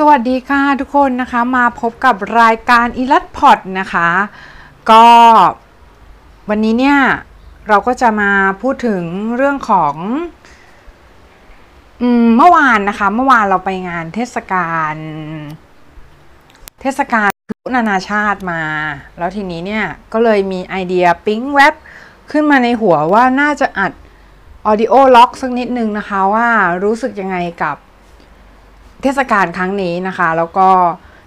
สวัสดีค่ะทุกคนนะคะมาพบกับรายการอีลัดพอดนะคะ ก็วันนี้เนี่ย เราก็จะมาพูดถึงเรื่องของอืมเมื่อวานนะคะ เมื่อวานเราไปงานเทศกาลเทศกาลนานาชาติมา แล้วทีนี้เนี่ย ก็เลยมีไอเดียปิ๊งแว็บขึ้นมาในหัวว่าน่าจะอัด audio log สักนิดนึงนะคะว่ารู้สึกยังไงกับ เทศกาลครั้งนี้นะคะ แล้วก็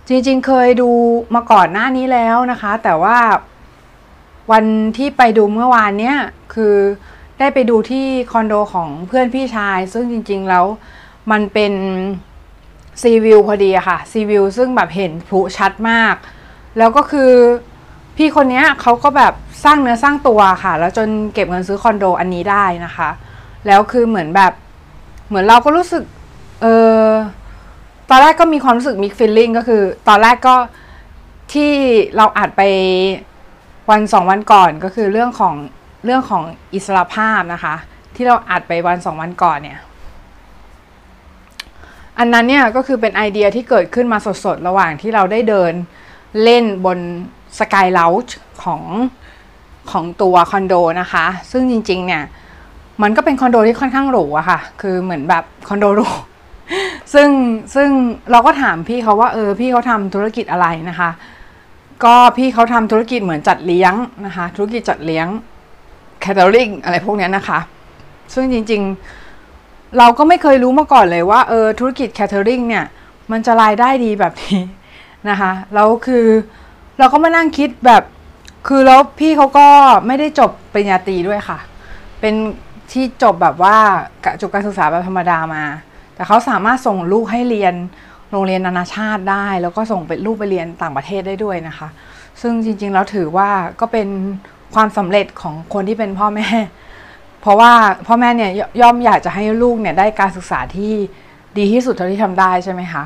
จริงๆ เคยดูมาก่อนหน้านี้แล้วนะคะ แต่ว่าวันที่ไปดูเมื่อวานเนี้ยคือได้ไปดูที่คอนโดของเพื่อนพี่ชาย ซึ่งจริง ๆ แล้วมันเป็นซีวิวพอดีอะค่ะซีวิวซึ่งแบบเห็นพลุชัดมาก แล้วก็คือพี่คนเนี้ยเขาก็แบบสร้างเนื้อสร้างตัวค่ะ แล้วจนเก็บเงินซื้อคอนโดอันนี้ได้นะคะ แล้วคือเหมือนแบบเหมือนเราก็รู้สึก เออ ตอนแรกก็มีความรู้สึก mixed feeling ก็คือ ตอนแรกก็ที่เราอัดไปวันสองวันก่อนก็คือเรื่องของเรื่องของอิสรภาพนะคะ ที่เราอัดไปวันสองวันก่อนเนี่ย อันนั้นเนี่ยก็คือเป็นไอเดียที่เกิดขึ้นมาสดๆ ระหว่างที่เราได้เดินเล่นบน sky lounge ของของตัวคอนโดนะคะ ซึ่งจริงๆเนี่ย มันก็เป็นคอนโดที่ค่อนข้างหรูอะค่ะ คือเหมือนแบบคอนโดหรู ซึ่งซึ่งเราก็ถามพี่เขาว่าเออพี่เขาทำธุรกิจอะไรนะคะ ก็พี่เขาทำธุรกิจเหมือนจัดเลี้ยงนะคะ ธุรกิจจัดเลี้ยง catering อะไรพวกนี้นะคะ ซึ่งจริงๆ เราก็ไม่เคยรู้มาก่อนเลยว่าเออธุรกิจ catering เนี่ยมันจะรายได้ดีแบบนี้นะคะแล้วคือเราก็มานั่งคิดแบบคือแล้วพี่เขาก็ไม่ได้จบปริญญาตรีด้วยค่ะ เป็นที่จบแบบว่าจบการศึกษาแบบธรรมดามา แต่เขาสามารถส่งลูกให้เรียนโรงเรียนนานาชาติได้ แล้วก็ส่งเป็นลูกไปเรียนต่างประเทศได้ด้วยนะคะ ซึ่งจริงๆแล้วถือว่าก็เป็นความสำเร็จของคนที่เป็นพ่อแม่ เพราะว่าพ่อแม่เนี่ยย่อมอยากจะให้ลูกเนี่ยได้การศึกษาที่ดีที่สุดเท่าที่ทำได้ใช่ไหมคะ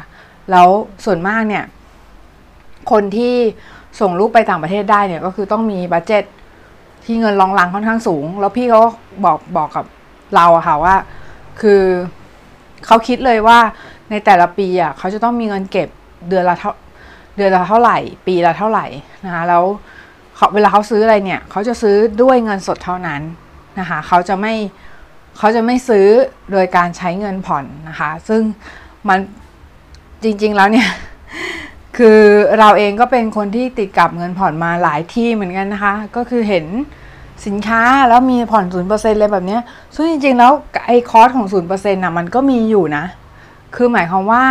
แล้วส่วนมากเนี่ย คนที่ส่งลูกไปต่างประเทศได้เนี่ยก็คือต้องมีบัตเจ็ตที่เงินรองรับค่อนข้างสูง แล้วพี่เขาบอกบอกกับเราอะค่ะว่า คือ เขาคิดเลยว่าในแต่ละปีอะเขาจะต้องมีเงินเก็บเดือนละเท่าเดือนละเท่าไหร่ ปีละเท่าไหร่นะคะแล้วเขาเวลาเขาซื้ออะไรเนี่ย เขาจะซื้อด้วยเงินสดเท่านั้นนะคะเขาจะไม่เขาจะไม่ซื้อโดยการใช้เงินผ่อนนะคะ ซึ่งมันจริงๆแล้วเนี่ย คือเราเองก็เป็นคนที่ติดกับเงินผ่อนมาหลายที่เหมือนกันนะคะ ก็คือเห็น สินค้าแล้วมีผ่อนศูนย์เปอร์เซ็นต์เลยแบบเนี้ยซึ่งจริงๆ แล้วไอ้คอร์สของศูนย์เปอร์เซ็นต์น่ะมันก็มีอยู่นะ คือหมายความว่า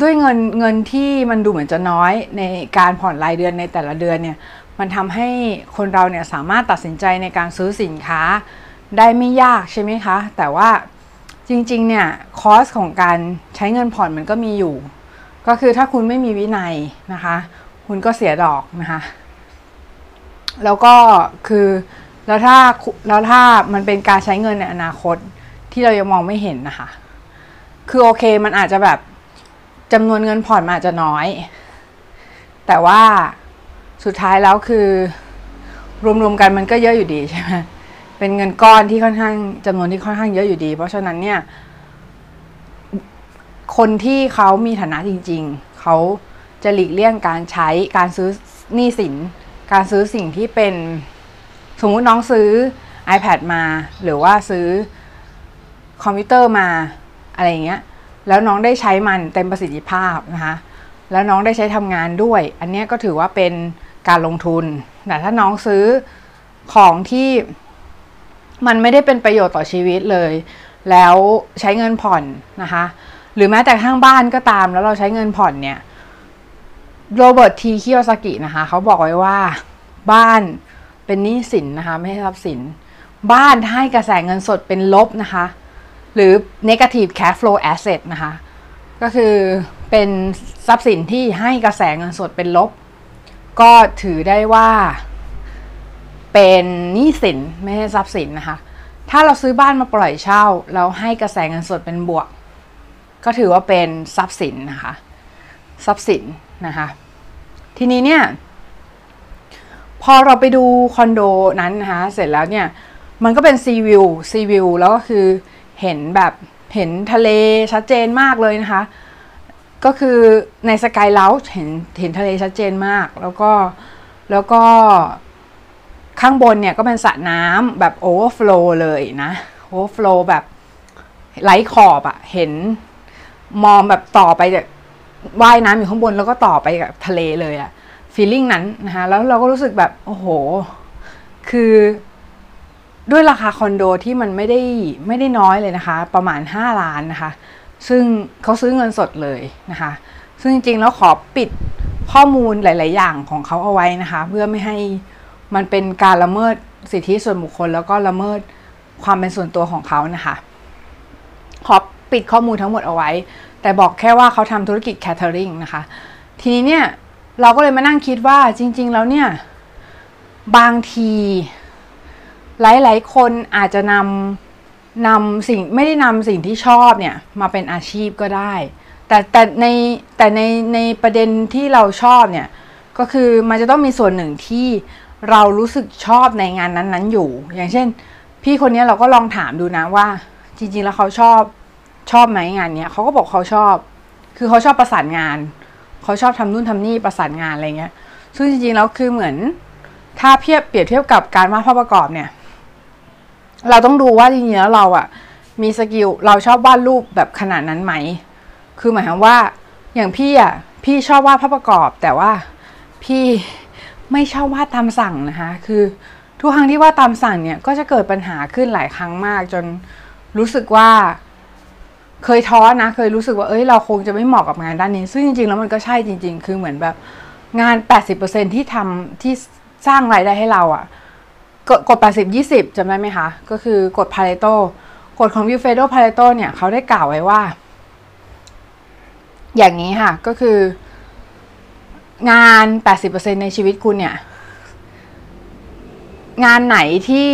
ด้วยเงินเงินที่มันดูเหมือนจะน้อยในการผ่อนรายเดือนในแต่ละเดือนเนี่ย มันทำให้คนเราเนี่ยสามารถตัดสินใจในการซื้อสินค้าได้ไม่ยากใช่ไหมคะ แต่ว่าจริงๆ เนี่ยคอสของการใช้เงินผ่อนมันก็มีอยู่ ก็คือถ้าคุณไม่มีวินัยนะคะ คุณก็เสียดอกนะคะ แล้วก็คือแล้วถ้าแล้วถ้ามันเป็นการใช้เงินในอนาคตที่เรายังมองไม่เห็นนะคะ คือโอเคมันอาจจะแบบจำนวนเงินผ่อนมันอาจจะน้อย แต่ว่าสุดท้ายแล้วคือ รวมๆกันมันก็เยอะอยู่ดีใช่ไหมเป็นเงินก้อนที่ค่อนข้างจำนวนที่ค่อนข้างเยอะอยู่ดี เพราะฉะนั้นเนี่ย คนที่เขามีฐานะจริง ๆ เขาจะหลีกเลี่ยงการใช้การซื้อหนี้สิน การซื้อสิ่งที่เป็นสมมุติน้องซื้อ iPad มา หรือว่าซื้อคอมพิวเตอร์มาอะไรอย่างเงี้ยแล้วน้องได้ใช้มันเต็มประสิทธิภาพนะคะแล้วน้องได้ใช้ทำงานด้วย อันนี้ก็ถือว่าเป็นการลงทุน แต่ถ้าน้องซื้อของที่มันไม่ได้เป็นประโยชน์ต่อชีวิตเลย แล้วใช้เงินผ่อนนะคะ หรือแม้แต่ข้างบ้านก็ตามแล้วเราใช้เงินผ่อนเนี่ย โรเบิร์ตทีคิโอซากินะคะเขาบอกไว้ว่าบ้านเป็นหนี้สินนะคะ ไม่ใช่ทรัพย์สิน บ้านให้กระแสเงินสดเป็นลบนะคะ หรือ negative cash flow asset นะคะ ก็คือเป็นทรัพย์สินที่ให้กระแสเงินสดเป็นลบ ก็ถือได้ว่า เป็นหนี้สินไม่ใช่ทรัพย์สินนะคะ ถ้าเราซื้อบ้านมาปล่อยเช่าแล้วให้กระแสเงินสดเป็นบวก ก็ถือว่าเป็นทรัพย์สินนะคะ ทรัพย์สินนะคะ ทีนี้เนี่ย พอเราไปดูคอนโดนั้นนะคะเสร็จแล้วเนี่ย มันก็เป็นซีวิวซีวิวแล้วก็คือเห็นแบบเห็นทะเลชัดเจนมากเลยนะคะ ก็คือใน sky lounge เห็นเห็นทะเลชัดเจนมาก แล้วก็แล้วก็ข้างบนเนี่ยก็เป็นสระน้ำแบบ overflow เลยนะ overflow แบบไหลขอบอะเห็นมองแบบต่อไปจาก ว่ายน้ำอยู่ข้างบนแล้วก็ต่อไปกับทะเลเลยอะฟีลลิ่งนั้นนะคะแล้วเราก็รู้สึกแบบโอ้โห คือด้วยราคาคอนโดที่มันไม่ได้ไม่ได้น้อยเลยนะคะ ประมาณ 5 ล้านนะคะ ซึ่งเขาซื้อเงินสดเลยนะคะ ซึ่งจริงๆแล้วขอปิดข้อมูลหลาย ๆ อย่างของเขาเอาไว้นะคะ เพื่อไม่ให้มันเป็นการละเมิดสิทธิส่วนบุคคล แล้วก็ละเมิดความเป็นส่วนตัวของเขานะคะขอ ปิดข้อมูลทั้งหมดเอาไว้ แต่บอกแค่ว่าเขาทำธุรกิจแคทเทอริงนะคะ ทีนี้เนี่ยเราก็เลยมานั่งคิดว่าจริง ๆ แล้วเนี่ย บางที หลาย ๆ คนอาจจะนำนำสิ่งไม่ได้นำสิ่งที่ชอบเนี่ย มาเป็นอาชีพก็ได้ แต่แต่ในแต่ในในประเด็นที่เราชอบเนี่ย ก็คือมันจะต้องมีส่วนหนึ่งที่เรารู้สึกชอบในงานนั้น ๆ อยู่ อย่างเช่น พี่คนนี้เราก็ลองถามดูนะว่า จริง ๆ แล้วเขาชอบ ชอบไหมงานเนี้ยเขาก็บอกเขาชอบ คือเขาชอบประสานงาน เขาชอบทำนู่นทำนี่ประสานงานอะไรเงี้ย ซึ่งจริงๆแล้วคือเหมือน ถ้าเทียบเปรียบเทียบกับการวาดภาพประกอบเนี่ย เราต้องดูว่าจริงๆแล้วเราอะมีสกิลเราชอบวาดรูปแบบขนาดนั้นไหม คือหมายความว่าอย่างพี่อะพี่ชอบวาดภาพประกอบ แต่ว่าพี่ไม่ชอบวาดตามสั่งนะคะ คือทุกครั้งที่วาดตามสั่งเนี่ยก็จะเกิดปัญหาขึ้นหลายครั้งมากจนรู้สึกว่า เคยท้อนะ เคยรู้สึกว่า เอ้ย เราคงจะไม่เหมาะกับงานด้านนี้ ซึ่งจริงๆ แล้วมันก็ใช่จริง ๆ คือเหมือนแบบงาน 80%ที่ทำที่สร้างรายได้ให้เราอะกฎกฎ80 20จำได้ไหมคะ ก็คือกฎพาเรโตกฎของวิวเฟโดพาเรโตเนี่ยเขาได้กล่าวไว้ว่า อย่างนี้ค่ะ ก็คือ งาน 80%ในชีวิตคุณเนี่ย งานไหนที่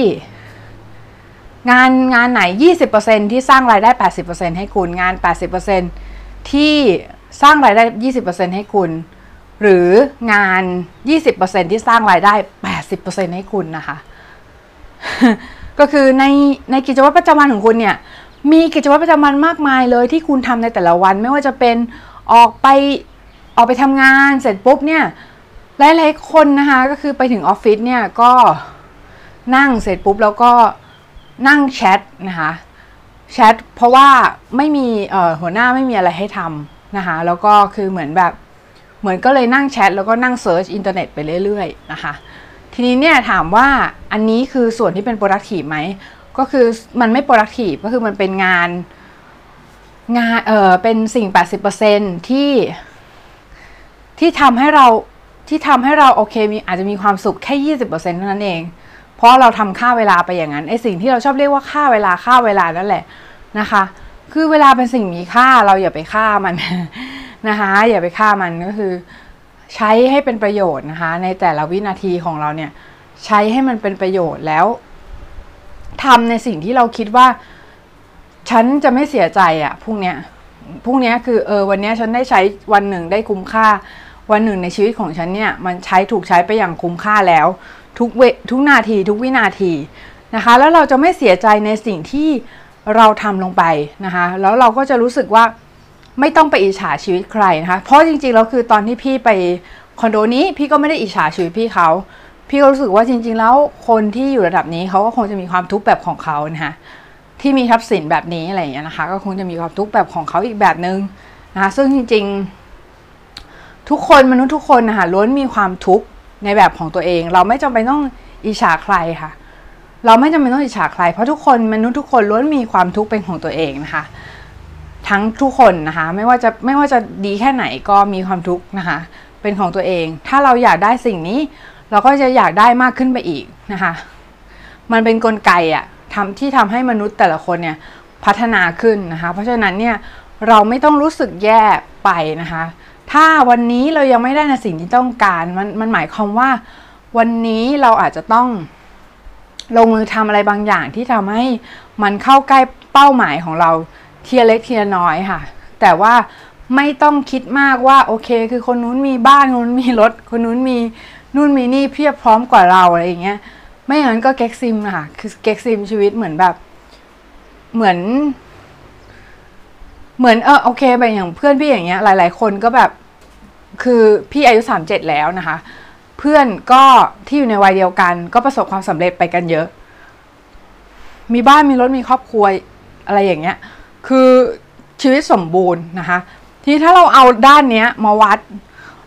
งานงานไหน 20%ที่สร้างรายได้ 80%ให้คุณงาน 80%ที่สร้างรายได้ 20%ให้คุณ หรืองาน 20%ที่สร้างรายได้ 80%ให้คุณนะคะ ก็คือในในกิจวัตรประจำวันของคุณเนี่ย มีกิจวัตรประจำวันมากมายเลยที่คุณทำในแต่ละวัน ไม่ว่าจะเป็นออกไปออกไปทำงานเสร็จปุ๊บเนี่ยหลายๆคนนะคะ ก็คือไปถึงออฟฟิศเนี่ยก็นั่งเสร็จปุ๊บแล้วก็ นั่งแชทนะคะแชทเพราะว่าไม่มีหัวหน้าไม่มีอะไรให้ทำนะคะแล้วก็คือเหมือนแบบเหมือนก็เลยนั่งแชทแล้วก็นั่ง search อินเทอร์เน็ตไปเรื่อยๆนะคะทีนี้เนี่ยถามว่าอันนี้คือส่วนที่เป็น productive ไหมก็คือมันไม่ productive ก็คือมันเป็นงานงานเออเป็นสิ่ง 80%ที่ที่ทำให้เราที่ทำให้เราโอเคมีอาจจะมีความสุขแค่ 20%เท่านั้นเอง เพราะเราทำค่าเวลาไปอย่างนั้นไอสิ่งที่เราชอบเรียกว่าค่าเวลาค่าเวลานั่นแหละนะคะ คือเวลาเป็นสิ่งมีค่าเราอย่าไปฆ่ามันนะคะอย่าไปฆ่ามันก็คือ ใช้ให้เป็นประโยชน์นะคะ ในแต่ละวินาทีของเราเนี่ยใช้ให้มันเป็นประโยชน์แล้วทำในสิ่งที่เราคิดว่า ฉันจะไม่เสียใจอะพรุ่งเนี้ยพรุ่งเนี้ยคือเออวันเนี้ยฉันได้ใช้วันหนึ่งได้คุ้มค่า วันหนึ่งในชีวิตของฉันเนี่ย มันใช้ถูกใช้ไปอย่างคุ้มค่าแล้ว ทุกเวทุกนาทีทุกวินาทีนะคะ แล้วเราจะไม่เสียใจในสิ่งที่เราทำลงไปนะคะ แล้วเราก็จะรู้สึกว่าไม่ต้องไปอิจฉาชีวิตใครนะคะ เพราะจริงๆแล้วคือตอนที่พี่ไปคอนโดนี้พี่ก็ไม่ได้อิจฉาชีวิตพี่เขาพี่ก็รู้สึกว่าจริง ๆ แล้วคนที่อยู่ระดับนี้เขาก็คงจะมีความทุกข์แบบของเขานะคะที่มีทรัพย์สินแบบนี้อะไรอย่างเงี้ยนะคะ ก็คงจะมีความทุกข์แบบของเขาอีกแบบนึงนะคะซึ่งจริง ๆ ทุกคนมนุษย์ทุกคนนะคะล้วนมีความทุกข์ ในแบบของตัวเอง เราไม่จำเป็นต้องอิจฉาใครค่ะ เราไม่จำเป็นต้องอิจฉาใคร เพราะทุกคนมนุษย์ทุกคนล้วนมีความทุกข์เป็นของตัวเองนะคะ ทั้งทุกคนนะคะ ไม่ว่าจะไม่ว่าจะดีแค่ไหนก็มีความทุกข์นะคะ เป็นของตัวเอง ถ้าเราอยากได้สิ่งนี้ เราก็จะอยากได้มากขึ้นไปอีกนะคะ มันเป็นนกลไกอะทำที่ทำให้มนุษย์แต่ละคนเนี่ยพัฒนาขึ้นนะคะ เพราะฉะนั้นเนี่ยเราไม่ต้องรู้สึกแย่ไปนะคะ ถ้าวันนี้เรายังไม่ได้ในสิ่งที่ต้องการ มันมันหมายความว่า วันนี้เราอาจจะต้อง ลงมือทำอะไรบางอย่างที่ทำให้มันเข้าใกล้เป้าหมายของเราเทียเล็กเทียน้อยค่ะ แต่ว่าไม่ต้องคิดมากว่าโอเค คือคนนู้นมีบ้านคนนู้นมีรถ คนนู้นมีนู่นมีนี่เพียบพร้อมกว่าเราอะไรอย่างเงี้ย ไม่อย่างนั้นก็เก็กซิมค่ะ คือเก็กซิมชีวิตเหมือนแบบ เหมือน เหมือนเออโอเคแบบอย่างเพื่อนพี่อย่างเงี้ยหลาย ๆ คนก็แบบคือพี่อายุสามเจ็ดแล้วนะคะ เพื่อนก็ที่อยู่ในวัยเดียวกัน ก็ประสบความสำเร็จไปกันเยอะ มีบ้านมีรถมีครอบครัวอะไรอย่างเงี้ย คือชีวิตสมบูรณ์นะคะ ทีถ้าเราเอาด้านเนี้ยมาวัด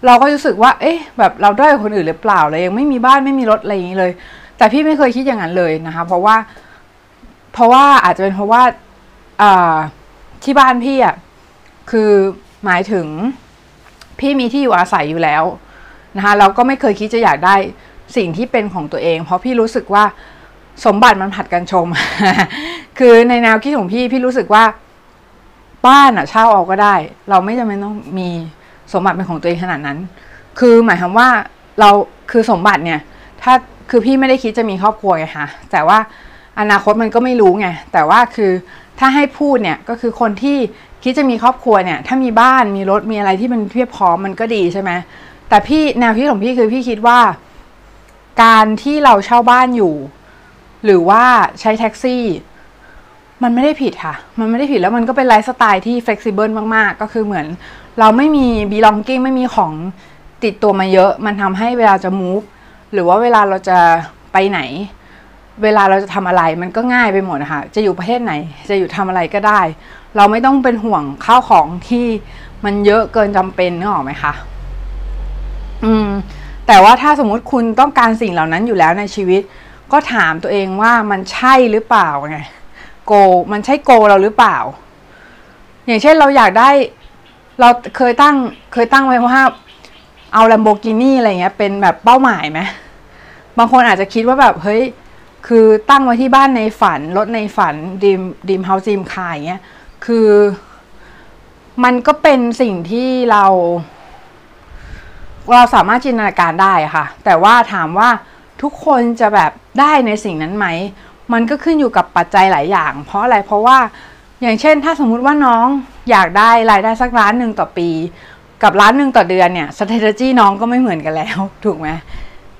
เราก็รู้สึกว่า เอ๊ะ แบบเราด้อยกว่าคนอื่นหรือเปล่าเลยยังไม่มีบ้านไม่มีรถอะไรอย่างนี้เลย แต่พี่ไม่เคยคิดอย่างนั้นเลยนะคะ เพราะว่า เพราะว่าอาจจะเป็นเพราะว่าอ่า ที่บ้านพี่อะคือหมายถึงพี่มีที่อยู่อาศัยอยู่แล้วนะคะเราก็ไม่เคยคิดจะอยากได้สิ่งที่เป็นของตัวเอง เพราะพี่รู้สึกว่าสมบัติมันผัดกันชม คือในแนวคิดของพี่พี่รู้สึกว่าบ้านอะเช่าเอาก็ได้ เราไม่จำเป็นต้องมีสมบัติเป็นของตัวเองขนาดนั้น คือหมายความว่าเราคือสมบัติเนี่ย ถ้าคือพี่ไม่ได้คิดจะมีครอบครัวไงคะแต่ว่าอนาคตมันก็ไม่รู้ไงแต่ว่าคือ ถ้าให้พูดเนี่ยก็คือคนที่คิดจะมีครอบครัวเนี่ย ถ้ามีบ้านมีรถมีอะไรที่มันเพียบพร้อมมันก็ดีใช่ไหมแต่พี่แนวคิดของพี่คือพี่คิดว่า การที่เราเช่าบ้านอยู่ หรือว่าใช้แท็กซี่ มันไม่ได้ผิดค่ะ มันไม่ได้ผิดแล้วมันก็เป็นไลฟ์สไตล์ที่ flexible มาก ๆ ก็คือเหมือน เราไม่มี belonging ไม่มีของติดตัวมาเยอะ มันทำให้เวลาจะ move หรือว่าเวลาเราจะไปไหน เวลาเราจะทำอะไรมันก็ง่ายไปหมดนะคะจะอยู่ประเทศไหน จะอยู่ทำอะไรก็ได้ เราไม่ต้องเป็นห่วงข้าวของที่มันเยอะเกินจำเป็นนึกออกไหมคะ อืม แต่ว่าถ้าสมมุติคุณต้องการสิ่งเหล่านั้นอยู่แล้วในชีวิต ก็ถามตัวเองว่ามันใช่หรือเปล่าไงโก มันใช่โกเราหรือเปล่า อย่างเช่นเราอยากได้ เราเคยตั้ง เคยตั้งไว้ว่าเอาลัมโบกินี่อะไรเงี้ย เป็นแบบเป้าหมายไหมบางคนอาจจะคิดว่าแบบเฮ้ย คือตั้งไว้ที่บ้านในฝันรถในฝันดีมดีมเฮาส์ดีมคายเงี้ยคือมันก็เป็นสิ่งที่เรา เราสามารถจินตนาการได้ค่ะ แต่ว่าถามว่าทุกคนจะแบบได้ในสิ่งนั้นไหม มันก็ขึ้นอยู่กับปัจจัยหลายอย่าง เพราะอะไรเพราะว่าอย่างเช่น ถ้าสมมุติว่าน้องอยากได้รายได้สักล้านหนึ่งต่อปี กับล้านหนึ่งต่อเดือนเนี่ย strategy น้องก็ไม่เหมือนกันแล้ว ถูกไหม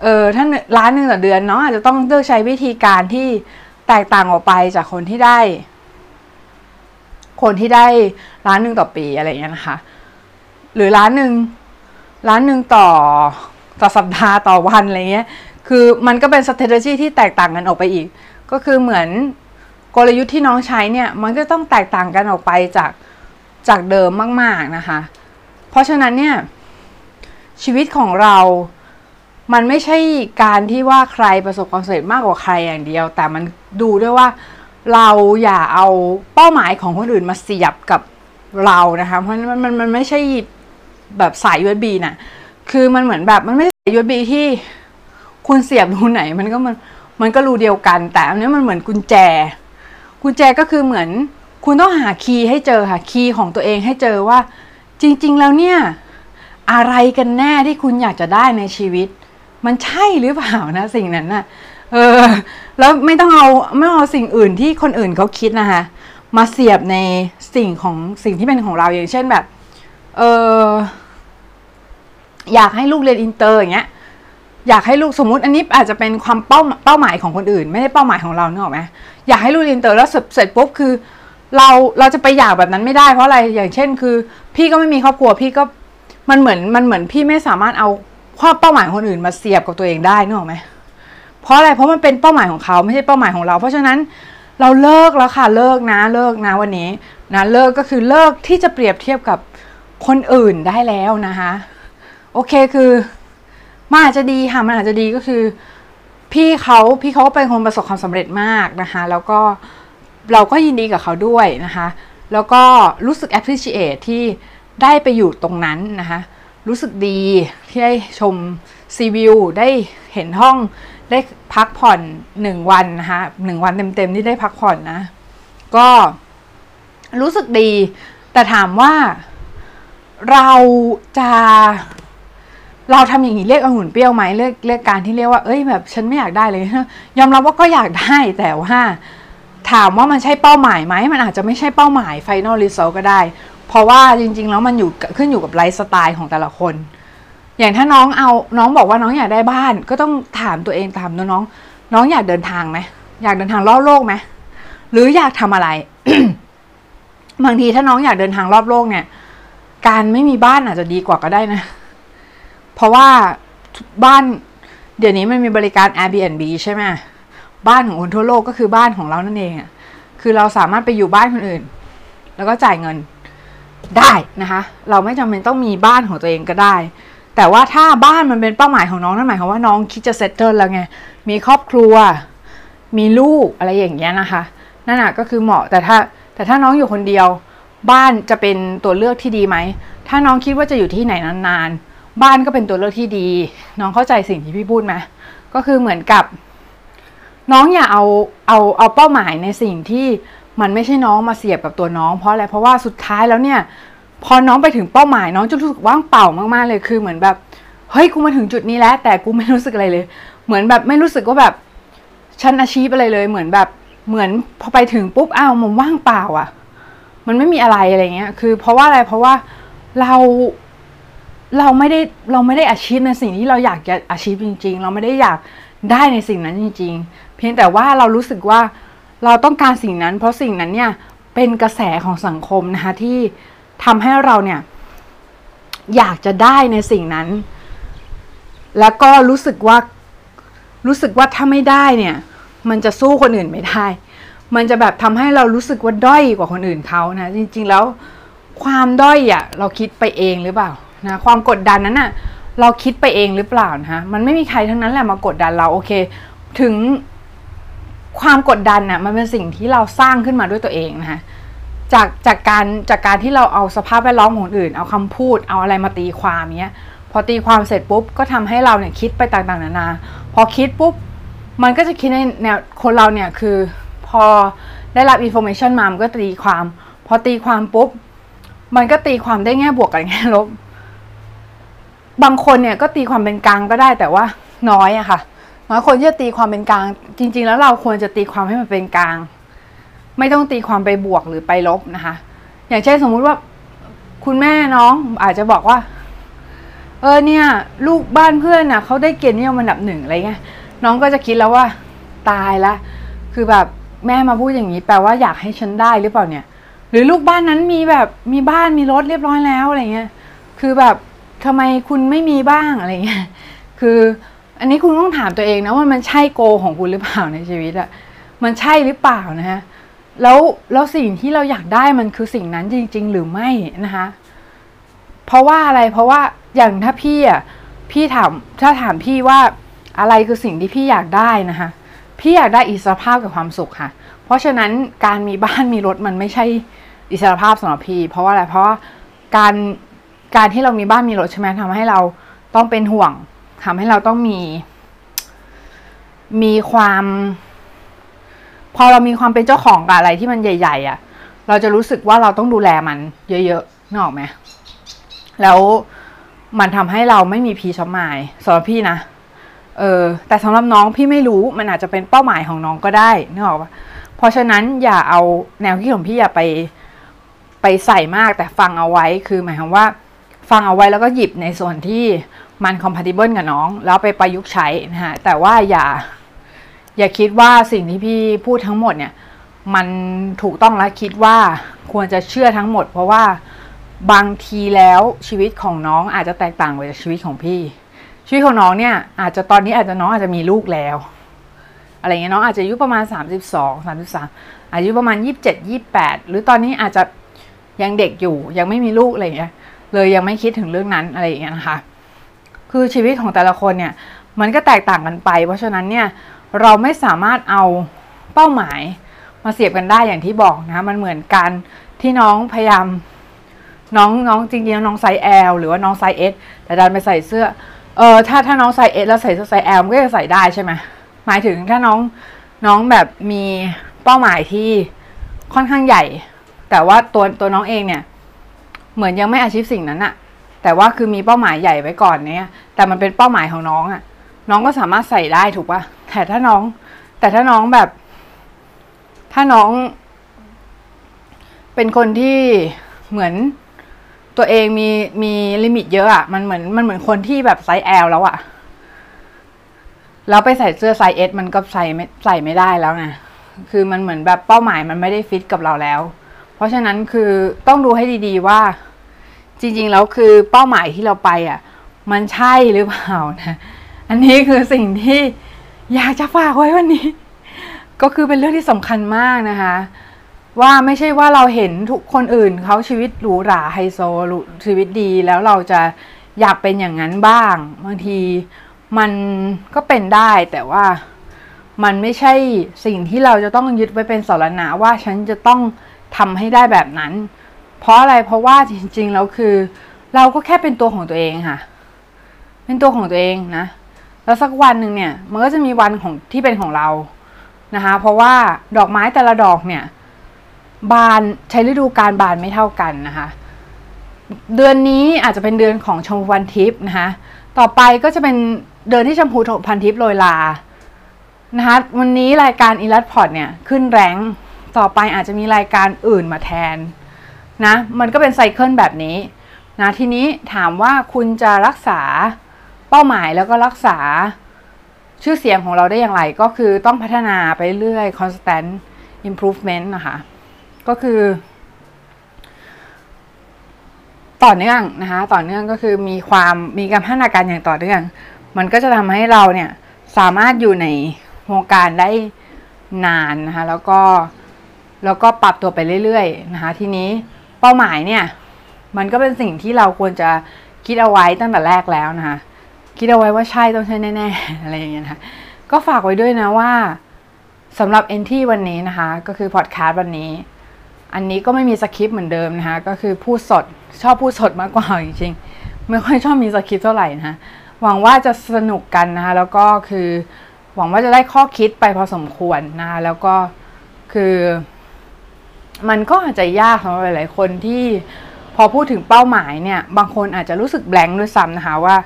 เออถ้าล้านหนึ่งต่อเดือนเน้องอาจจะต้องเลือกใช้วิธีการที่แตกต่างออกไปจากคนที่ได้ คนที่ได้ล้านหนึ่งต่อปีอะไรเงี้ยนะคะ หรือล้านหนึ่งล้านหนึ่งต่อต่อสัปดาห์ต่อวันอะไรเงี้ย คือมันก็เป็น strategy ที่แตกต่างกันออกไปอีก ก็คือเหมือนกลยุทธ์ที่น้องใช้เนี่ย มันก็ต้องแตกต่างกันออกไปจากจากเดิมมาก ๆนะคะ เพราะฉะนั้นเนี่ยชีวิตของเรา มันไม่ใช่การที่ว่าใครประสบความสำเร็จมากกว่าใครอย่างเดียว แต่มันดูด้วยว่าเราอย่าเอาเป้าหมายของคนอื่นมาเสียบกับเรานะคะ เพราะมันมันมันไม่ใช่แบบสาย USB น่ะ คือมันเหมือนแบบมันไม่ใช่สาย USB ที่คุณเสียบรูไหน มันก็มันมันก็รูเดียวกัน แต่อันนี้มันเหมือนกุญแจ กุญแจก็คือเหมือน คุณต้องหาคีย์ให้เจอค่ะ คีย์ของตัวเองให้เจอว่า จริง ๆ แล้วเนี่ย อะไรกันแน่ที่คุณอยากจะได้ในชีวิต มันใช่หรือเปล่านะสิ่งนั้นน่ะเออ แล้วไม่ต้องเอาไม่เอาสิ่งอื่นที่คนอื่นเขาคิดนะคะ มาเสียบในสิ่งของสิ่งที่เป็นของเราอย่างเช่นแบบ เออยากให้ลูกเรียนอินเตอร์อย่างเงี้ย อยากให้ลูกสมมติอันนี้อาจจะเป็นความเป้าเป้าหมายของคนอื่น ไม่ได้เป้าหมายของเราเนอะไหมอยากให้ลูกเรียนอินเตอร์แล้วเสร็จเสร็จปุ๊บคือ เราเราจะไปอยากแบบนั้นไม่ได้เพราะอะไรอย่างเช่นคือ พี่ก็ไม่มีครอบครัวพี่ก็มันเหมือนมันเหมือนพี่ไม่สามารถเอา ความเป้าหมายคนอื่นมาเสียบกับตัวเองได้นึกออกไหมเพราะอะไรเพราะมันเป็นเป้าหมายของเขาไม่ใช่เป้าหมายของเรา เพราะฉะนั้นเราเลิกแล้วค่ะเลิกนะเลิกนะวันนี้นะเลิกก็คือเลิกที่จะเปรียบเทียบกับคนอื่นได้แล้วนะคะโอเคคือมันอาจจะดีค่ะมันอาจจะดีก็คือ พี่เขาพี่เขาเป็นคนประสบความสำเร็จมากนะคะแล้วก็เราก็ยินดีกับเขาด้วยนะคะ แล้วก็รู้สึก appreciate ที่ได้ไปอยู่ตรงนั้นนะคะ รู้สึกดีที่ได้ชมซีวิวได้เห็นห้องได้พักผ่อนหนึ่งวันนะคะหนึ่งวันเต็มๆที่ได้พักผ่อนนะ ก็รู้สึกดี แต่ถามว่าเราจะเราทำอย่างนี้เรียกองุ่นเปรี้ยวไหมเรียกเรียกการที่เรียกว่าเอ้ยแบบฉันไม่อยากได้เลยยอมรับว่าก็อยากได้แต่ว่าถามว่ามันใช่เป้าหมายไหมมันอาจจะไม่ใช่เป้าหมาย Final Result ก็ได้ เพราะว่าจริง ๆ แล้วมันอยู่ขึ้นอยู่กับไลฟ์สไตล์ของแต่ละคน อย่างถ้าน้องเอาน้องบอกว่าน้องอยากได้บ้าน ก็ต้องถามตัวเองถามน้องน้องอยากเดินทางไหมอยากเดินทางรอบโลกไหมหรืออยากทำอะไร บางทีถ้าน้องอยากเดินทางรอบโลกเนี่ย การไม่มีบ้านอาจจะดีกว่าก็ได้นะ เพราะว่าบ้านเดี๋ยวนี้มันมีบริการ Airbnb ใช่ไหมบ้านของคนทั่วโลกก็คือบ้านของเรานั่นเองอะ่ะคือเราสามารถไปอยู่บ้านคนอื่น แล้วก็จ่ายเงิน ได้นะคะ เราไม่จำเป็นต้องมีบ้านของตัวเองก็ได้ แต่ว่าถ้าบ้านมันเป็นเป้าหมายของน้องนั่นหมายความว่าน้องคิดจะเซตเทิลแล้วไง มีครอบครัว มีลูกอะไรอย่างเงี้ยนะคะ นั่นแหะก็คือเหมาะแต่ถ้าแต่ถ้าน้องอยู่คนเดียว บ้านจะเป็นตัวเลือกที่ดีไหม ถ้าน้องคิดว่าจะอยู่ที่ไหนนานๆ บ้านก็เป็นตัวเลือกที่ดี น้องเข้าใจสิ่งที่พี่พูดไหมก็คือเหมือนกับ น้องอย่าเอาเอาเอาเป้าหมายในสิ่งที่ มันไม่ใช่น้องมาเสียบกับตัวน้องเพราะอะไรเพราะว่าสุดท้ายแล้วเนี่ย พอน้องไปถึงเป้าหมายน้องจะรู้สึกว่างเปล่ามากๆเลยคือเหมือนแบบเฮ้ยกูมาถึงจุดนี้แล้ว แต่กูไม่รู้สึกอะไรเลย เหมือนแบบไม่รู้สึกว่าแบบฉันอาชีพอะไรเลย เหมือนแบบเหมือนพอไปถึงปุ๊บอ้าวมันว่างเปล่าอะ่ะ มันไม่มีอะไรอะไรเงี้ย คือเพราะว่าอะไรเพราะว่าเราเราไม่ได้เราไม่ได้อาชีพในสิ่งที่เราอยากจะอาชีพจริง ๆ เราไม่ได้อยากได้ในสิ่งนั้นจริง ๆ เพียงแต่ว่าเรารู้สึกว่า เราต้องการสิ่งนั้น เพราะสิ่งนั้นเนี่ยเป็นกระแสของสังคมนะคะที่ทำให้เราเนี่ยอยากจะได้ในสิ่งนั้น แล้วก็รู้สึกว่ารู้สึกว่าถ้าไม่ได้เนี่ย มันจะสู้คนอื่นไม่ได้ มันจะแบบทำให้เรารู้สึกว่าด้อยกว่าคนอื่นเขานะ จริง ๆ แล้วความด้อยอะ่ะเราคิดไปเองหรือเปล่านะความกดดันนั้นอะ่ะเราคิดไปเองหรือเปล่านะมันไม่มีใครทั้งนั้นแหละมากดดันเราโอเค ถึง ความกดดันน่ะมันเป็นสิ่งที่เราสร้างขึ้นมาด้วยตัวเองนะคะจากจากการจากการที่เราเอาสภาพแวดล้อมของอื่น เอาคำพูดเอาอะไรมาตีความเนี้ยพอตีความเสร็จปุ๊บก็ทำให้เราเนี่ยคิดไปต่างๆนานา พอคิดปุ๊บมันก็จะคิดในแนวคนเราเนี่ยคือพอได้รับ information มามันก็ตีความ พอตีความปุ๊บมันก็ตีความได้แง่บวกกับแง่ลบ บางคนเนี่ยก็ตีความเป็นกลางก็ได้แต่ว่าน้อยอะค่ะ น้อยคนที่จะตีความเป็นกลาง จริง ๆ แล้วเราควรจะตีความให้มันเป็นกลาง ไม่ต้องตีความไปบวกหรือไปลบนะคะ อย่างเช่นสมมุติว่าคุณแม่น้องอาจจะบอกว่า เออเนี่ย ลูกบ้านเพื่อนน่ะเขาได้เกียรตินิยมอันดับหนึ่งอะไรเงี้ยน้องก็จะคิดแล้วว่า ตายละ คือแบบแม่มาพูดอย่างนี้ แปลว่าอยากให้ฉันได้หรือเปล่าเนี่ย หรือลูกบ้านนั้นมีแบบมีบ้านมีรถเรียบร้อยแล้วอะไรเงี้ย คือแบบทำไมคุณไม่มีบ้างอะไรเงี้ย คือ อันนี้คุณต้องถามตัวเองนะว่ามันใช่โกของคุณหรือเปล่าในชีวิตอะมันใช่หรือเปล่านะฮะแล้วแล้วสิ่งที่เราอยากได้มันคือสิ่งนั้นจริง ๆ หรือไม่นะคะเพราะว่าอะไรเพราะว่าอย่างถ้าพี่อะพี่ถามถ้าถามพี่ว่าอะไรคือสิ่งที่พี่อยากได้นะคะพี่อยากได้อิสรภาพกับความสุขค่ะ เพราะฉะนั้นการมีบ้านมีรถมันไม่ใช่อิสรภาพสำหรับพี่ เพราะว่าอะไรเพราะว่าการการที่เรามีบ้านมีรถใช่ไหมทำให้เราต้องเป็นห่วง ทำให้เราต้องมี มีความ พอเรามีความเป็นเจ้าของกับอะไรที่มันใหญ่ ๆอะ เราจะรู้สึกว่าเราต้องดูแลมัน เยอะๆนึกออกไหมแล้วมันทำให้เราไม่มีพีชอมายสำหรับพี่นะเออแต่สำหรับน้องพี่ไม่รู้มันอาจจะเป็นเป้าหมายของน้องก็ได้นึกออกปะเพราะฉะนั้นอย่าเอาแนวคิดของพี่อย่าไปไปใส่มากแต่ฟังเอาไว้คือหมายความว่า ฟังเอาไว้แล้วก็หยิบในส่วนที่ มัน compatible กับน้อง แล้วไปประยุกต์ใช้นะฮะแต่ว่าอย่า อย่าคิดว่าสิ่งที่พี่พูดทั้งหมดเนี่ย มันถูกต้องและคิดว่าควรจะเชื่อทั้งหมด เพราะว่าบางทีแล้วชีวิตของน้องอาจจะแตกต่างไปจากชีวิตของพี่ ชีวิตของน้องเนี่ย อาจจะตอนนี้อาจจะน้องอาจจะมีลูกแล้ว อะไรเงี้ยน้องอาจจะอายุประมาณ 32 33 อายุประมาณ 27 28 หรือตอนนี้อาจจะยังเด็กอยู่ยังไม่มีลูกอะไรเงี้ยเลยยังไม่คิดถึงเรื่องนั้นอะไรอย่างเงี้ยนะคะ คือชีวิตของแต่ละคนเนี่ยมันก็แตกต่างกันไป เพราะฉะนั้นเนี่ยเราไม่สามารถเอาเป้าหมายมาเทียบกันได้อย่างที่บอกนะ มันเหมือนกันที่น้องพยายามน้องน้องจริงๆน้องไซส์ L หรือว่าน้องไซส์ S แต่ดันไปใส่เสื้อเออถ้าถ้าน้องไซส์ S แล้วใส่เสื้อไซส์ L มันก็จะใส่ได้ใช่ไหมหมายถึงถ้าน้องน้องแบบมีเป้าหมายที่ค่อนข้างใหญ่ แต่ว่าตัวตัวน้องเองเนี่ย เหมือนยังไม่ achieve สิ่งนั้นอะ แต่ว่าคือมีเป้าหมายใหญ่ไว้ก่อนเนี่ย แต่มันเป็นเป้าหมายของน้องอะน้องก็สามารถใส่ได้ถูกปะแต่ถ้าน้อง แต่ถ้าน้องแบบ ถ้าน้อง เป็นคนที่เหมือนตัวเองมีมี limit เยอะอะมันเหมือนมันเหมือนคนที่แบบไซส์ L แล้วอะแล้วไปใส่เสื้อไซส์ S มันก็ใส่ไม่ใส่ไม่ได้แล้วไงคือมันเหมือนแบบเป้าหมายมันไม่ได้ฟิตกับเราแล้ว เพราะฉะนั้นคือต้องดูให้ดีๆว่า จริงๆแล้วคือเป้าหมายที่เราไปอะ มันใช่หรือเปล่านะอันนี้คือสิ่งที่อยากจะฝากไว้วันนี้ ก็คือเป็นเรื่องที่สำคัญมากนะคะ ว่าไม่ใช่ว่าเราเห็นทุกคนอื่นเขาชีวิตหรูหราไฮโซชีวิตดีแล้วเราจะอยากเป็นอย่างนั้นบ้างบางทีมันก็เป็นได้แต่ว่ามันไม่ใช่สิ่งที่เราจะต้องยึดไว้เป็นสารณะว่าฉันจะต้องทำให้ได้แบบนั้น เพราะอะไรเพราะว่าจริงๆแล้วคือ เราก็แค่เป็นตัวของตัวเองค่ะ เป็นตัวของตัวเองนะ แล้วสักวันหนึ่งเนี่ย มันก็จะมีวันของที่เป็นของเรานะคะ เพราะว่าดอกไม้แต่ละดอกเนี่ย บานใช้ฤดูการบานไม่เท่ากันนะคะ เดือนนี้อาจจะเป็นเดือนของชมพูพันทิพย์นะคะ ต่อไปก็จะเป็นเดือนที่ชมพูพันธุ์ทิพย์โรยรานะคะวันนี้รายการอีลัดพอร์ตเนี่ยขึ้นแรงต่อไปอาจจะมีรายการอื่นมาแทน นะมันก็เป็น cycle แบบนี้นะทีนี้ถามว่าคุณจะรักษาเป้าหมายแล้วก็รักษาชื่อเสียงของเราได้อย่างไรก็คือต้องพัฒนาไปเรื่อย constant improvement นะคะ ก็คือ ต่อเนื่องนะคะ ต่อเนื่องก็คือมีความมีการพัฒนาการอย่างต่อเนื่อง มันก็จะทำให้เราเนี่ยสามารถอยู่ในวงการได้นานนะคะ แล้วก็แล้วก็ปรับตัวไปเรื่อยๆนะคะ ทีนี้ เป้าหมายเนี่ย มันก็เป็นสิ่งที่เราควรจะคิดเอาไว้ตั้งแต่แรกแล้วนะคะ คิดเอาไว้ว่าใช่ต้องใช่แน่ๆ อะไรอย่างเงี้ยนะคะก็ฝากไว้ด้วยนะว่าสำหรับเอนที่วันนี้นะคะ ก็คือพอดแคสต์วันนี้ อันนี้ก็ไม่มีสคริปต์เหมือนเดิมนะคะ ก็คือพูดสดชอบพูดสดมากกว่าจริงๆ ไม่ค่อยชอบมีสคริปต์เท่าไหร่นะคะหวังว่าจะสนุกกันนะคะแล้วก็คือหวังว่าจะได้ข้อคิดไปพอสมควรนะคะแล้วก็คือ มันก็อาจจะยากสำหรับหลาย ๆ คนที่พอพูดถึงเป้าหมายเนี่ย บางคนอาจจะรู้สึกแบงค์ด้วยซ้ำนะคะว่า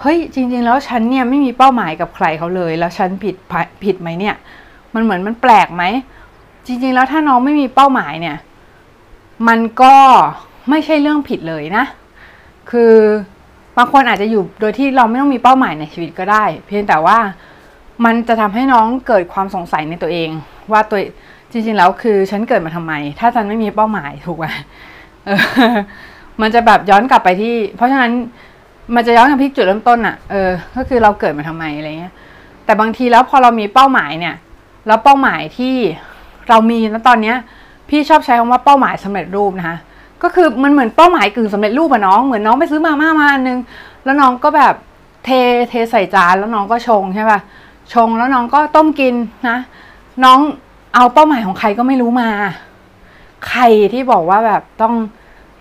เฮ้ยจริง ๆ แล้วฉันเนี่ยไม่มีเป้าหมายกับใครเขาเลย แล้วฉันผิดผิดไหมเนี่ย มันเหมือนมันแปลกไหมจริง ๆ แล้วถ้าน้องไม่มีเป้าหมายเนี่ย มันก็ไม่ใช่เรื่องผิดเลยนะ คือบางคนอาจจะอยู่โดยที่เราไม่ต้องมีเป้าหมายในชีวิตก็ได้ เพียงแต่ว่ามันจะทำให้น้องเกิดความสงสัยในตัวเอง ว่าตัว จริงๆแล้วคือฉันเกิดมาทำไม ถ้าฉันไม่มีเป้าหมายถูกไหมมันจะแบบย้อนกลับไปที่ เพราะฉะนั้นมันจะย้อนกลับที่จุดเริ่มต้นอะ่ะเออ ก็คือเราเกิดมาทำไมอะไรเงี้ย แต่บางทีแล้วพอเรามีเป้าหมายเนี่ย แล้วเป้าหมายที่เรามีณตอนเนี้ย พี่ชอบใช้คำว่าเป้าหมายสำเร็จรูปนะคะก็คือมันเหมือนเป้าหมายกึ่งสำเร็จรูปอะน้อง เหมือนน้องไปซื้อมาม่ามาอันนึง แล้วน้องก็แบบเทเทใส่จานแล้วน้องก็ชงใช่ป่ะชงแล้วน้องก็ต้มกินนะ น้อง เอาเป้าหมายของใครก็ไม่รู้มา ใครที่บอกว่าแบบต้อง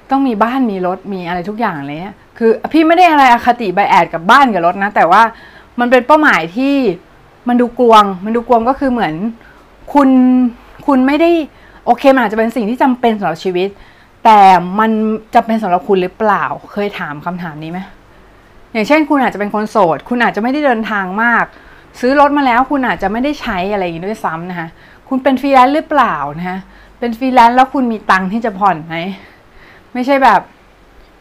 ต้องมีบ้านมีรถมีอะไรทุกอย่างเลยเนี่ยคือพี่ไม่ได้อะไรอคติ bias กับบ้านกับรถนะ แต่ว่ามันเป็นเป้าหมายที่มันดูกลวง มันดูกลวงก็คือเหมือนคุณคุณไม่ได้โอเคมันอาจจะเป็นสิ่งที่จำเป็นสำหรับชีวิต แต่มันจะเป็นสำหรับคุณหรือเปล่า เคยถามคำถามนี้ไหมอย่างเช่น คุณอาจจะเป็นคนโสด คุณอาจจะไม่ได้เดินทางมาก ซื้อรถมาแล้วคุณอาจจะไม่ได้ใช้อะไรอย่างนี้ด้วยซ้ำนะคะ คุณเป็นฟรีแลนซ์หรือเปล่านะคะเป็นฟรีแลนซ์แล้วคุณมีตังค์ที่จะผ่อนไหมไม่ใช่แบบ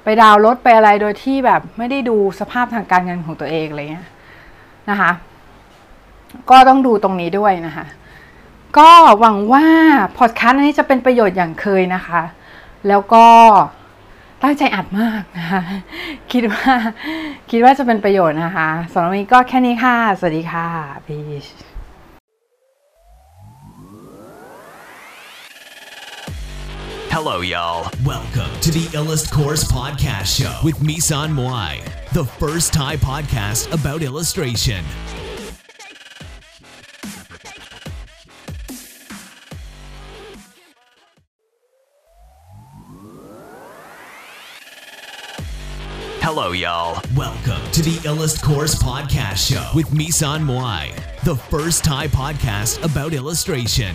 ไปดาวรถไปอะไรโดยที่แบบไม่ได้ดูสภาพทางการเงินของตัวเองอะไรเงี้ยนะคะ ก็ต้องดูตรงนี้ด้วยนะคะ ก็หวังว่าพอดแคสต์นี้จะเป็นประโยชน์อย่างเคยนะคะ แล้วก็ตั้งใจอัดมากนะคะคิดว่าคิดว่าจะเป็นประโยชน์นะคะสำหรับวันนี้ก็แค่นี้ค่ะ สวัสดีค่ะพีช Hello, y'all. Welcome to the Illust Course Podcast Show with Misan Moai, the first Thai podcast about illustration. Hello, y'all. Welcome to the Illust Course Podcast Show with Misan Moai, the first Thai podcast about illustration.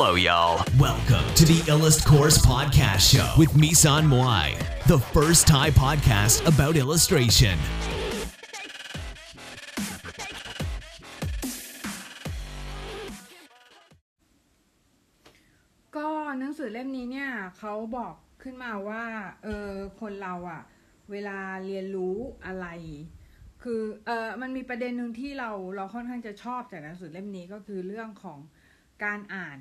ฮัลโหล y'all welcome to the Illust Course Podcast Show with Misan Moai the first Thai podcast about illustration ก็หนังสือเล่มนี้เนี่ยเขาบอกขึ้นมาว่าเออคนเราอะเวลาเรียนรู้อะไร คือเออมันมีประเด็นหนึ่งที่เราเราค่อนข้างจะชอบจากหนังสือเล่มนี้ก็คือเรื่องของการอ่าน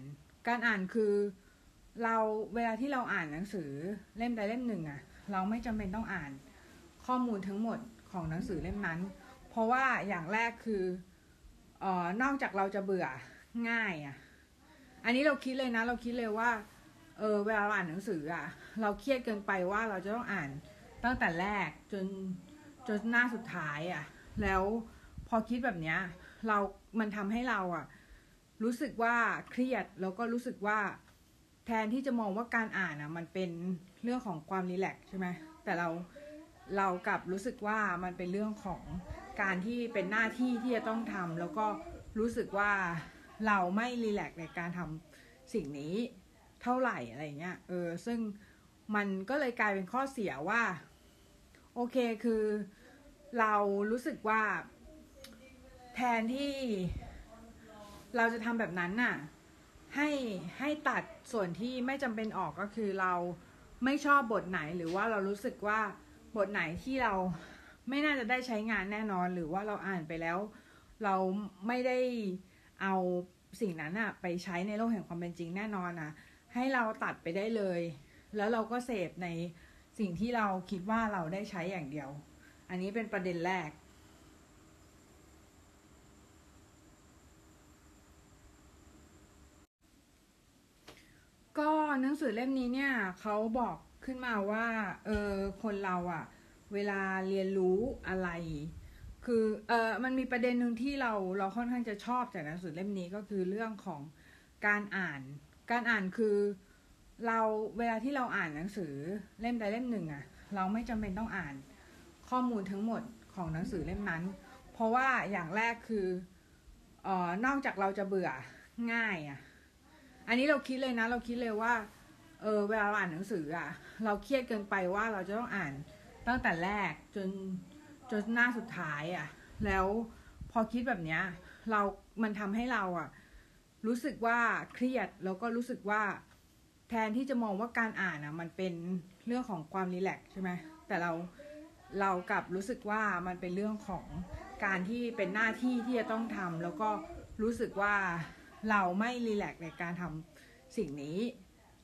การอ่านคือเราเวลาที่เราอ่านหนังสือเล่มใดเล่มหนึ่งอะเราไม่จำเป็นต้องอ่านข้อมูลทั้งหมดของหนังสือเล่มนั้น เพราะว่าอย่างแรกคือเอ่อนอกจากเราจะเบื่อง่ายอะอันนี้เราคิดเลยนะ เราคิดเลยว่าเออเวลาเราอ่านหนังสืออะเราเครียดเกินไปว่าเราจะต้องอ่านตั้งแต่แรกจนจนหน้าสุดท้ายอะแล้วพอคิดแบบเนี้ยเรา มันทำให้เราอะ รู้สึกว่าเครียดแล้วก็รู้สึกว่าแทนที่จะมองว่าการอ่านอะ มันเป็นเรื่องของความรีแลกใช่ไหมแต่เราเรากลับรู้สึกว่ามันเป็นเรื่องของการที่เป็นหน้าที่ที่จะต้องทำแล้วก็รู้สึกว่าเราไม่รีแลกในการทำสิ่งนี้เท่าไหร่อะไรเงี้ยเออซึ่งมันก็เลยกลายเป็นข้อเสียว่า โอเคคือเรารู้สึกว่า แทนที่ เราจะทำแบบนั้นน่ะให้ให้ตัดส่วนที่ไม่จำเป็นออกก็คือเราไม่ชอบบทไหนหรือว่าเรารู้สึกว่าบทไหนที่เราไม่น่าจะได้ใช้งานแน่นอน หรือว่าเราอ่านไปแล้ว เราไม่ได้เอาสิ่งนั้นอะไปใช้ในโลกแห่งความเป็นจริงแน่นอนอะให้เราตัดไปได้เลย แล้วเราก็เสพในสิ่งที่เราคิดว่าเราได้ใช้อย่างเดียว อันนี้เป็นประเด็นแรก ก็หนังสือเล่มนี้เนี่ยเขาบอกขึ้นมาว่าเออคนเราอะเวลาเรียนรู้อะไร คือเออมันมีประเด็นหนึ่งที่เราเราค่อนข้างจะชอบจากหนังสือเล่มนี้ก็คือเรื่องของการอ่าน การอ่านคือเราเวลาที่เราอ่านหนังสือเล่มใดเล่มหนึ่งอะเราไม่จำเป็นต้องอ่านข้อมูลทั้งหมดของหนังสือเล่มนั้น เพราะว่าอย่างแรกคือเออนอกจากเราจะเบื่อง่ายอะ อันนี้เราคิดเลยนะ เราคิดเลยว่า เออเวลาเราอ่านหนังสืออะเราเครียดเกินไปว่าเราจะต้องอ่านตั้งแต่แรกจนจนหน้าสุดท้ายอะแล้วพอคิดแบบเนี้ย เรามันทำให้เราอะรู้สึกว่าเครียดแล้วก็รู้สึกว่าแทนที่จะมองว่าการอ่านอะมันเป็นเรื่องของความรีแลกใช่ไหมแต่เราเรากลับรู้สึกว่ามันเป็นเรื่องของการที่เป็นหน้าที่ที่จะต้องทำแล้วก็รู้สึกว่า เราไม่รีแลกในการทำสิ่งนี้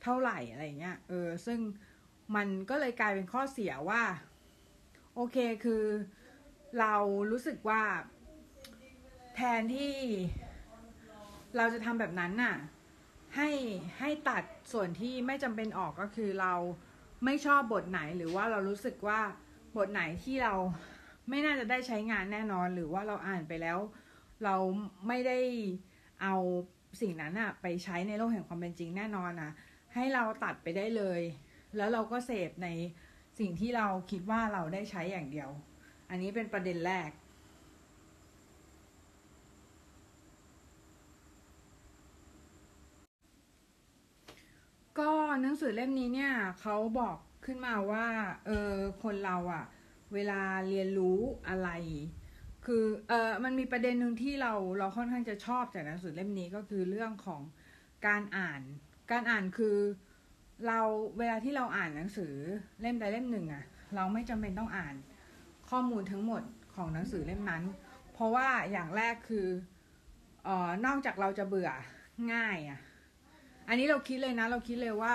เท่าไหร่อะไรเงี้ยเออซึ่งมันก็เลยกลายเป็นข้อเสียว่า โอเคคือเรารู้สึกว่า แทนที่เราจะทำแบบนั้นน่ะ ให้ให้ตัดส่วนที่ไม่จำเป็นออกก็คือเราไม่ชอบบทไหนหรือว่าเรารู้สึกว่าบทไหนที่เราไม่น่าจะได้ใช้งานแน่นอน หรือว่าเราอ่านไปแล้ว เราไม่ได้ เอาสิ่งนั้นอะไปใช้ในโลกแห่งความเป็นจริงแน่นอนอะให้เราตัดไปได้เลย แล้วเราก็เสพในสิ่งที่เราคิดว่าเราได้ใช้อย่างเดียว อันนี้เป็นประเด็นแรก ก็หนังสือเล่มนี้เนี่ยเขาบอกขึ้นมาว่า เออคนเราอะเวลาเรียนรู้อะไร คือเออมันมีประเด็นหนึ่งที่เราเราค่อนข้างจะชอบจากหนังสือเล่มนี้ก็คือเรื่องของการอ่าน การอ่านคือเราเวลาที่เราอ่านหนังสือเล่มใดเล่มหนึ่งอะเราไม่จำเป็นต้องอ่านข้อมูลทั้งหมดของหนังสือเล่มนั้น เพราะว่าอย่างแรกคือเอ่อนอกจากเราจะเบื่อง่ายอะอันนี้เราคิดเลยนะ เราคิดเลยว่า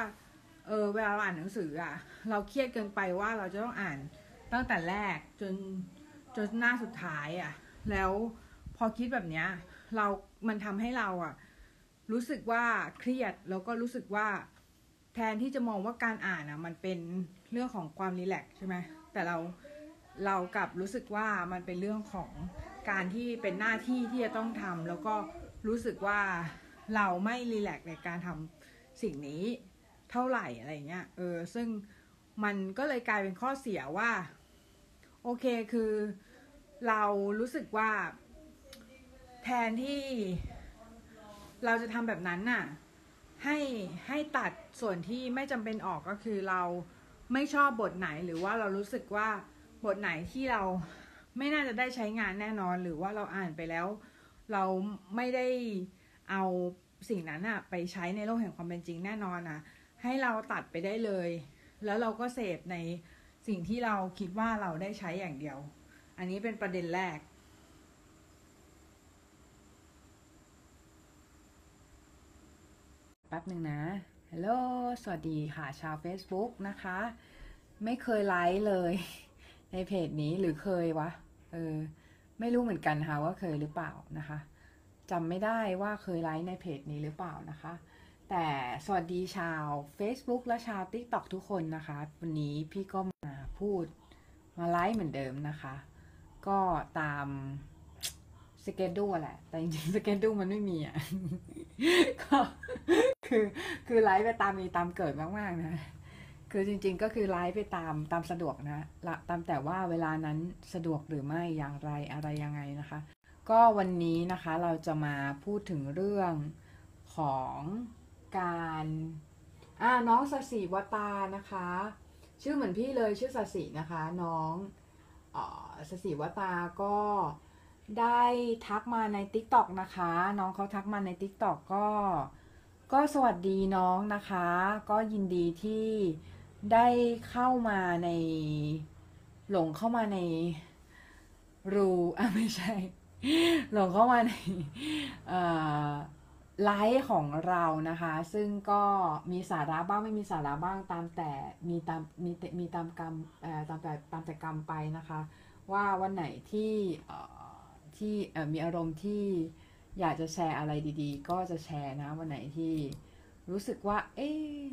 เออเวลาเราอ่านหนังสืออะเราเครียดเกินไปว่าเราจะต้องอ่านตั้งแต่แรกจน จนหน้าสุดท้ายอะแล้วพอคิดแบบเนี้ย เรา มันทำให้เราอะรู้สึกว่าเครียดแล้วก็รู้สึกว่า แทนที่จะมองว่าการอ่านอะมันเป็นเรื่องของความรีแลกซ์ใช่ไหมแต่เราเรากลับรู้สึกว่ามันเป็นเรื่องของการที่เป็นหน้าที่ที่จะต้องทำแล้วก็รู้สึกว่าเราไม่รีแลกซ์ในการทำสิ่งนี้เท่าไหร่อะไรเงี้ยเออซึ่งมันก็เลยกลายเป็นข้อเสียว่า โอเคคือเรารู้สึกว่าแทนที่เราจะทำแบบนั้นน่ะ ให้ให้ตัดส่วนที่ไม่จำเป็นออกก็คือเราไม่ชอบบทไหนหรือว่าเรารู้สึกว่าบทไหนที่เราไม่น่าจะได้ใช้งานแน่นอน หรือว่าเราอ่านไปแล้ว เราไม่ได้เอาสิ่งนั้นอะไปใช้ในโลกแห่งความเป็นจริงแน่นอนอะให้เราตัดไปได้เลย แล้วเราก็เสพใน สิ่งที่เราคิดว่าเราได้ใช้อย่างเดียว อันนี้เป็นประเด็นแรก แป๊บหนึ่งนะ ฮัลโหล สวัสดีค่ะ ชาว Facebook นะคะ ไม่เคยไลฟ์เลย ในเพจนี้หรือเคยวะ เออ ไม่รู้เหมือนกันค่ะว่าเคยหรือเปล่านะคะจำไม่ได้ว่าเคยไลฟ์ในเพจนี้หรือเปล่านะคะ แต่สวัสดีชาว Facebook และชาว TikTok ทุกคนนะคะ วันนี้พี่ก็มา พูดมาไลฟ์เหมือนเดิมนะคะ ก็ตามสเกดูแหละ แต่จริงๆสเกดูมันไม่มีอะก็คือคือไลฟ์ไปตามมีตามเกิดมากๆนะ คือจริง ๆ ก็คือไลฟ์ไปตามตามสะดวกนะละตามแต่ว่าเวลานั้นสะดวกหรือไม่อย่างไรอะไรยังไงนะคะ ก็วันนี้นะคะเราจะมาพูดถึงเรื่องของการอ่าน้องสสีวตานะคะ ชื่อเหมือนพี่เลยชื่อสสีนะคะ น้องออสสีวตาก็ได้ทักมาใน t ิ k t o k นะคะ น้องเขาทักมาใน t ิ k t o k ก็ ก็สวัสดีน้องนะคะ ก็ยินดีที่ได้เข้ามาในหลงเข้ามาในรูอะไม่ใช่ หลงเข้ามาใน ไลฟ์ของเรานะคะ ซึ่งก็มีสาระบ้างไม่มีสาระบ้างตามแต่มีตามมีมีตามกรรมตามแต่ตามแต่กรรมไปนะคะ ว่าวันไหนที่ที่มีอารมณ์ที่อยากจะแชร์อะไรดีๆ ก็จะแชร์นะวันไหนที่รู้สึกว่า เอ๊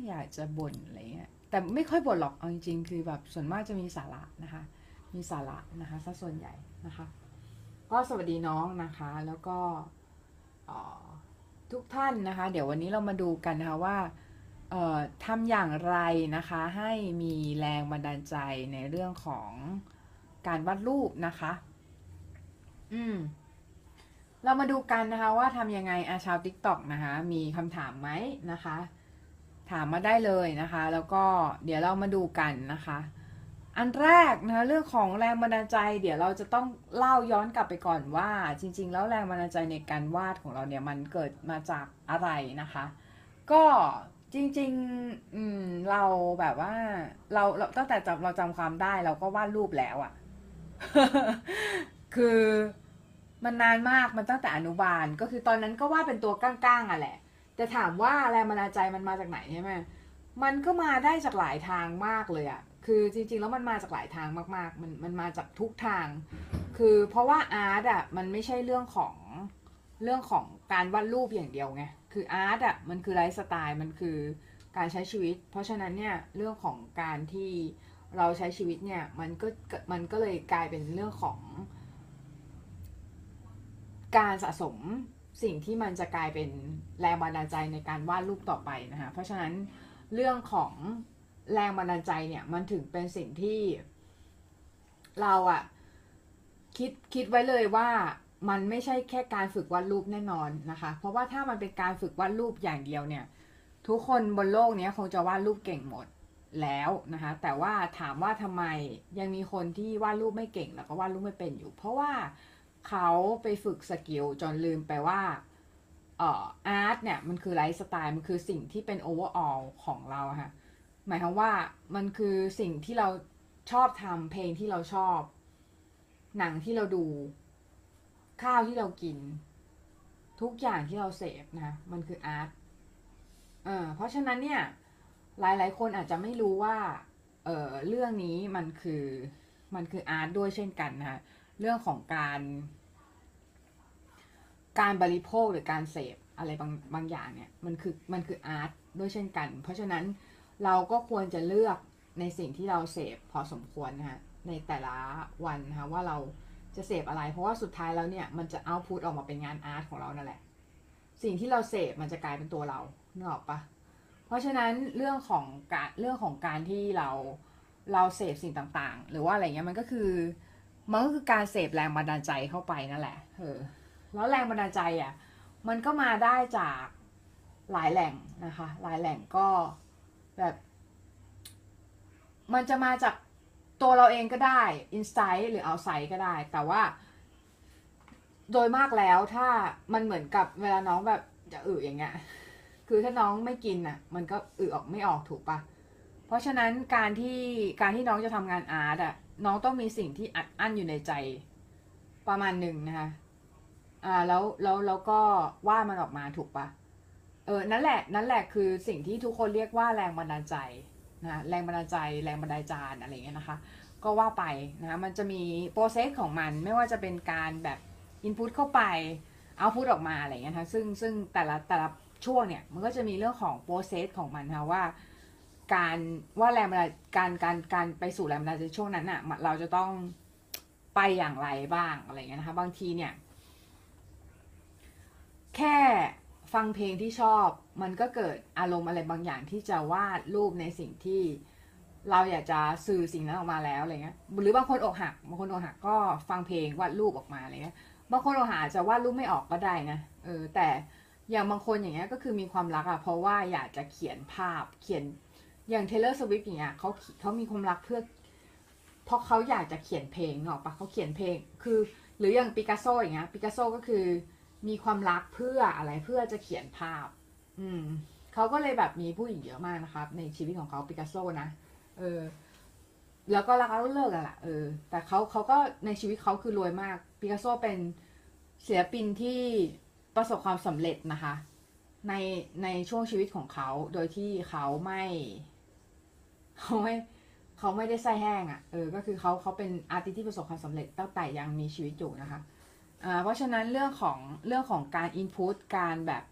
อยากจะบ่นอะไรเงี้ยแต่ไม่ค่อยบ่นหรอกเอาจริงๆคือแบบส่วนมากจะมีสาระนะคะ มีสาระนะคะซะส่วนใหญ่นะคะ ก็สวัสดีน้องนะคะแล้วก็ ทุกท่านนะคะ เดี๋ยววันนี้เรามาดูกันนะคะว่าทำอย่างไรนะคะให้มีแรงบันดาลใจในเรื่องของการวาดรูปนะคะ อืม เรามาดูกันนะคะว่าทำยังไงอาชาวทิกตอกนะคะ มีคำถามไหมนะคะ ถามมาได้เลยนะคะ แล้วก็เดี๋ยวเรามาดูกันนะคะ อันแรกนะเรื่องของแรงบันดาลใจ เดี๋ยวเราจะต้องเล่าย้อนกลับไปก่อนว่า จริง ๆ แล้วแรงบันดาลใจในการวาดของเราเนี่ยมันเกิดมาจากอะไรนะคะ ก็จริงๆอืมเราแบบว่าเราเราตั้งแต่จำเราจำความได้เราก็วาดรูปแล้วอะ่ะ คือมันนานมากมันตั้งแต่อนุบาล ก็คือตอนนั้นก็วาดเป็นตัวก้างๆอะแหละ แต่ถามว่าแรงบันดาลใจมันมาจากไหนใช่ไหมมันก็มาได้จากหลายทางมากเลยอะ คือจริงๆ แล้วมันมาจากหลายทางมากๆ มันมันมาจากทุกทาง คือเพราะว่าอาร์ตอะมันไม่ใช่เรื่องของเรื่องของการวาดรูปอย่างเดียวไง คืออาร์ตอะมันคือไลฟ์สไตล์ มันคือการใช้ชีวิต เพราะฉะนั้นเนี่ยเรื่องของการที่เราใช้ชีวิตเนี่ยมันก็มันก็เลยกลายเป็นเรื่องของ การสะสมสิ่งที่มันจะกลายเป็นแรงบันดาลใจในการวาดรูปต่อไปนะคะเพราะฉะนั้นเรื่องของ แรงบันดาลใจเนี่ยมันถึงเป็นสิ่งที่ เราอะคิดคิดไว้เลยว่ามันไม่ใช่แค่การฝึกวาดรูปแน่นอนนะคะ เพราะว่าถ้ามันเป็นการฝึกวาดรูปอย่างเดียวเนี่ย ทุกคนบนโลกนี้คงจะวาดรูปเก่งหมดแล้วนะคะ แต่ว่าถามว่าทำไมยังมีคนที่วาดรูปไม่เก่งแล้วก็วาดรูปไม่เป็นอยู่ เพราะว่าเขาไปฝึก skill จนลืมไปว่าเออ art เนี่ยมันคือไลฟ์สไตล์มันคือสิ่งที่เป็น overall ของเราค่ะ หมายความว่ามันคือสิ่งที่เราชอบทำเพลงที่เราชอบ หนังที่เราดู ข้าวที่เรากิน ทุกอย่างที่เราเสพนะมันคืออาร์ตเออเพราะฉะนั้นเนี่ย หลายๆ คนอาจจะไม่รู้ว่าเออเรื่องนี้มันคือมันคืออาร์ตด้วยเช่นกันนะคะเรื่องของการ การบริโภคหรือการเสพอะไรบางบางอย่างเนี่ยมันคือมันคืออาร์ตด้วยเช่นกัน เพราะฉะนั้น เราก็ควรจะเลือกในสิ่งที่เราเสพพอสมควรนะคะในแต่ละวันนะคะว่าเราจะเสพอะไร เพราะว่าสุดท้ายแล้วเนี่ยมันจะเอาพุทออกมาเป็นงานอาร์ตของเรานั่นแหละ สิ่งที่เราเสพมันจะกลายเป็นตัวเรานึกออกปะเพราะฉะนั้นเรื่องของการเรื่องของการที่เราเราเสพสิ่งต่างๆ หรือว่าอะไรเงี้ยมันก็คือมันก็คือการเสพแรงบันดาลใจเข้าไปนั่นแหละเออแล้วแรงบันดาลใจอะมันก็มาได้จากหลายแหล่งนะคะ หลายแหล่งก็ แบบ มันจะมาจากตัวเราเองก็ได้อินไซต์หรือเอาไซต์ก็ได้ แต่ว่า โดยมากแล้วถ้ามันเหมือนกับเวลาน้องแบบจะอึอย่างเงี้ย คือถ้าน้องไม่กินอะ มันก็อึออกไม่ออกถูกปะเพราะฉะนั้นการที่การที่น้องจะทำงานอาร์ตอะ น้องต้องมีสิ่งที่อัดอั้นอยู่ในใจประมาณหนึ่งนะคะ อ่าแล้วแล้วแล้วก็วาดมันออกมาถูกปะ เออ นั่นแหละ นั่นแหละคือสิ่งที่ทุกคนเรียกว่าแรงบันดาลใจนะแรงบันดาลใจ แรงบันดาลจานอะไรเงี้ยนะคะ ก็ว่าไปนะมันจะมี process ของมันไม่ว่าจะเป็นการแบบ input เข้าไป output ออกมาอะไรเงี้ยนะคะซึ่งซึ่งแต่ละแต่ละช่วงเนี่ยมันก็จะมีเรื่องของ process ของมันนะคะว่าการว่าแรงบันดาลการการการไปสู่แรงบันดาลใจช่วงนั้นอะ่ะเราจะต้องไปอย่างไรบ้างอะไรเงี้ยนะคะ บางทีเนี่ย แค่ ฟังเพลงที่ชอบ มันก็เกิดอารมณ์อะไรบางอย่างที่จะวาดรูปในสิ่งที่เราอยากจะสื่อสิ่งนั้นออกมาแล้วอะไรเงี้ย หรือบางคนอกหัก บางคนอกหักก็ฟังเพลงวาดรูปออกมาอะไรเงี้ย บางคนอกหักจะวาดรูปไม่ออกก็ได้นะ เออ แต่อย่างบางคนอย่างเงี้ยก็คือมีความรักอะเพราะว่าอยากจะเขียนภาพ เขียน อย่าง Taylor Swift อย่างเงี้ยเขาเขามีความรักเพื่อ เพราะเขาอยากจะเขียนเพลงเนาะปะเขาเขียนเพลง คือ หรืออย่างปิกัสโซอย่างเงี้ย ปิกัสโซก็คือ มีความรักเพื่ออะไรเพื่อจะเขียนภาพ อืมเขาก็เลยแบบมีผู้หญิงเยอะมากนะครับ ในชีวิตของเขาปิกัสโซนะเออ แล้วก็รักแล้วเลิกกันแหละเออ แต่เขาเขาก็ในชีวิตเขาคือรวยมากปิกัสโซเป็นศิลปินที่ประสบความสำเร็จนะคะ ในในช่วงชีวิตของเขาโดยที่เขาไม่เขาไม่เขาไม่ได้ไส้แห้งอะ่ะเออ ก็คือเขาเขาเป็นอาร์ติสที่ประสบความสำเร็จตั้งแต่ยังมีชีวิตอยู่นะคะ อ่าเพราะฉะนั้นเรื่องของเรื่องของการ input การแบบ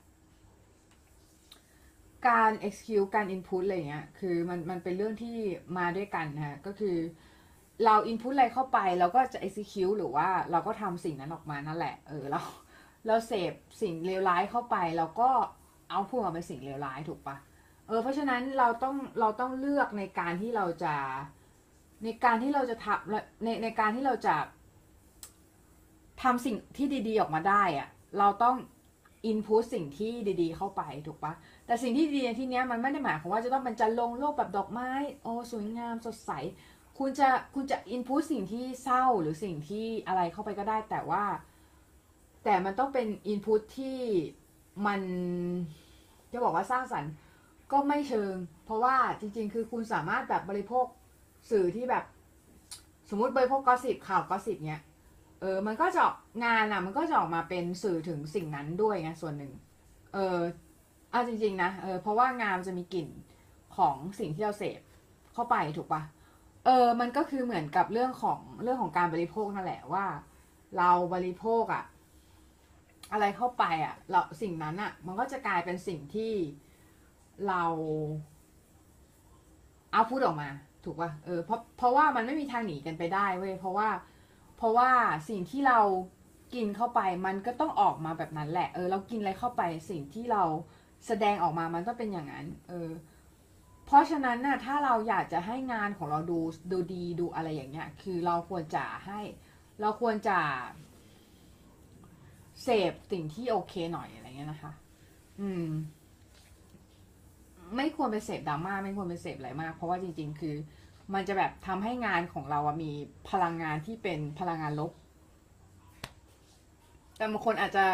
การ execute การ input อะไรเงี้ย คือมันมันเป็นเรื่องที่มาด้วยกันนะคะก็คือเรา input อะไรเข้าไปเราก็จะ execute หรือว่าเราก็ทำสิ่งนั้นออกมานั่นแหละ เออเราเราเสพสิ่งเลวร้ายเข้าไปเราก็เอาพูดออกเป็นสิ่งเลวร้ายถูกปะเออเพราะฉะนั้นเราต้องเราต้องเลือกในการที่เราจะในการที่เราจะทำในในการที่เราจะ ทำสิ่งที่ดีๆออกมาได้อะเราต้องอินพุตสิ่งที่ดีๆเข้าไปถูกปะแต่สิ่งที่ดีในที่นี้มันไม่ได้หมายความว่าจะต้องเป็นจะลงโลกแบบดอกไม้ โอ้สวยงามสดใส คุณจะคุณจะอินพุตสิ่งที่เศร้าหรือสิ่งที่อะไรเข้าไปก็ได้ แต่ว่า แต่มันต้องเป็นอินพุตที่มันจะบอกว่าสร้างสรรค์ก็ไม่เชิง เพราะว่าจริง ๆ คือคุณสามารถแบบบริโภคสื่อที่แบบ สมมติบริโภคกอสิบข่าวกอสิบเนี้ย เออ มันก็จะงานอะ มันก็จะออกมาเป็นสื่อถึงสิ่งนั้นด้วยไงส่วนหนึ่ง เออเอาจริง ๆ นะ เออ เพราะว่างานมันจะมีกลิ่นของสิ่งที่เราเสพเข้าไปถูกปะเออ มันก็คือเหมือนกับเรื่องของเรื่องของการบริโภคนั่นแหละว่า เราบริโภคอะอะไรเข้าไปอะเราสิ่งนั้นอะมันก็จะกลายเป็นสิ่งที่เราเอาพูดออกมา ถูกปะเออเพราะเพราะว่ามันไม่มีทางหนีกันไปได้เว้ยเพราะว่า เพราะว่าสิ่งที่เรากินเข้าไปมันก็ต้องออกมาแบบนั้นแหละ เออ เรากินอะไรเข้าไปสิ่งที่เราแสดงออกมามันต้องเป็นอย่างนั้น เออ เพราะฉะนั้นน่ะถ้าเราอยากจะให้งานของเราดูดูดีดูอะไรอย่างเงี้ย คือเราควรจะให้ เราควรจะเสพสิ่งที่โอเคหน่อยอะไรเงี้ยนะคะ อืม ไม่ควรไปเสพดราม่าไม่ควรไปเสพอะไรมาก เพราะว่าจริง ๆ คือ มันจะแบบทำให้งานของเราอะมีพลังงานที่เป็นพลังงานลบ แต่บางคนอาจจะ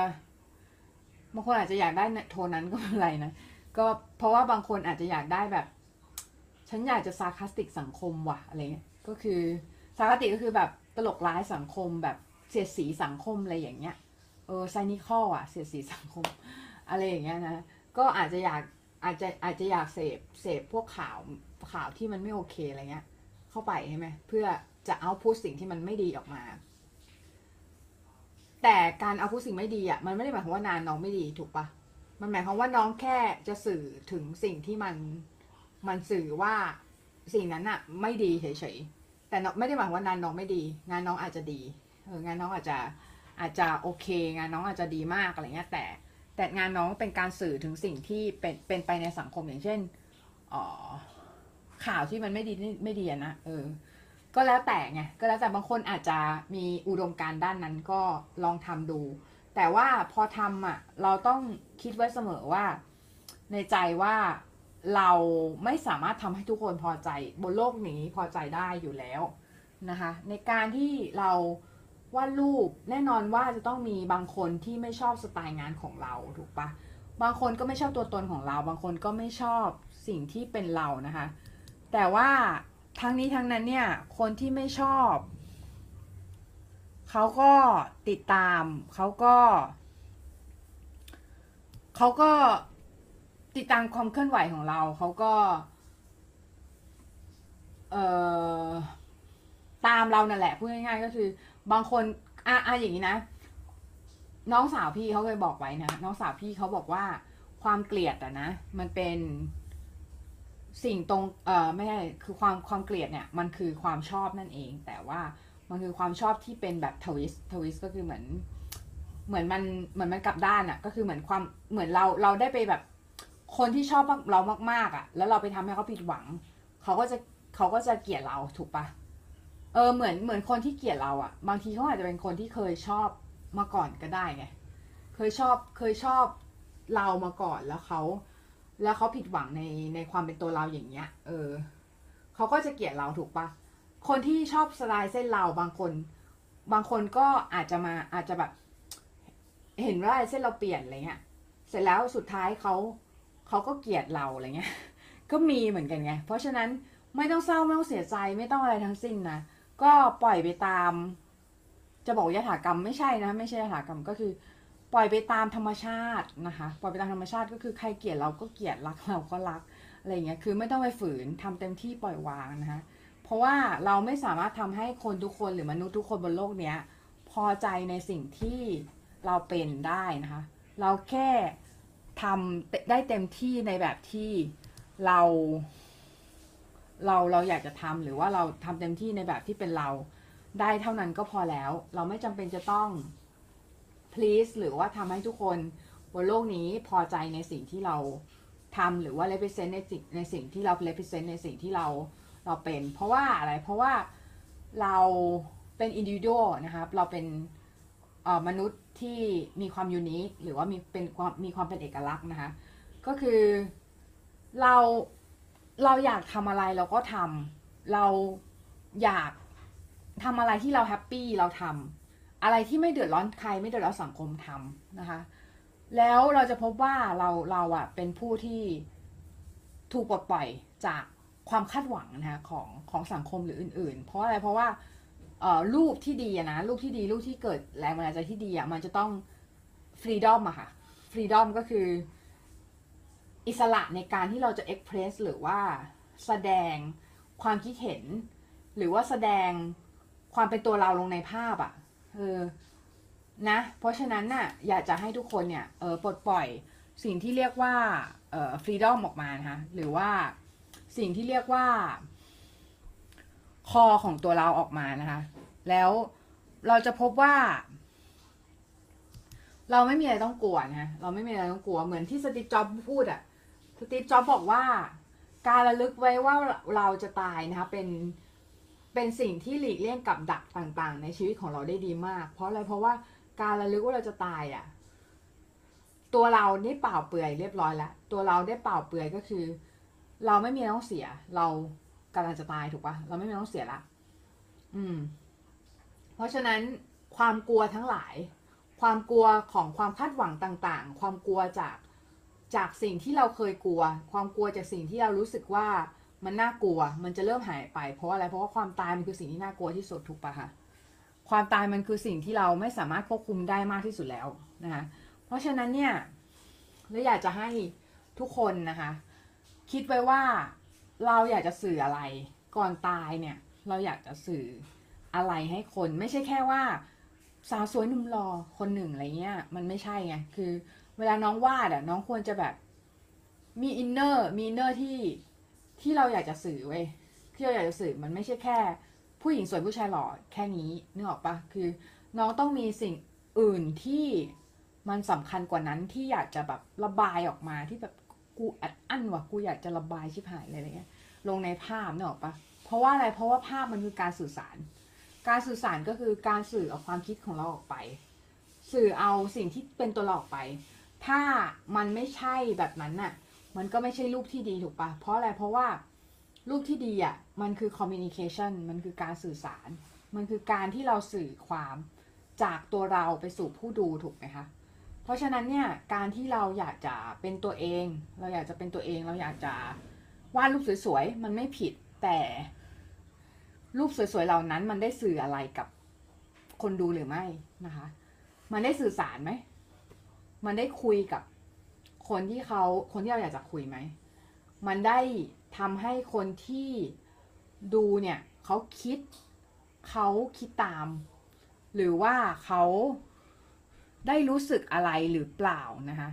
บางคนอาจจะอยากได้โทนนั้นก็ไม่เป็นไรนะก็เพราะว่าบางคนอาจจะอยากได้แบบ ฉันอยากจะซาคาสติกสังคมว่ะอะไรเงี้ยก็คือซาคาสติกก็คือแบบตลกร้ายสังคมแบบเสียดสีสังคมอะไรอย่างเงี้ยเออไซนิคอลอะเสียดสีสังคม อะไรอย่างเงี้ยนะก็อาจจะอยาก อาจจะอาจจะอยากเสพเสพพวกข่าวข่าวที่มันไม่โอเคอะไรเงี้ย เข้าไปใช่ไหมเพื่อจะเอาพูดสิ่งที่มันไม่ดีออกมา แต่การเอาพูดสิ่งไม่ดีอะมันไม่ได้หมายความว่านานน้องไม่ดีถูกปะมันหมายความว่าน้องแค่จะสื่อถึงสิ่งที่มันมันสื่อว่าสิ่งนั้นอะไม่ดีเฉยๆ แต่ไม่ได้หมายความว่านานน้องไม่ดี งานน้องอาจจะดีเอองานน้องอาจจะอาจจะโอเค งานน้องอาจจะดีมากอะไรเงี้ยแต่ แต่งานน้องเป็นการสื่อถึงสิ่งที่เป็นเป็นไปในสังคมอย่างเช่นอ๋อข่าวที่มันไม่ดีไม่ดีนะเออ ก็แล้วแต่ไงก็แล้วแต่บางคนอาจจะมีอุดมการณ์ด้านนั้นก็ลองทำดู แต่ว่าพอทำอะ เราต้องคิดไว้เสมอว่า ในใจว่าเราไม่สามารถทำให้ทุกคนพอใจบนโลกนี้พอใจได้อยู่แล้วนะคะ ในการที่เรา วาดรูปแน่นอนว่าจะต้องมีบางคนที่ไม่ชอบสไตล์งานของเราถูกปะบางคนก็ไม่ชอบตัวตนของเรา บางคนก็ไม่ชอบสิ่งที่เป็นเรานะคะ แต่ว่าทั้งนี้ทั้งนั้นเนี่ยคนที่ไม่ชอบเขาก็ติดตามเขาก็เขาก็ติดตามความเคลื่อนไหวของเราเขาก็เอ่อตามเรานั่นแหละพูดง่ายๆก็คือ บางคนอะอะอย่างนี้นะ น้องสาวพี่เขาเคยบอกไว้นะ น้องสาวพี่เขาบอกว่าความเกลียดอะนะ มันเป็นสิ่งตรง เอ่อ ไม่ใช่ คือความความเกลียดเนี่ย มันคือความชอบนั่นเอง แต่ว่ามันคือความชอบที่เป็นแบบทวิสทวิสก็คือเหมือน เหมือนมัน เหมือนมันกลับด้านอะก็คือเหมือนความ เหมือนเรา เราได้ไปแบบ คนที่ชอบเรามากๆอะแล้วเราไปทำให้เขาผิดหวัง เขาก็จะ เขาก็จะเกลียดเรา ถูกปะ เออเหมือนเหมือนคนที่เกลียดเราอะบางทีเขาอาจจะเป็นคนที่เคยชอบมาก่อนก็ได้ไงเคยชอบเคยชอบเรามาก่อนแล้วเขาแล้วเขาผิดหวังในในความเป็นตัวเราอย่างเงี้ย เออเขาก็จะเกลียดเราถูกปะคนที่ชอบสไตล์เส้นเราบางคน บางคนก็อาจจะมาอาจจะแบบ เห็นว่าเส้นเราเปลี่ยนอะไรเงี้ย เสร็จแล้วสุดท้ายเขาเขาก็เกลียดเราอะไรเงี้ย ก็มีเหมือนกันไง เพราะฉะนั้นไม่ต้องเศร้าไม่ต้องเสียใจไม่ต้องอะไรทั้งสิ้นนะ ก็ปล่อยไปตาม จะบอกยถากรรมไม่ใช่นะ ไม่ใช่ยถากรรมก็คือ ปล่อยไปตามธรรมชาตินะคะ ปล่อยไปตามธรรมชาติก็คือใครเกลียดเราก็เกลียดรักเราก็รักอะไรเงี้ยคือไม่ต้องไปฝืนทำเต็มที่ปล่อยวางนะคะเพราะว่าเราไม่สามารถทำให้คนทุกคนหรือมนุษย์ทุกคนบนโลกเนี้ยพอใจในสิ่งที่เราเป็นได้นะคะ เราแค่ทำได้เต็มที่ในแบบที่เรา เราเราอยากจะทำหรือว่าเราทำเต็มที่ในแบบที่เป็นเราได้เท่านั้นก็พอแล้ว เราไม่จำเป็นจะต้อง please หรือว่าทำให้ทุกคนบนโลกนี้พอใจในสิ่งที่เราทำหรือว่า represent ในสิ่งในสิ่งที่เรา represent ในสิ่งที่เราเราเป็น เพราะว่าอะไรเพราะว่าเราเป็น individual นะครับเราเป็นมนุษย์ที่มีความยูนิคหรือว่ามีเป็นความมีความเป็นเอกลักษณ์นะคะก็คือเรา เราอยากทำอะไรเราก็ทำเราอยากทำอะไรที่เราแฮปปี้เราทำอะไรที่ไม่เดือดร้อนใครไม่เดือดร้อนสังคมทำนะคะ แล้วเราจะพบว่าเราเราอะเป็นผู้ที่ถูกปลดปล่อยจากความคาดหวังนะคะของของสังคมหรืออื่น ๆ เพราะอะไรเพราะว่าเอ่อรูปที่ดีนะรูปที่ดีรูปที่เกิดแรงบันดาลใจที่ดีอะมันจะต้องฟรีดอมอะค่ะฟรีดอมก็คือ อิสระในการที่เราจะเอ็กเพรสหรือว่าแสดงความคิดเห็น หรือว่าแสดงความเป็นตัวเราลงในภาพอะ่ะเออนะ เพราะฉะนั้นน่ะอยากจะให้ทุกคนเนี่ยเออปลดปล่อยสิ่งที่เรียกว่าเออฟรีดอมออกมานะคะหรือว่าสิ่งที่เรียกว่า คอของตัวเราออกมานะคะ แล้วเราจะพบว่า เราไม่มีอะไรต้องกลัวนะเราไม่มีอะไรต้องกลัวเหมือนที่สตีฟจ็อบพูดอะ สตีฟจ็อบบอกว่า การระลึกไว้ว่าเราจะตายนะคะเป็นเป็นสิ่งที่หลีกเลี่ยงกับดักต่างๆ ในชีวิตของเราได้ดีมาก เพราะอะไรเพราะว่าการระลึกว่าเราจะตายอะตัวเราได้เปล่าเปลือยเรียบร้อยแล้วตัวเราได้เปล่าเปลือยก็คือ เราไม่มีต้องเสีย เรากำลังจะตายถูกปะเราไม่มีต้องเสียละอืม เพราะฉะนั้นความกลัวทั้งหลาย ความกลัวของความคาดหวังต่างๆ ความกลัวจาก จากสิ่งที่เราเคยกลัว ความกลัวจากสิ่งที่เรารู้สึกว่ามันน่ากลัว มันจะเริ่มหายไป เพราะอะไร เพราะว่าความตายมันคือสิ่งที่น่ากลัวที่สุดถูกปะคะ ความตายมันคือสิ่งที่เราไม่สามารถควบคุมได้มากที่สุดแล้วนะคะ เพราะฉะนั้นเนี่ยเราอยากจะให้ทุกคนนะคะ คิดไว้ว่าเราอยากจะสื่ออะไร ก่อนตายเนี่ย เราอยากจะสื่ออะไรให้คน ไม่ใช่แค่ว่าสาวสวยหนุ่มหล่อคนหนึ่งอะไรเงี้ย มันไม่ใช่ไง คือ เวลาน้องวาดอะ น้องควรจะแบบ มี inner มี inner ที่ที่เราอยากจะสื่อเว้ยที่เราอยากจะสื่อมันไม่ใช่แค่ ผู้หญิงสวยผู้ชายหล่อแค่นี้นึกออกปะคือ น้องต้องมีสิ่งอื่นที่มันสำคัญกว่านั้นที่อยากจะแบบระบายออกมาที่แบบกูอัดอั้นว่ะกูอยากจะระบายชิบหายเลยอะไรเงี้ย ลงในภาพนึกออกปะเพราะว่าอะไรเพราะว่าภาพมันคือการสื่อสาร การสื่อสารก็คือการสื่อเอาความคิดของเราออกไป สื่อเอาสิ่งที่เป็นตัวเราออกไป ถ้ามันไม่ใช่แบบนั้นน่ะ มันก็ไม่ใช่รูปที่ดีถูกปะเพราะอะไร เพราะว่ารูปที่ดีอะ มันคือ communication มันคือการสื่อสาร มันคือการที่เราสื่อความจากตัวเราไปสู่ผู้ดูถูกไหมคะ เพราะฉะนั้นเนี่ย การที่เราอยากจะเป็นตัวเอง เราอยากจะเป็นตัวเอง เราอยากจะวาดรูปสวยๆ มันไม่ผิด แต่รูปสวยๆ เหล่านั้นมันได้สื่ออะไรกับคนดูหรือไม่นะคะ มันได้สื่อสารไหม มันได้คุยกับคนที่เขาคนที่เราอยากจะคุยไหม มันได้ทำให้คนที่ดูเนี่ยเขาคิดเขาคิดตาม หรือว่าเขาได้รู้สึกอะไรหรือเปล่านะคะ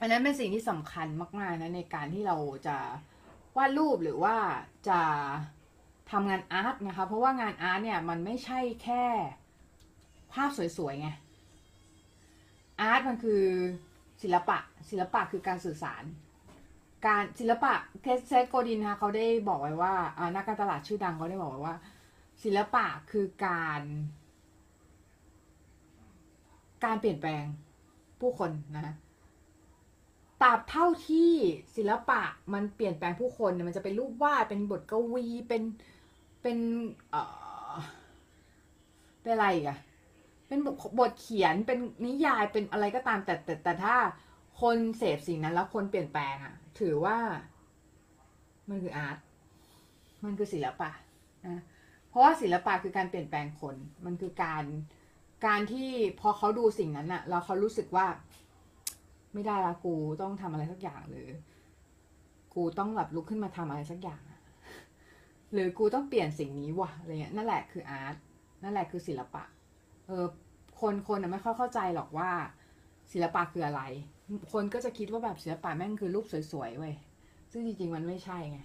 อันนั้นเป็นสิ่งที่สำคัญมากๆนะในการที่เราจะวาดรูปหรือว่าจะทำงานอาร์ตนะคะ เพราะว่างานอาร์ตเนี่ยมันไม่ใช่แค่ภาพสวยๆไง art มันคือศิลปะ ศิลปะคือการสื่อสาร การศิลปะ Seth Godin นะเขาได้บอกไว้ว่าอ่านักการตลาดชื่อดังเขาได้บอกไว้ว่า ศิลปะคือการ การเปลี่ยนแปลงผู้คนนะตราบเท่าที่ศิลปะมันเปลี่ยนแปลงผู้คนเนี่ยมันจะเป็นรูปวาดเป็นบทกวีเป็นเป็นเอ่อเป็นอะไรอีกอะ เป็นบทบทเขียนเป็นนิยายเป็นอะไรก็ตามแต่แต่แต่ถ้าคนเสพสิ่งนั้นแล้วคนเปลี่ยนแปลงอะถือว่า มันคืออาร์ตมันคือศิลปะนะเพราะว่าศิลปะคือการเปลี่ยนแปลงคน มันคือการการที่พอเขาดูสิ่งนั้นอะแล้วเขารู้สึกว่า ไม่ได้ละกูต้องทำอะไรสักอย่างหรือ กูต้องแบบลุกขึ้นมาทำอะไรสักอย่างหรือกูต้องเปลี่ยนสิ่งนี้ว่ะอะไรเงี้ยนั่นแหละคืออาร์ตนั่นแหละคือศิลปะ เออคนคนอะไม่ค่อยเข้าใจหรอกว่าศิลปะคืออะไร คนก็จะคิดว่าแบบศิลปะแม่งคือรูปสวยๆเว้ยซึ่งจริงๆมันไม่ใช่ไง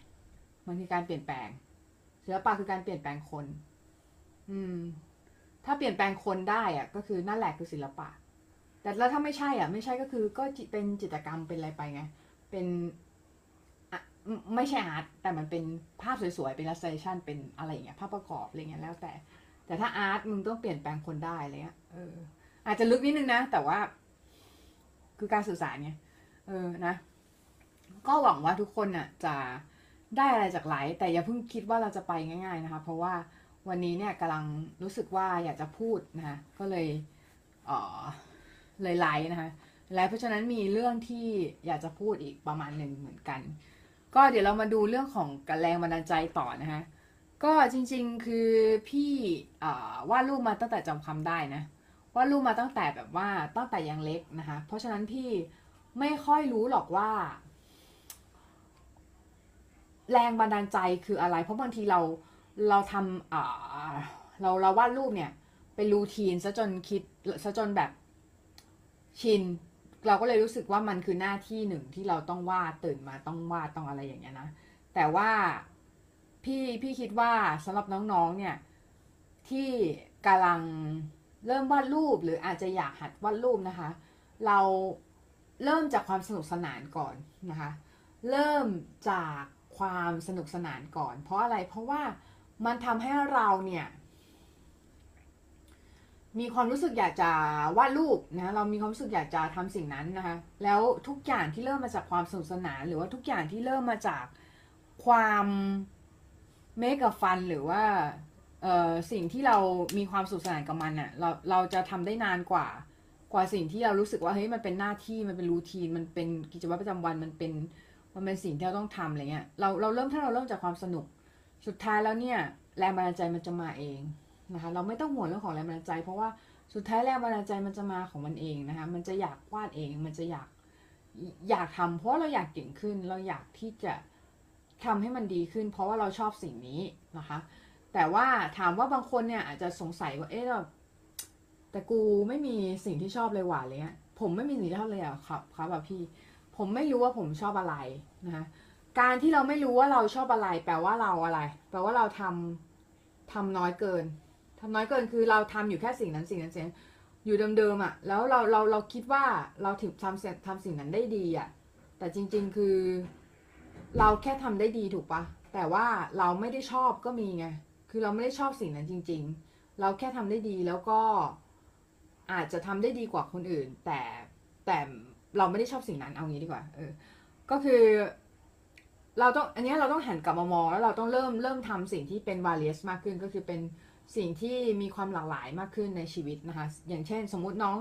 มันคือการเปลี่ยนแปลงศิลปะคือการเปลี่ยนแปลงคน อืม ถ้าเปลี่ยนแปลงคนได้อะก็คือนั่นแหละคือศิลปะ แต่แล้วถ้าไม่ใช่อะ ไม่ใช่ก็คือก็เป็นจิตรกรรมเป็นอะไรไปไง เป็นอะไม่ใช่อาร์ตแต่มันเป็นภาพสวยๆ เป็น illustration เป็นอะไรอย่างเงี้ย ภาพประกอบอะไรเงี้ยแล้วแต่ แต่ถ้าอาร์ตมึงต้องเปลี่ยนแปลงคนได้เงี้ยเออ อาจจะลึกนิดนึงนะ แต่ว่า คือการสื่อสารไงเออนะ ก็หวังว่าทุกคนน่ะ จะได้อะไรจากไลฟ์แต่อย่าเพิ่งคิดว่าเราจะไปง่าย ๆ นะคะ เพราะว่าวันนี้เนี่ยกำลังรู้สึกว่าอยากจะพูดนะคะก็เลยเออเลยไลฟ์นะคะไลฟ์เพราะฉะนั้นมีเรื่องที่อยากจะพูดอีกประมาณหนึ่งเหมือนกัน ก็เดี๋ยวเรามาดูเรื่องของกแรงบันดาลใจต่อนะคะ ก็จริงๆคือพี่วาดรูปมาตั้งแต่จำความได้นะวาดรูปมาตั้งแต่แบบว่าตั้งแต่ยังเล็กนะคะ เพราะฉะนั้นพี่ไม่ค่อยรู้หรอกว่า แรงบันดาลใจคืออะไร เพราะบางทีเราเราทำเราเราวาดรูปเนี่ยเป็นรูทีนซะจนคิดซะจนแบบชินเราก็เลยรู้สึกว่ามันคือหน้าที่หนึ่งที่เราต้องวาดตื่นมาต้องวาดต้องอะไรอย่างเงี้ยนะแต่ว่า พี่พี่คิดว่าสำหรับน้องๆเนี่ยที่กำลังเริ่มวาดรูปหรืออาจจะอยากหัดวาดรูปนะคะ เราเริ่มจากความสนุกสนานก่อนนะคะ เริ่มจากความสนุกสนานก่อน เพราะอะไรเพราะว่ามันทำให้เราเนี่ยมีความรู้สึกอยากจะวาดรูปนะเรามีความรู้สึกอยากจะทำสิ่งนั้นนะคะ แล้วทุกอย่างที่เริ่มมาจากความสนุกสนาน หรือว่าทุกอย่างที่เริ่มมาจากความ เมกะฟันหรือว่าเอ่อสิ่งที่เรามีความสนุกสนานกับมันเน่ะเราเราจะทำได้นานกว่า กว่าสิ่งที่เรารู้สึกว่าเฮ้ยมันเป็นหน้าที่มันเป็นรูทีนมันเป็นกิจวัตรประจำวันมันเป็นมันเป็นสิ่งที่เราต้องทำอะไรเงี้ยเราเราเริ่มถ้าเราเริ่มจากความสนุก สุดท้ายแล้วเนี่ยแรงบันดาลใจมันจะมาเองนะคะเราไม่ต้องห่วงเรื่องของแรงบันดาลใจ เพราะว่าสุดท้ายแรงบันดาลใจมันจะมาของมันเองนะคะมันจะอยากวาดเองมันจะอยากอยากทำเพราะเราอยากเก่งขึ้นเราอยากที่จะ ทำให้มันดีขึ้น เพราะว่าเราชอบสิ่งนี้นะคะ แต่ว่าถามว่าบางคนเนี่ยอาจจะสงสัยว่าเอ๊ะเราแต่กูไม่มีสิ่งที่ชอบเลยหว่าอะไรเงี้ยผมไม่มีสิ่งที่ชอบเลยอะครับครับแบบพี่ ผมไม่รู้ว่าผมชอบอะไรนะคะการที่เราไม่รู้ว่าเราชอบอะไร แปลว่าเราอะไร แปลว่าเราทำทำน้อยเกินทำน้อยเกินคือเราทำอยู่แค่สิ่งนั้นสิ่งนั้นสิ่งนั้นอยู่เดิมๆอะ่ะ แล้วเราเราเราคิดว่าเราถึงทำเสร็จทำสิ่งนั้นได้ดีอะ่ะ แต่จริง ๆ คือ เราแค่ทำได้ดีถูกปะแต่ว่าเราไม่ได้ชอบก็มีไงคือเราไม่ได้ชอบสิ่งนั้นจริง ๆ เราแค่ทำได้ดีแล้วก็อาจจะทำได้ดีกว่าคนอื่น แต่แต่เราไม่ได้ชอบสิ่งนั้นเอางี้ดีกว่า เออ ก็คือ เราต้องอันนี้เราต้องหันกลับมามองแล้วเราต้องเริ่มเริ่มทำสิ่งที่เป็น various มากขึ้นก็คือเป็นสิ่งที่มีความหลากหลายมากขึ้นในชีวิตนะคะ อย่างเช่น สมมุติน้อง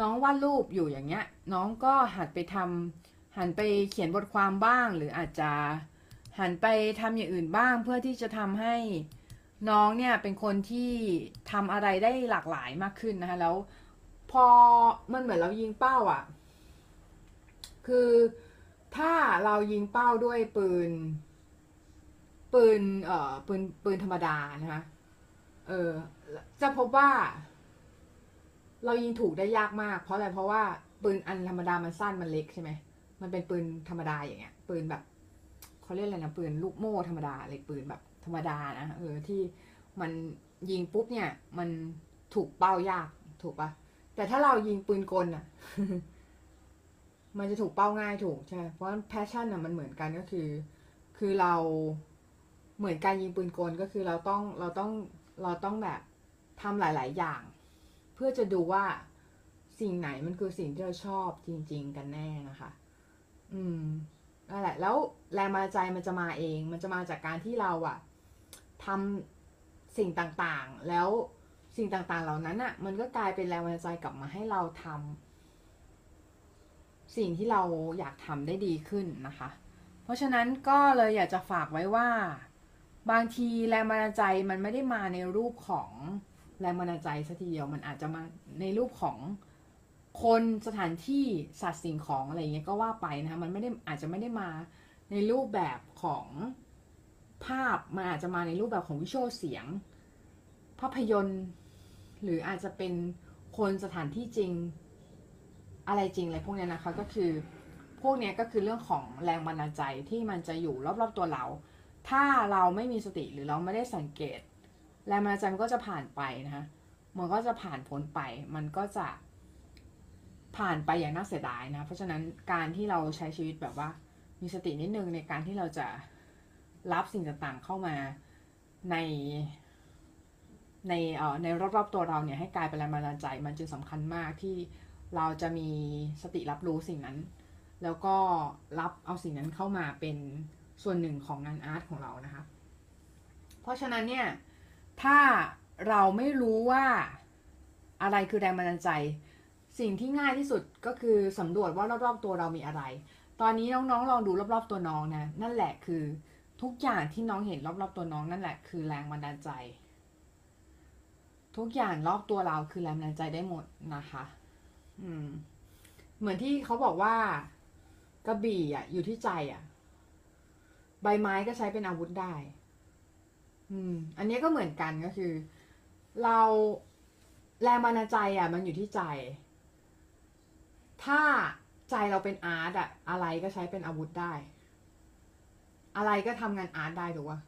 น้องวาดรูปอยู่อย่างเงี้ย น้องก็หัดไปทำ หันไปเขียนบทความบ้าง หรืออาจจะหันไปทำอย่างอื่นบ้าง เพื่อที่จะทำให้น้องเนี่ยเป็นคนที่ทำอะไรได้หลากหลายมากขึ้นนะคะแล้วพอมันเหมือนเรายิงเป้าอะ่ะ คือถ้าเรายิงเป้าด้วยปืน ปืนเอ่อปืนปืนธรรมดานะคะเออจะพบว่า เรายิงถูกได้ยากมาก เพราะอะไรเพราะว่าปืนอันธรรมดามันสั้นมันเล็กใช่ไหม มันเป็นปืนธรรมดาอย่างเงี้ย ปืนแบบเขาเรียกอะไรนะปืนลูกโม่ธรรมดาอะไรปืนแบบธรรมดานะเออที่มันยิงปุ๊บเนี่ย มันถูกเป้ายากถูกปะแต่ถ้าเรายิงปืนกลอะมันจะถูกเป้าง่ายถูกใช่เพราะแพชชั่นอะมันเหมือนกันก็คือ คือเราเหมือนการยิงปืนกลก็คือเราต้องเราต้องเราต้องแบบทำหลาย ๆ อย่าง เพื่อจะดูว่าสิ่งไหนมันคือสิ่งที่เราชอบจริง ๆ กันแน่นะคะ อืมนั่นแหละ แล้วแรงบันดาลใจมันจะมาเอง มันจะมาจากการที่เราอะทำสิ่งต่างๆ แล้วสิ่งต่างๆ เหล่านั้นอะมันก็กลายเป็นแรงบันดาลใจกลับมาให้เราทำสิ่งที่เราอยากทำได้ดีขึ้นนะคะ เพราะฉะนั้นก็เลยอยากจะฝากไว้ว่า บางทีแรงบันดาลใจมันไม่ได้มาในรูปของแรงบันดาลใจสัทีเดียวมันอาจจะมาในรูปของ คนสถานที่สัตว์สิ่งของอะไรเงี้ยก็ว่าไปนะคะมันไม่ได้อาจจะไม่ได้มาในรูปแบบของภาพมันอาจจะมาในรูปแบบของวิชวลเสียง ภาพยนตร์ หรืออาจจะเป็นคนสถานที่จริงอะไรจริงอะไรพวกเนี้ยนะคะก็คือพวกเนี้ยก็คือเรื่องของแรงบันดาลใจที่มันจะอยู่รอบๆตัวเรา ถ้าเราไม่มีสติหรือเราไม่ได้สังเกต แรงบันดาลใจมันก็จะผ่านไปนะคะมันก็จะผ่านพ้นไป มันก็จะ ผ่านไปอย่างน่าเสียดายนะ เพราะฉะนั้นการที่เราใช้ชีวิตแบบว่า มีสตินิดนึงในการที่เราจะรับสิ่งต่างๆเข้ามาในในเอ่อในรอบๆตัวเราเนี่ยให้กลายเป็นแรงบันดาลใจ มันจึงสำคัญมากที่เราจะมีสติรับรู้สิ่งนั้น แล้วก็รับเอาสิ่งนั้นเข้ามาเป็นส่วนหนึ่งของงานอาร์ตของเรานะคะ เพราะฉะนั้นเนี่ยถ้าเราไม่รู้ว่าอะไรคือแรงบันดาลใจ สิ่งที่ง่ายที่สุดก็คือสำรวจว่ารอบๆตัวเรามีอะไร ตอนนี้น้องๆลองดูรอบๆตัวน้องนะนั่นแหละคือทุกอย่างที่น้องเห็นรอบๆตัวน้องนั่นแหละคือแรงบันดาลใจ ทุกอย่างรอบตัวเราคือแรงบันดาลใจได้หมดนะคะ อืม เหมือนที่เขาบอกว่ากระบี่อะ อยู่ที่ใจอะ ใบไม้ก็ใช้เป็นอาวุธได้ อืม อันนี้ก็เหมือนกันก็คือ เราแรงบันดาลใจอะ มันอยู่ที่ใจ ถ้าใจเราเป็น art อะอะไรก็ใช้เป็นอาวุธได้ อะไรก็ทำงาน art ได้ถูกปะ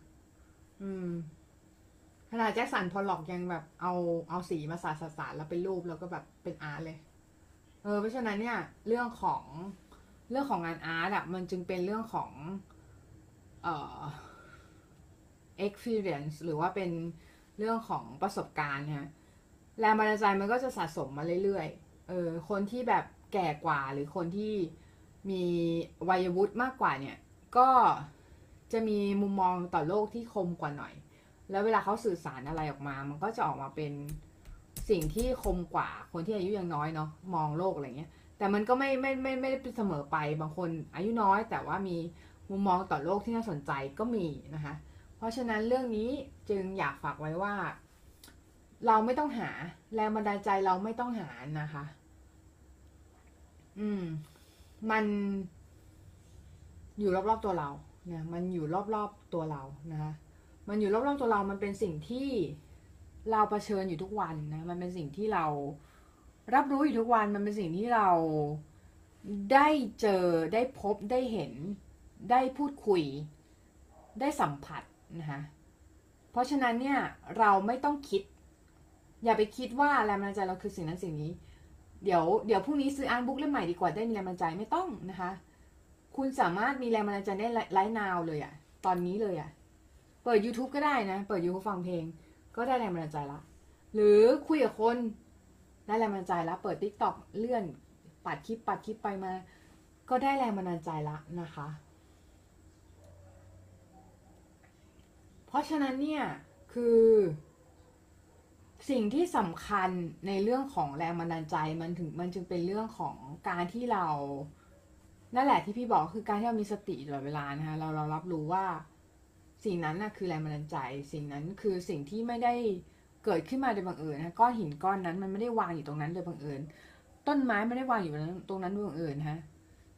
อืมขนาด Jackson Pollock ยังแบบเอาเอาสีมาสาดสาดสาดแล้วเป็นรูปแล้วก็แบบเป็น art เลย เออเพราะฉะนั้นเนี่ย เรื่องของเรื่องของงาน art อะมันจึงเป็นเรื่องของ เอ่อ experience หรือว่าเป็นเรื่องของประสบการณ์นะแรงบันดาลใจมันก็จะสะสมมาเรื่อยๆ เออ คนที่แบบ แก่กว่าหรือคนที่มีวัยวุฒิมากกว่าเนี่ย ก็จะมีมุมมองต่อโลกที่คมกว่าหน่อย แล้วเวลาเขาสื่อสารอะไรออกมา มันก็จะออกมาเป็นสิ่งที่คมกว่าคนที่อายุยังน้อยเนาะมองโลกอะไรเงี้ย แต่มันก็ไม่ไม่ไม่ไม่ได้เสมอไปบางคนอายุน้อย แต่ว่ามีมุมมองต่อโลกที่น่าสนใจก็มีนะคะ เพราะฉะนั้นเรื่องนี้จึงอยากฝากไว้ว่า เราไม่ต้องหาแรงบันดาลใจเราไม่ต้องหานะคะ อืม มันอยู่รอบๆตัวเราเนี่ยมันอยู่รอบๆตัวเรานะคะมันอยู่รอบๆตัวเรา มันเป็นสิ่งที่เราเผชิญอยู่ทุกวันนะ มันเป็นสิ่งที่เรารับรู้อยู่ทุกวัน มันเป็นสิ่งที่เราได้เจอ ได้พบ ได้เห็น ได้พูดคุย ได้สัมผัสนะคะเพราะฉะนั้นเนี่ย เราไม่ต้องคิด อย่าไปคิดว่าแรงบันดาลใจเราคือสิ่งนั้นสิ่งนี้ เดี๋ยวเดี๋ยวพรุ่งนี้ซื้ออ่านบุ๊กเล่มใหม่ดีกว่าได้มีแรงบันดาลใจไม่ต้องนะคะ คุณสามารถมีแรงบันดาลใจได้ไลฟ์นาวเลยอะตอนนี้เลยอะเปิด YouTube ก็ได้นะ เปิด YouTube ฟังเพลง ก็ได้แรงบันดาลใจละ หรือคุยกับคนได้แรงบันดาลใจละ เปิด t ิ k t o k เลื่อนปัดคลิปปัดคลิปไปมา ก็ได้แรงบันดาลใจละนะคะ เพราะฉะนั้นเนี่ยคือ สิ่งที่สำคัญในเรื่องของแรงบันดาลใจมันถึงมันจึงเป็นเรื่องของการที่เรา นั่นแหละที่พี่บอกคือการที่เรามีสติตลอดเวลานะคะเราเรารับรู้ว่าสิ่งนั้นน่ะคือแรงบันดาลใจ สิ่งนั้นคือสิ่งที่ไม่ได้เกิดขึ้นมาโดยบังเอิญนะก้อนหินก้อนนั้นมันไม่ได้วางอยู่ตรงนั้นโดยบังเอิญต้นไม้ไม่ได้วางอยู่ตรงนั้นโดยบังเอิญฮะ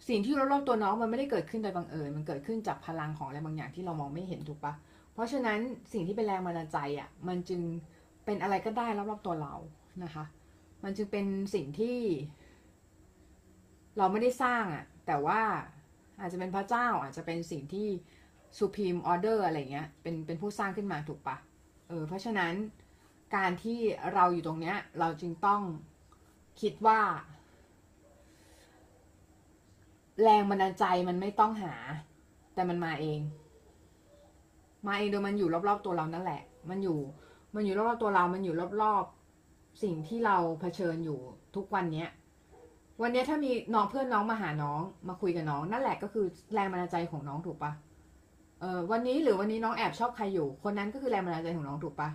สิ่งที่รอบๆตัวน้องมันไม่ได้เกิดขึ้นโดยบังเอิญมันเกิดขึ้นจากพลังของอะไรบางอย่างที่เรามองไม่เห็นถูกปะเพราะฉะนั้นสิ่งที่เป็นแรงบันดาลใจอะมันจึง เป็นอะไรก็ได้รอบๆตัวเรานะคะ มันจึงเป็นสิ่งที่ เราไม่ได้สร้างอะ แต่ว่าอาจจะเป็นพระเจ้าอาจจะเป็นสิ่งที่ supreme order อะไรเงี้ยเป็นเป็นผู้สร้างขึ้นมาถูกปะเออเพราะฉะนั้นการที่เราอยู่ตรงเนี้ย เราจึงต้องคิดว่า แรงบันดาลใจมันไม่ต้องหา แต่มันมาเอง มาเองโดยมันอยู่รอบๆตัวเรานั่นแหละ มันอยู่ มันอยู่รอบๆตัวเรา มันอยู่รอบๆสิ่งที่เราเผชิญอยู่ทุกวันเนี้ย วันนี้ถ้ามีน้องเพื่อนน้องมาหาน้องมาคุยกับน้อง นั่นแหละก็คือแรงบันดาลใจของน้องถูกปะเออวันนี้หรือวันนี้น้องแอบชอบใครอยู่ คนนั้นก็คือแรงบันดาลใจของน้องถูกปะ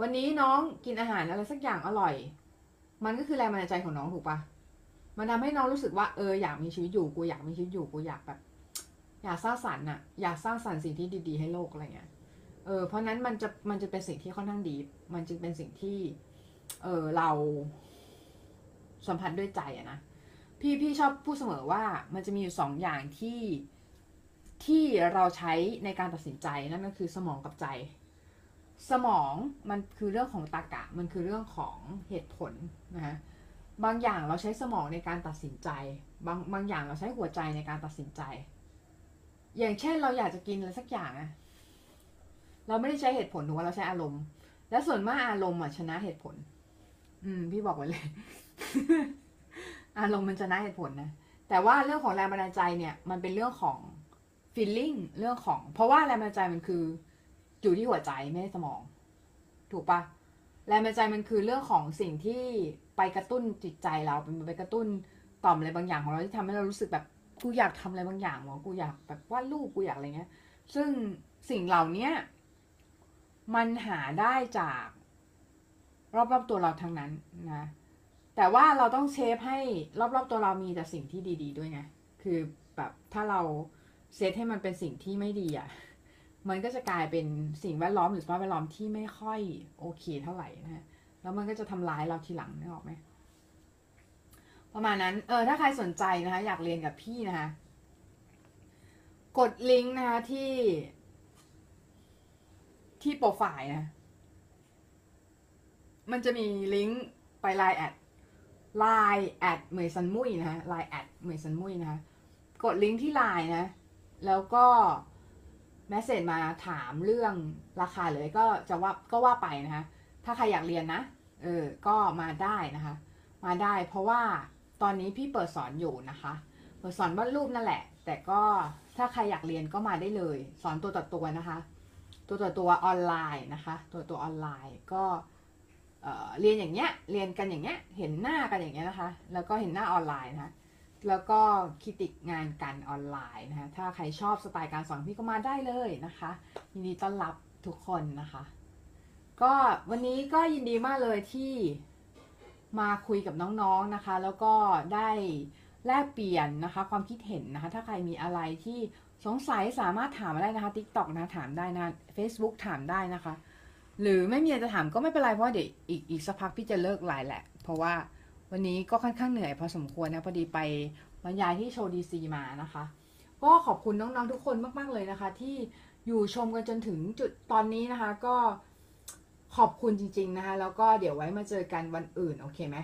วันนี้น้องกินอาหารอะไรสักอย่างอร่อย มันก็คือแรงบันดาลใจของน้องถูกปะมันทำให้น้องรู้สึกว่าเอออยากมีชีวิตอยู่กูอยากมีชีวิตอยู่กูอยากแบบ อยากสร้างสรรค์อะอยากสร้างสรรค์สิ่งที่ดี ๆ ให้โลกอะไรเงี้ย เออเพราะนั้นมันจะมันจะเป็นสิ่งที่ค่อนข้างดี มันจึงเป็นสิ่งที่ เออเราสัมผัสด้วยใจอะนะพี่พี่ชอบพูดเสมอว่ามันจะมีอยู่สองอย่างที่ที่เราใช้ในการตัดสินใจนั่นก็คือสมองกับใจ สมองมันคือเรื่องของตรรกะ มันคือเรื่องของเหตุผลนะฮะบางอย่างเราใช้สมองในการตัดสินใจ บางบางอย่างเราใช้หัวใจในการตัดสินใจ อย่างเช่นเราอยากจะกินอะไรสักอย่างอะ เราไม่ได้ใช้เหตุผลถูกว่าเราใช้อารมณ์ และส่วนมากอารมณ์อะชนะเหตุผล อืม พี่บอกไว้เลย อารมณ์มันชนะเหตุผลนะแต่ว่าเรื่องของแรงบันดาลใจเนี่ย มันเป็นเรื่องของ feeling เรื่องของ เพราะว่าแรงบันดาลใจมันคืออยู่ที่หัวใจไม่ใช่สมอง ถูกปะแรงบันดาลใจมันคือเรื่องของสิ่งที่ไปกระตุ้นจิตใจเราเป็นไปกระตุ้นต่อมอะไรบางอย่างของเราที่ทำให้เรารู้สึกแบบกูอยากทำอะไรบางอย่างวะกูอยากแบบวาดรูปกูอยากอะไรเงี้ย ซึ่งสิ่งเหล่านี้ มันหาได้จาก รอบๆตัวเราทั้งนั้นนะ แต่ว่าเราต้องเชฟให้รอบๆตัวเรามีแต่สิ่งที่ดี ๆ ด้วยไงคือแบบถ้าเราเซตให้มันเป็นสิ่งที่ไม่ดีอะ มันก็จะกลายเป็นสิ่งแวดล้อมหรือสภาพแวดล้อมที่ไม่ค่อยโอเคเท่าไหร่นะฮะแล้วมันก็จะทำร้ายเราทีหลังนึกออกไหมประมาณนั้น เออ ถ้าใครสนใจนะคะ อยากเรียนกับพี่นะคะ กดลิงก์นะคะที่ ที่โปรไฟล์นะ มันจะมีลิงก์ไปไลน์แอดไลน์แอดเหมยซันมุยนะฮะไลน์แอดเหมยซันมุยนะคะกดลิงก์ที่ไลน์นะ แล้วก็ message มาถามเรื่องราคาเลยก็จะว่าก็ว่าไปนะคะ ถ้าใครอยากเรียนนะ เออ ก็มาได้นะคะ มาได้เพราะว่าตอนนี้พี่เปิดสอนอยู่นะคะ เปิดสอนวาดรูปนั่นแหละ แต่ก็ถ้าใครอยากเรียนก็มาได้เลย สอนตัวต่อตัวนะคะ ตัวต่อตัวออนไลน์นะคะ ตัวตัวออนไลน์ก็เรียนอย่างเงี้ยเรียนกันอย่างเงี้ยเห็นหน้ากันอย่างเงี้ยนะคะ แล้วก็เห็นหน้าออนไลน์นะคะแล้วก็คิติกงานกันออนไลน์นะคะถ้าใครชอบสไตล์การสอนพี่ก็มาได้เลยนะคะยินดีต้อนรับทุกคนนะคะ ก็วันนี้ก็ยินดีมากเลยที่มาคุยกับน้องๆนะคะ แล้วก็ได้แลกเปลี่ยนนะคะ ความคิดเห็นนะคะ ถ้าใครมีอะไรที่ สงสัยสามารถถามมาได้นะคะ TikTok นะถามได้นะ Facebook ถามได้นะคะ หรือไม่มีอะไรจะถามก็ไม่เป็นไรเพราะเดี๋ยวอีกอีกสักพักพี่จะเลิกไลน์แหละ เพราะว่าวันนี้ก็ค่อนข้างเหนื่อยพอสมควรนะพอดีไปบรรยายที่โชว์ดีซีมานะคะ ก็ขอบคุณน้องๆทุกคนมาก ๆ เลยนะคะ ที่อยู่ชมกันจนถึงจุดตอนนี้นะคะ ก็ขอบคุณจริง ๆนะคะ แล้วก็เดี๋ยวไว้มาเจอกันวันอื่นโอเคไหม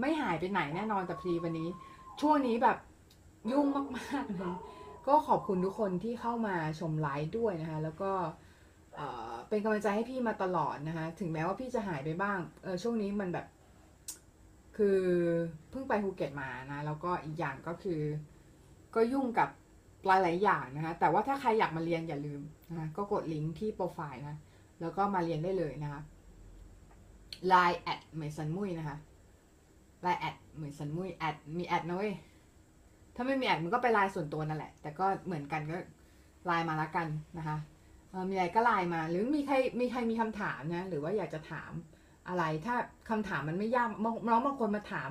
ไม่หายไปไหนแน่นอนแต่พอดีวันนี้ ช่วงนี้แบบยุ่งมากๆเลย ก็ขอบคุณทุกคนที่เข้ามาชมไลฟ์ด้วยนะคะ แล้วก็เเป็นกำลังใจให้พี่มาตลอดนะคะ ถึงแม้ว่าพี่จะหายไปบ้างเออช่วงนี้มันแบบ คือเพิ่งไปภูเก็ตมานะ แล้วก็อีกอย่างก็คือ ก็ยุ่งกับหลายๆอย่างนะคะ แต่ว่าถ้าใครอยากมาเรียนอย่าลืมนะก็กดลิงก์ที่โปรไฟล์นะ แล้วก็มาเรียนได้เลยนะคะ Line แอดเหมยซันมุยนะคะ Line แอดเหมยซันมุยแอดมีแอดนะเว้ย ถ้าไม่มีแอดมันก็ไปไลน์ส่วนตัวนั่นแหละ แต่ก็เหมือนกันก็ไลน์มาละกันนะคะมีอะไรก็ไลน์มา หรือมีใครมีใครมีคำถามนะหรือว่าอยากจะถามอะไร ถ้าคำถามมันไม่ยากน้องบางคนมาถาม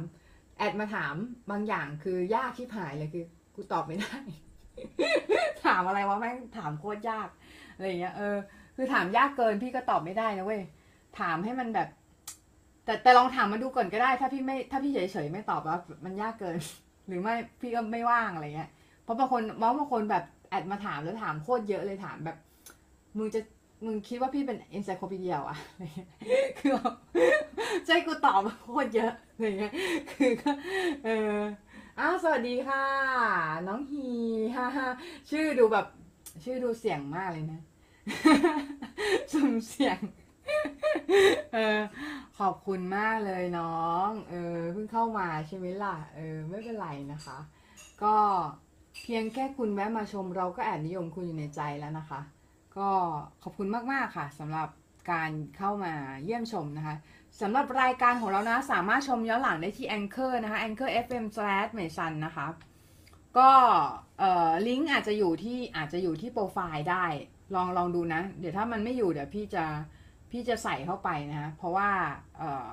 แอดมาถามบางอย่างคือยากที่ผายเลยคือกูตอบไม่ได้ ถามอะไรวะแม่งถามโคตรยากอะไรอย่างเงี้ยเออคือถามยากเกินพี่ก็ตอบไม่ได้นะเว้ยถามให้มันแบบ แต่แต่ลองถามมาดูก่อนก็ได้ ถ้าพี่ไม่ถ้าพี่เฉยๆไม่ตอบว่ามันยากเกิน หรือไม่พี่ก็ไม่ว่างอะไรเงี้ย เพราะบางคนบางบางคนแบบแอดมาถามแล้วถามโคตรเยอะเลยถามแบบ มึงจะมึงคิดว่าพี่เป็นเอนไซโคปีเดียอะอะคือแบบใจกูตอบโคตรเยอะอะไรเงี้ย คือก็เอออ้าวสวัสดีค่ะ น้องฮีฮ่าฮ่าชื่อดูแบบ ชื่อดูเสียงมากเลยนะสุ่มเสียง เออขอบคุณมากเลยน้อง เออเพิ่งเข้ามาใช่ไหมล่ะ เออไม่เป็นไรนะคะ ก็เพียงแค่คุณแวะมาชมเราก็แอบนิยมคุณอยู่ในใจแล้วนะคะ ก็ขอบคุณมากๆค่ะสำหรับการเข้ามาเยี่ยมชมนะคะสำหรับรายการของเรานะ สามารถชมย้อนหลังได้ที่ Anchor นะคะ Anchor FM slash เมซันนะคะ ก็ลิงก์อาจจะอยู่ที่อาจจะอยู่ที่โปรไฟล์ได้ ลองลองดูนะ เดี๋ยวถ้ามันไม่อยู่เดี๋ยวพี่จะ พี่จะใส่เข้าไปนะเพราะว่าเออ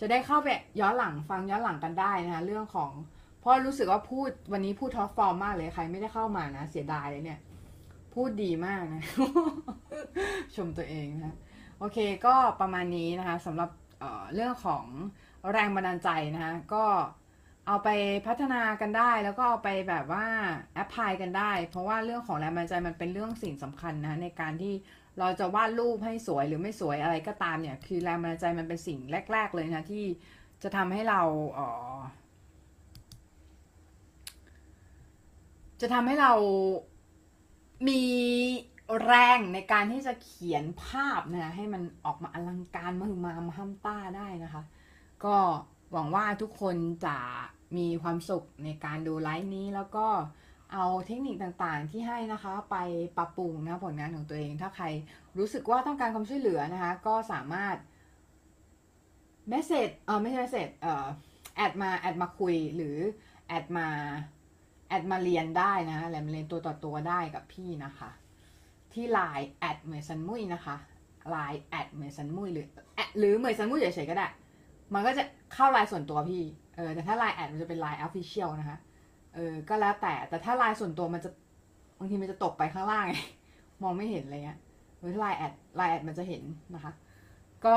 จะได้เข้าไปย้อนหลังฟังย้อนหลังกันได้นะคะเรื่องของเพราะรู้สึกว่าพูดวันนี้พูดท็อปฟอร์มมากเลยใครไม่ได้เข้ามานะ เสียดายเลยเนี่ย พูดดีมากนะ ชมตัวเองนะโอเคก็ประมาณนี้นะคะสำหรับเเรื่องของแรงบันดาลใจนะคะก็เอาไปพัฒนากันได้แล้วก็เอาไปแบบว่าแอพพลายกันได้ เพราะว่าเรื่องของแรงบันดาลใจมันเป็นเรื่องสิ่งสำคัญนะในการที่ เราจะวาดรูปให้สวยหรือไม่สวยอะไรก็ตามเนี่ย คือแรงบันดาลใจมันเป็นสิ่งแรก ๆ เลยนะที่จะทำให้เราเออจะทำให้เรามีแรงในการที่จะเขียนภาพนะให้มันออกมาอลังการมหึมามาห้ามต้าได้นะคะ ก็หวังว่าทุกคนจะมีความสุขในการดูไลฟ์นี้แล้วก็ เอาเทคนิคต่างๆที่ให้นะคะไปปรับปรุงนะผลงานของตัวเอง ถ้าใครรู้สึกว่าต้องการความช่วยเหลือนะคะ ก็สามารถเมสเซจเออไม่ใช่เมสเซจเออแอดมาแอดมาคุยหรือแอดมาแอดมาเรียนได้นะแหลมเรียนตัวต่อตัวได้กับพี่นะคะ ที่ Line แอดเมยซันมุยนะคะ Line แอดเมยซันมุยหรือแอดหรือเมยซันมุยเฉยๆก็ได้ มันก็จะเข้าไลน์ส่วนตัวพี่เออแต่ถ้า Line แอดมันจะเป็น Line Official นะคะ เออก็แล้วแต่แต่ถ้า Line ส่วนตัวมันจะบางทีมันจะตกไปข้างล่างไงมองไม่เห็นอะไรเงี้ยหรือถ้า Line แอด Line แอดมันจะเห็นนะคะ ก็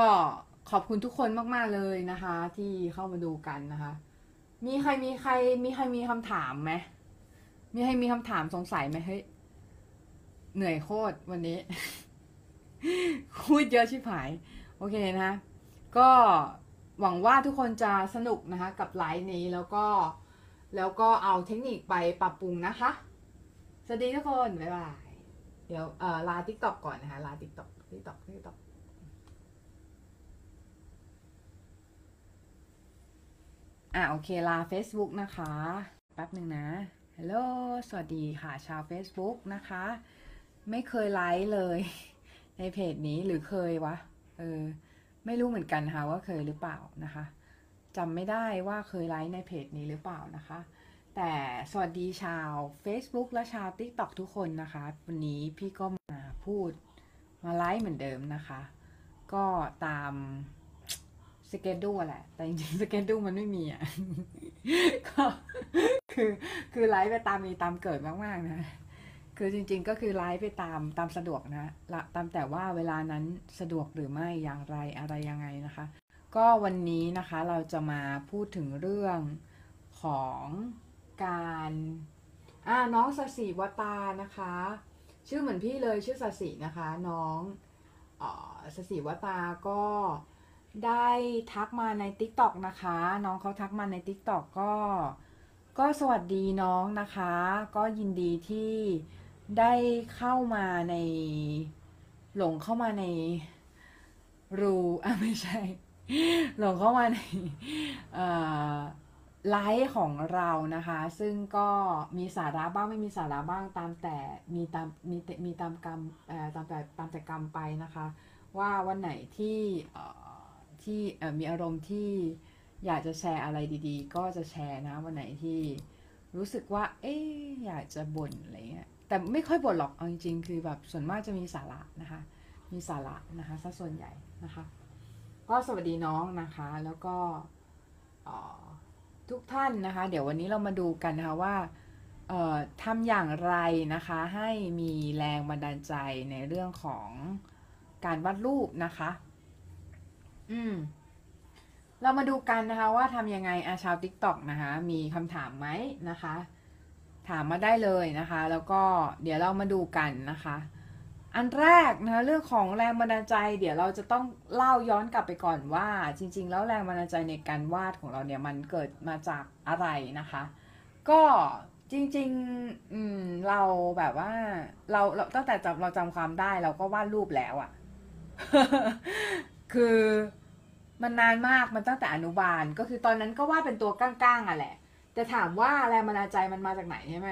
ขอบคุณทุกคนมาก ๆ เลยนะคะ ที่เข้ามาดูกันนะคะ มีใครมีใครมีใครมีคำถามไหมมีใครมีคำถามสงสัยไหมเฮ้ยเหนื่อยโคตรวันนี้พูดเยอะชิบหาย โอเคนะ ก็หวังว่าทุกคนจะสนุกนะคะ กับไลฟ์นี้แล้วก็ แล้วก็เอาเทคนิคไปปรับปรุงนะคะ สวัสดีทุกคน บ๊ายบาย เดี๋ยวเอ่อลา TikTok ก่อนนะคะ ลา TikTok TikTok TikTok อะโอเค ลา Facebook นะคะ แป๊บหนึ่งนะ ฮัลโหล สวัสดีค่ะ ชาว Facebook นะคะ ไม่เคยไลฟ์เลย ในเพจนี้หรือเคยวะ เออ ไม่รู้เหมือนกันค่ะว่าเคยหรือเปล่านะคะ จำไม่ได้ว่าเคยไลฟ์ในเพจนี้หรือเปล่านะคะ แต่สวัสดีชาว Facebook และชาว TikTok ทุกคนนะคะ วันนี้พี่ก็มาพูดมาไลฟ์เหมือนเดิมนะคะ ก็ตามสเกจดูแหละ แต่จริงๆสเกจดูมันไม่มีอะ ก็คือคือไลฟ์ไปตามมีตามเกิดมากๆนะ คือจริง ๆ ก็คือไลฟ์ไปตามตามสะดวกนะละตามแต่ว่าเวลานั้นสะดวกหรือไม่อย่างไรอะไรยังไงนะคะ ก็วันนี้นะคะเราจะมาพูดถึงเรื่องของการอ่าน้องสสิวตานะคะ ชื่อเหมือนพี่เลยชื่อสสินะคะน้องออสสิวตาก็ได้ทักมาใน t ิ k t o k นะคะ น้องเขาทักมาใน t ิ k t o k ก็ ก็สวัสดีน้องนะคะ ก็ยินดีที่ได้เข้ามาในหลงเข้ามาในรูอะไม่ใช่ หลงเข้ามาในไลฟ์ของเรานะคะ ซึ่งก็มีสาระบ้างไม่มีสาระบ้างตามแต่มีตามมีแต่มีตามกรรมตามแต่ตามแต่กรรมไปนะคะ ว่าวันไหนที่ที่มีอารมณ์ที่อยากจะแชร์อะไรดีๆ ก็จะแชร์นะวันไหนที่รู้สึกว่า เอ๊อยากจะบ่นอะไรเงี้ยแต่ไม่ค่อยบ่นหรอกเอาจริงๆ คือแบบส่วนมากจะมีสาระนะคะ มีสาระนะคะซะส่วนใหญ่นะคะ ก็สวัสดีน้องนะคะ แล้วก็ทุกท่านนะคะ เดี๋ยววันนี้เรามาดูกันนะคะว่าเอ่อทำอย่างไรนะคะให้มีแรงบันดาลใจในเรื่องของการวาดรูปนะคะ อืม เรามาดูกันนะคะว่าทำยังไงอาชาว TikTok นะคะ มีคำถามไหมนะคะ ถามมาได้เลยนะคะ แล้วก็เดี๋ยวเรามาดูกันนะคะ อันแรกนะเรื่องของแรงบันดาลใจ เดี๋ยวเราจะต้องเล่าย้อนกลับไปก่อนว่า จริง ๆ แล้วแรงบันดาลใจในการวาดของเราเนี่ยมันเกิดมาจากอะไรนะคะ ก็จริงๆอืมเราแบบว่าเราเราตั้งแต่จำเราจำความได้เราก็วาดรูปแล้วอะคือมันนานมากมันตั้งแต่อนุบาล ก็คือตอนนั้นก็วาดเป็นตัวก้างๆอะแหละ แต่ถามว่าแรงบันดาลใจมันมาจากไหนใช่ไหม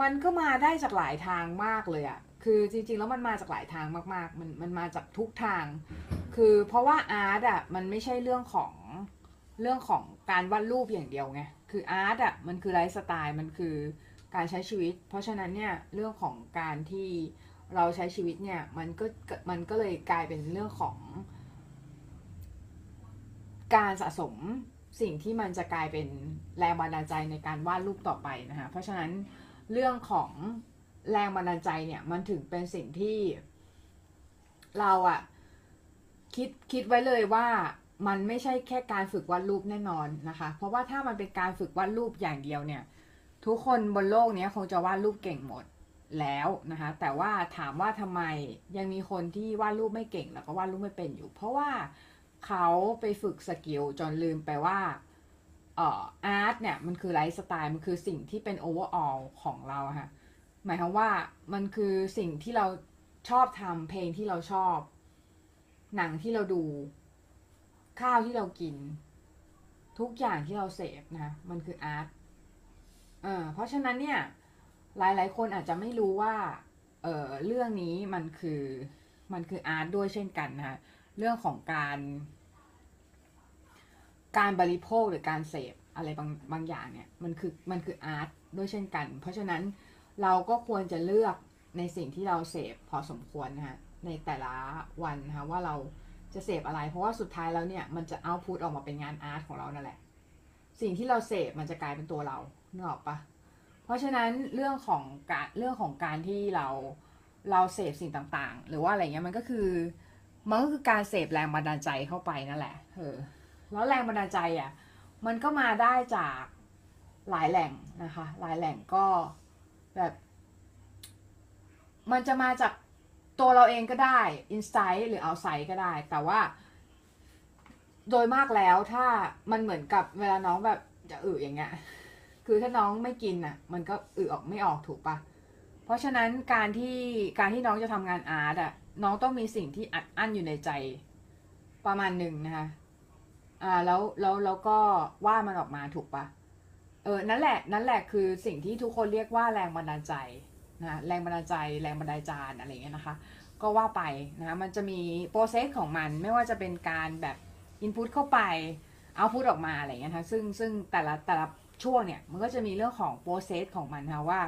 มันก็มาได้จากหลายทางมากเลยอะ คือจริงๆ แล้วมันมาจากหลายทางมากๆ มันมันมาจากทุกทาง คือเพราะว่าอาร์ตอะมันไม่ใช่เรื่องของเรื่องของการวาดรูปอย่างเดียวไง คืออาร์ตอะมันคือไลฟ์สไตล์ มันคือการใช้ชีวิต เพราะฉะนั้นเนี่ยเรื่องของการที่เราใช้ชีวิตเนี่ยมันก็มันก็เลยกลายเป็นเรื่องของ การสะสมสิ่งที่มันจะกลายเป็นแรงบันดาลใจในการวาดรูปต่อไปนะคะ เพราะฉะนั้นเรื่องของ แรงบันดาลใจเนี่ยมันถึงเป็นสิ่งที่ เราอะคิดคิดไว้เลยว่ามันไม่ใช่แค่การฝึกวาดรูปแน่นอนนะคะ เพราะว่าถ้ามันเป็นการฝึกวาดรูปอย่างเดียวเนี่ย ทุกคนบนโลกนี้คงจะวาดรูปเก่งหมดแล้วนะคะ แต่ว่าถามว่าทำไมยังมีคนที่วาดรูปไม่เก่งแล้วก็วาดรูปไม่เป็นอยู่ เพราะว่าเขาไปฝึก skill จนลืมไปว่าเออ art เนี่ยมันคือไลฟ์สไตล์มันคือสิ่งที่เป็น overall ของเราค่ะ หมายความว่ามันคือสิ่งที่เราชอบทำเพลงที่เราชอบ หนังที่เราดู ข้าวที่เรากิน ทุกอย่างที่เราเสพนะมันคือ art เออเพราะฉะนั้นเนี่ย หลายๆ คนอาจจะไม่รู้ว่า เออเรื่องนี้มันคือมันคืออาร์ตด้วยเช่นกันนะคะเรื่องของการ การบริโภคหรือการเสพอะไรบางบางอย่างเนี่ย มันคือมันคืออาร์ตด้วยเช่นกัน เพราะฉะนั้น เราก็ควรจะเลือกในสิ่งที่เราเสพพอสมควรนะคะในแต่ละวันนะคะว่าเราจะเสพอะไร เพราะว่าสุดท้ายแล้วเนี่ยมันจะเอาพุตออกมาเป็นงานอาร์ตของเรานั่นแหละ สิ่งที่เราเสพมันจะกลายเป็นตัวเราเนกออกปะเพราะฉะนั้นเรื่องของการเรื่องของการที่เราเราเสพสิ่งต่างๆ หรือว่าอะไรเงี้ยมันก็คือมันก็คือการเสพแรงบันดาลใจเข้าไปนั่นแหละเออแล้วแรงบันดาลใจอะมันก็มาได้จากหลายแหล่งนะคะ หลายแหล่งก็ แบบ มันจะมาจากตัวเราเองก็ได้อินไซต์หรือเอาไซต์ก็ได้ แต่ว่า โดยมากแล้วถ้ามันเหมือนกับเวลาน้องแบบจะอึอย่างเงี้ย คือถ้าน้องไม่กินอะ มันก็อึออกไม่ออกถูกปะเพราะฉะนั้นการที่การที่น้องจะทำงานอาร์ตอะ น้องต้องมีสิ่งที่อัดอั้นอยู่ในใจประมาณหนึ่งนะคะ อ่าแล้วแล้วแล้วก็ว่ามันออกมาถูกปะ เออนั่นแหละนั่นแหละคือสิ่งที่ทุกคนเรียกว่าแรงบันดาลใจนะแรงบันดาลใจแรงบันดาลจานอะไรเงี้ยนะคะก็ว่าไปนะคะมันจะมีโปรเซสของมันไม่ว่าจะเป็นการแบบอินพุตเข้าไปเอาพุตออกมาอะไรเงี้ยนะคะซึ่งซึ่งแต่ละแต่ละช่วงเนี่ยมันก็จะมีเรื่องของโปรเซสของมันนะคะว่า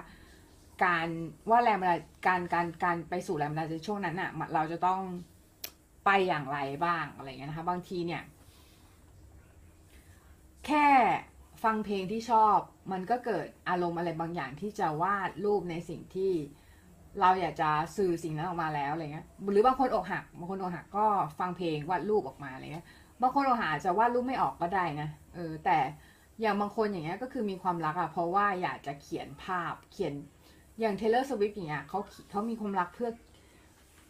การว่าแรงบันดาลการการการไปสู่แรงบันดาลใจช่วงนั้นอะเราจะต้องไปอย่างไรบ้างอะไรเงี้ยนะคะบางทีเนี่ย แค่ ฟังเพลงที่ชอบ มันก็เกิดอารมณ์อะไรบางอย่างที่จะวาดรูปในสิ่งที่เราอยากจะสื่อสิ่งนั้นออกมาแล้วอะไรเงี้ย หรือบางคนอกหัก บางคนอกหักก็ฟังเพลงวาดรูปออกมาอะไรเงี้ย บางคนอกหักจะวาดรูปไม่ออกก็ได้นะ เออ แต่อย่างบางคนอย่างเงี้ยก็คือมีความรักอะเพราะว่าอยากจะเขียนภาพ เขียน อย่าง Taylor Swift อย่างเงี้ยเขาเขามีความรักเพื่อ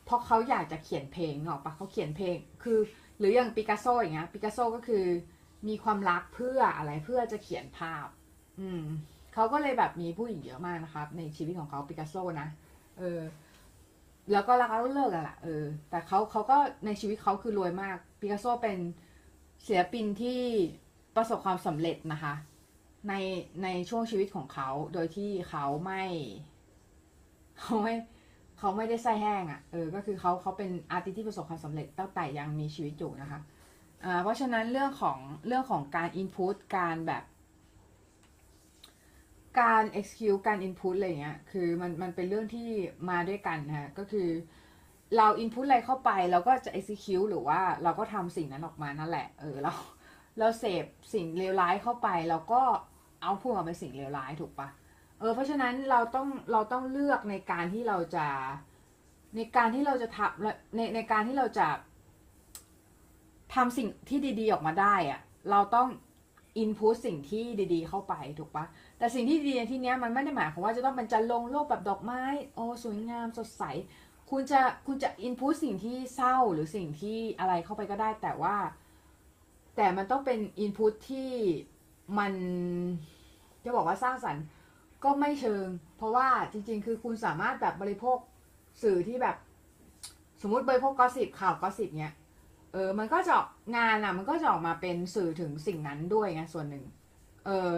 เพราะเขาอยากจะเขียนเพลงเนกอะปะเขาเขียนเพลง คือ หรืออย่างปิกัสโซอย่างเงี้ย ปิกัสโซก็คือ มีความรักเพื่ออะไรเพื่อจะเขียนภาพ อืมเขาก็เลยแบบมีผู้หญิงเยอะมากนะครับ ในชีวิตของเขาปิกัสโซนะเออ แล้วก็รักแล้วเลิกกันแหละเออ แต่เขาเขาก็ในชีวิตเขาคือรวยมากปิกัสโซเป็นศิลปินที่ประสบความสำเร็จนะคะ ในในช่วงชีวิตของเขาโดยที่เขาไม่เขาไม่เขาไม่ได้ไส้แห้งอะ่ะเออ ก็คือเขาเขาเป็นอาร์ติที่ประสบความสำเร็จตั้งแต่ยังมีชีวิตอยู่นะคะ เพราะฉะนั้นเรื่องของเรื่องของการ input การแบบการ execute การ input อะไรเงี้ย คือมันมันเป็นเรื่องที่มาด้วยกันนะคะก็คือเรา input อะไรเข้าไปเราก็จะ execute หรือว่าเราก็ทำสิ่งนั้นออกมานั่นแหละ เออเราเราเสพสิ่งเลวร้ายเข้าไปเราก็เอาพูดมาเป็นสิ่งเลวร้ายถูกปะเออเพราะฉะนั้นเราต้องเราต้องเลือกในการที่เราจะในการที่เราจะทำในในการที่เราจะ ทำสิ่งที่ดีๆออกมาได้อะเราต้องอินพุตสิ่งที่ดีๆเข้าไปถูกปะแต่สิ่งที่ดีในที่เนี้ยมันไม่ได้หมายความว่าจะต้องเป็นจันลงโลกแบบดอกไม้ โอ้สวยงามสดใส คุณจะคุณจะอินพุตสิ่งที่เศร้าหรือสิ่งที่อะไรเข้าไปก็ได้ แต่ว่า แต่มันต้องเป็นอินพุตที่มันจะบอกว่าสร้างสรรค์ก็ไม่เชิง เพราะว่าจริง ๆ คือคุณสามารถแบบบริโภคสื่อที่แบบ สมมติบริโภคกอสิบข่าวกอสิบเนี้ย เออ มันก็จะงานอะ มันก็จะออกมาเป็นสื่อถึงสิ่งนั้นด้วยไงส่วนหนึ่ง เออ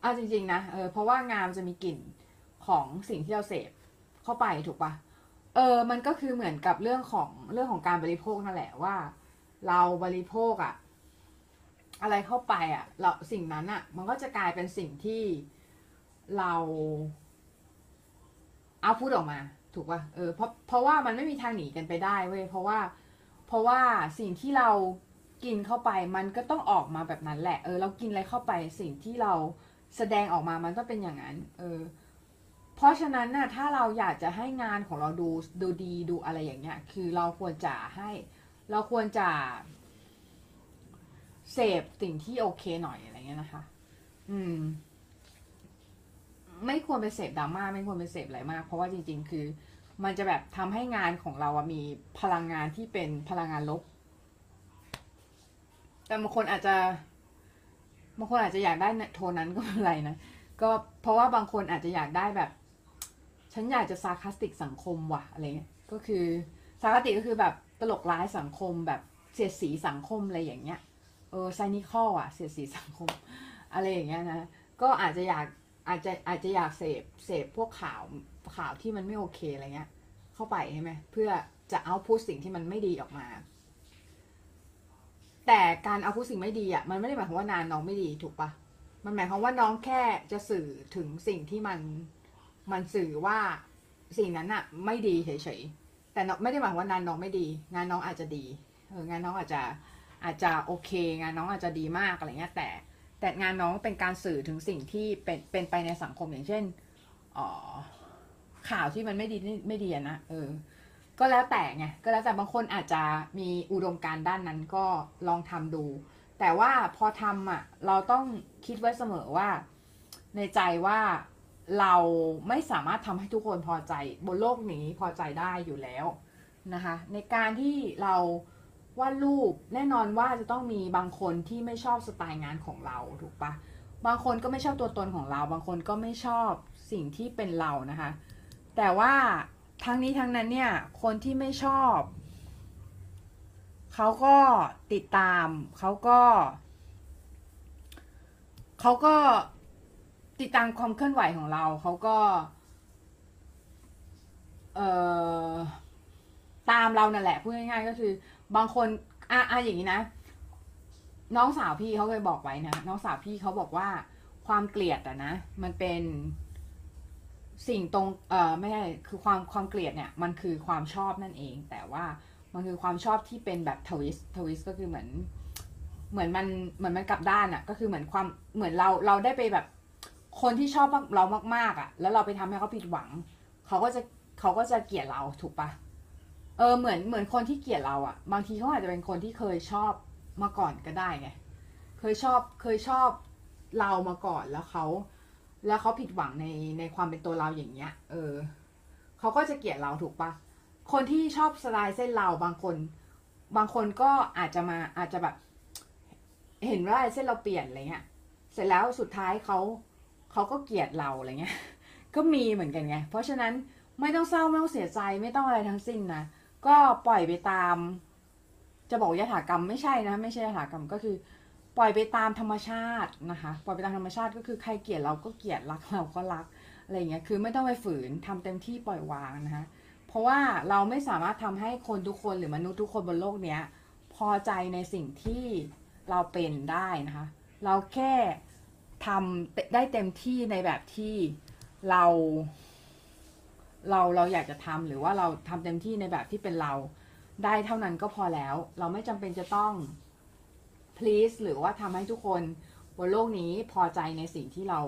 เอาจริง ๆ นะ เออ เพราะว่างานจะมีกลิ่นของสิ่งที่เราเสพเข้าไปถูกปะเออ มันก็คือเหมือนกับเรื่องของเรื่องของการบริโภคนั่นแหละว่า เราบริโภคอะอะไรเข้าไปอะเราสิ่งนั้นอะมันก็จะกลายเป็นสิ่งที่เราเอาพูดออกมา ถูกป่ะเออเพราะเพราะว่ามันไม่มีทางหนีกันไปได้เว้ยเพราะว่า เพราะว่าสิ่งที่เรากินเข้าไปมันก็ต้องออกมาแบบนั้นแหละ เออ เรากินอะไรเข้าไปสิ่งที่เราแสดงออกมามันก็เป็นอย่างนั้น เออ เพราะฉะนั้นน่ะถ้าเราอยากจะให้งานของเราดูดูดีดูอะไรอย่างเงี้ย คือเราควรจะให้ เราควรจะเสพสิ่งที่โอเคหน่อยอะไรเงี้ยนะคะ อืม ไม่ควรไปเสพดราม่าไม่ควรไปเสพอะไรมาก เพราะว่าจริง ๆ คือ มันจะแบบทำให้งานของเราอะมีพลังงานที่เป็นพลังงานลบ แต่บางคนอาจจะบางคนอาจจะอยากได้โทนนั้นก็ไม่เป็นไรนะ ก็เพราะว่าบางคนอาจจะอยากได้แบบ ฉันอยากจะซาคาสติกสังคมว่ะอะไรเงี้ย ก็คือซาคาสติกก็คือแบบตลกร้ายสังคมแบบเสียดสีสังคมอะไรอย่างเงี้ย เออไซนิคอลอะเสียดสีสังคม อะไรอย่างเงี้ยนะ ก็อาจจะอยากอาจจะอาจจะอยากเสพเสพพวกข่าว ข่าวที่มันไม่โอเคอะไรเงี้ย เข้าไปใช่ไหมเพื่อจะเอาพูดสิ่งที่มันไม่ดีออกมา แต่การเอาพูดสิ่งไม่ดีอะมันไม่ได้หมายความว่านานน้องไม่ดีถูกปะมันหมายความว่าน้องแค่จะสื่อถึงสิ่งที่มันมันสื่อว่าสิ่งนั้นอะไม่ดีเฉยๆแต่ไม่ได้หมายความว่านานน้องไม่ดี งานน้องอาจจะดีเอองานน้องอาจจะอาจจะโอเค งานน้องอาจจะดีมากอะไรเงี้ยแต่แต่งานน้องเป็นการสื่อถึงสิ่งที่เป็นเป็นไปในสังคมอย่างเช่นอ๋อ ข่าวที่มันไม่ดีไม่ดีนะเออ ก็แล้วแต่ไงก็แล้วแต่บางคนอาจจะมีอุดมการด้านนั้นก็ลองทำดู แต่ว่าพอทำอะ เราต้องคิดไว้เสมอว่า ในใจว่าเราไม่สามารถทำให้ทุกคนพอใจ บนโลกนี้พอใจได้อยู่แล้วนะคะ ในการที่เราวาดรูปแน่นอนว่าจะต้องมีบางคนที่ไม่ชอบสไตล์งานของเราถูกปะบางคนก็ไม่ชอบตัวตนของเรา บางคนก็ไม่ชอบสิ่งที่เป็นเรานะคะ แต่ว่าทั้งนี้ทั้งนั้นเนี่ย คนที่ไม่ชอบ เขาก็ติดตาม เขาก็ เขาก็ติดตามความเคลื่อนไหวของเรา เขาก็ เอ่อ ตามเรานั่นแหละ พูดง่ายๆ ก็คือ บางคนอะอะอย่างนี้นะ น้องสาวพี่เขาเคยบอกไว้นะ น้องสาวพี่เขาบอกว่าความเกลียดอะนะ มันเป็น สิ่งตรงเอ่อไม่ใช่คือความความเกลียดเนี่ยมันคือความชอบนั่นเอง แต่ว่ามันคือความชอบที่เป็นแบบทวิสทวิสก็คือเหมือน เหมือนมันเหมือนมันกลับด้านอะก็คือเหมือนความเหมือนเราเราได้ไปแบบคนที่ชอบเรามากๆอะแล้วเราไปทำให้เขาผิดหวังเขาก็จะเขาก็จะเกลียดเราถูกปะเออเหมือนเหมือนคนที่เกลียดเราอะ บางทีเขาอาจจะเป็นคนที่เคยชอบมาก่อนก็ได้ไงเคยชอบเคยชอบเรามาก่อนแล้วเขา แล้วเขาผิดหวังในในความเป็นตัวเราอย่างเงี้ย เออเขาก็จะเกลียดเราถูกปะคนที่ชอบสไตล์เส้นเราบางคน บางคนก็อาจจะมาอาจจะแบบ เห็นว่าเส้นเราเปลี่ยนอะไรเงี้ย เสร็จแล้วสุดท้ายเขาเขาก็เกลียดเราอะไรเงี้ย ก็มีเหมือนกันไง เพราะฉะนั้นไม่ต้องเศร้าไม่ต้องเสียใจไม่ต้องอะไรทั้งสิ้นนะก็ปล่อยไปตาม จะบอกยถากรรมไม่ใช่นะ ไม่ใช่ยถากรรมก็คือ ปล่อยไปตามธรรมชาตินะคะ ปล่อยไปตามธรรมชาติก็คือใครเกลียดเราก็เกลียดรักเราก็รักอะไรเงี้ย คือไม่ต้องไปฝืนทำเต็มที่ปล่อยวางนะคะ เพราะว่าเราไม่สามารถทำให้คนทุกคนหรือมนุษย์ทุกคนบนโลกเนี้ยพอใจในสิ่งที่เราเป็นได้นะคะ เราแค่ทำได้เต็มที่ในแบบที่เรา เราเราอยากจะทำหรือว่าเราทำเต็มที่ในแบบที่เป็นเราได้เท่านั้นก็พอแล้ว เราไม่จำเป็นจะต้อง please หรือว่าทำให้ทุกคนบนโลกนี้พอใจในสิ่งที่เรา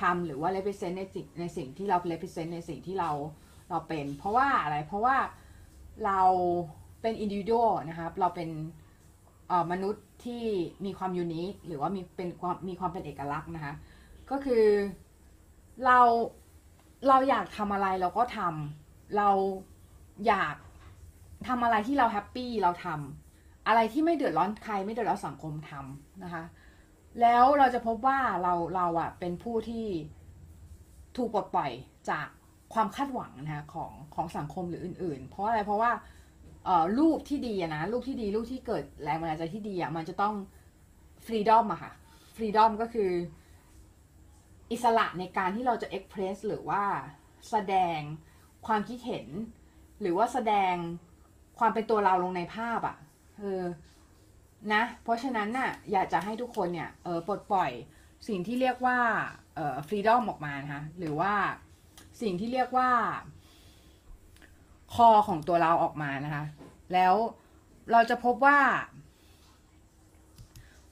ทำหรือว่า represent ในสิ่งในสิ่งที่เรา represent ในสิ่งที่เราเราเป็น เพราะว่าอะไรเพราะว่าเราเป็น individual นะครับเราเป็นมนุษย์ที่มีความยูนิคหรือว่ามีเป็นความมีความเป็นเอกลักษณ์นะคะก็คือเราเราอยากทำอะไรเราก็ทำเราอยากทำอะไรที่เราแฮปปี้เราทำ อะไรที่ไม่เดือดร้อนใครไม่เดือดร้อนสังคมทำนะคะ แล้วเราจะพบว่าเราเราอะเป็นผู้ที่ถูกปลดปล่อยจากความคาดหวังนะคะของของสังคมหรืออื่น ๆ เพราะอะไรเพราะว่ารูปที่ดีนะรูปที่ดีรูปที่เกิดแรงบันดาลใจที่ดีอะมันจะต้องฟรีดอมอะค่ะฟรีดอมก็คือ อิสระในการที่เราจะเอ็กเพรสหรือว่าแสดงความคิดเห็น หรือว่าแสดงความเป็นตัวเราลงในภาพอะ เออนะ เพราะฉะนั้นน่ะอยากจะให้ทุกคนเนี่ยเออปลดปล่อยสิ่งที่เรียกว่าเออฟรีดอมออกมานะคะหรือว่าสิ่งที่เรียกว่า คอของตัวเราออกมานะคะแล้วเราจะพบว่า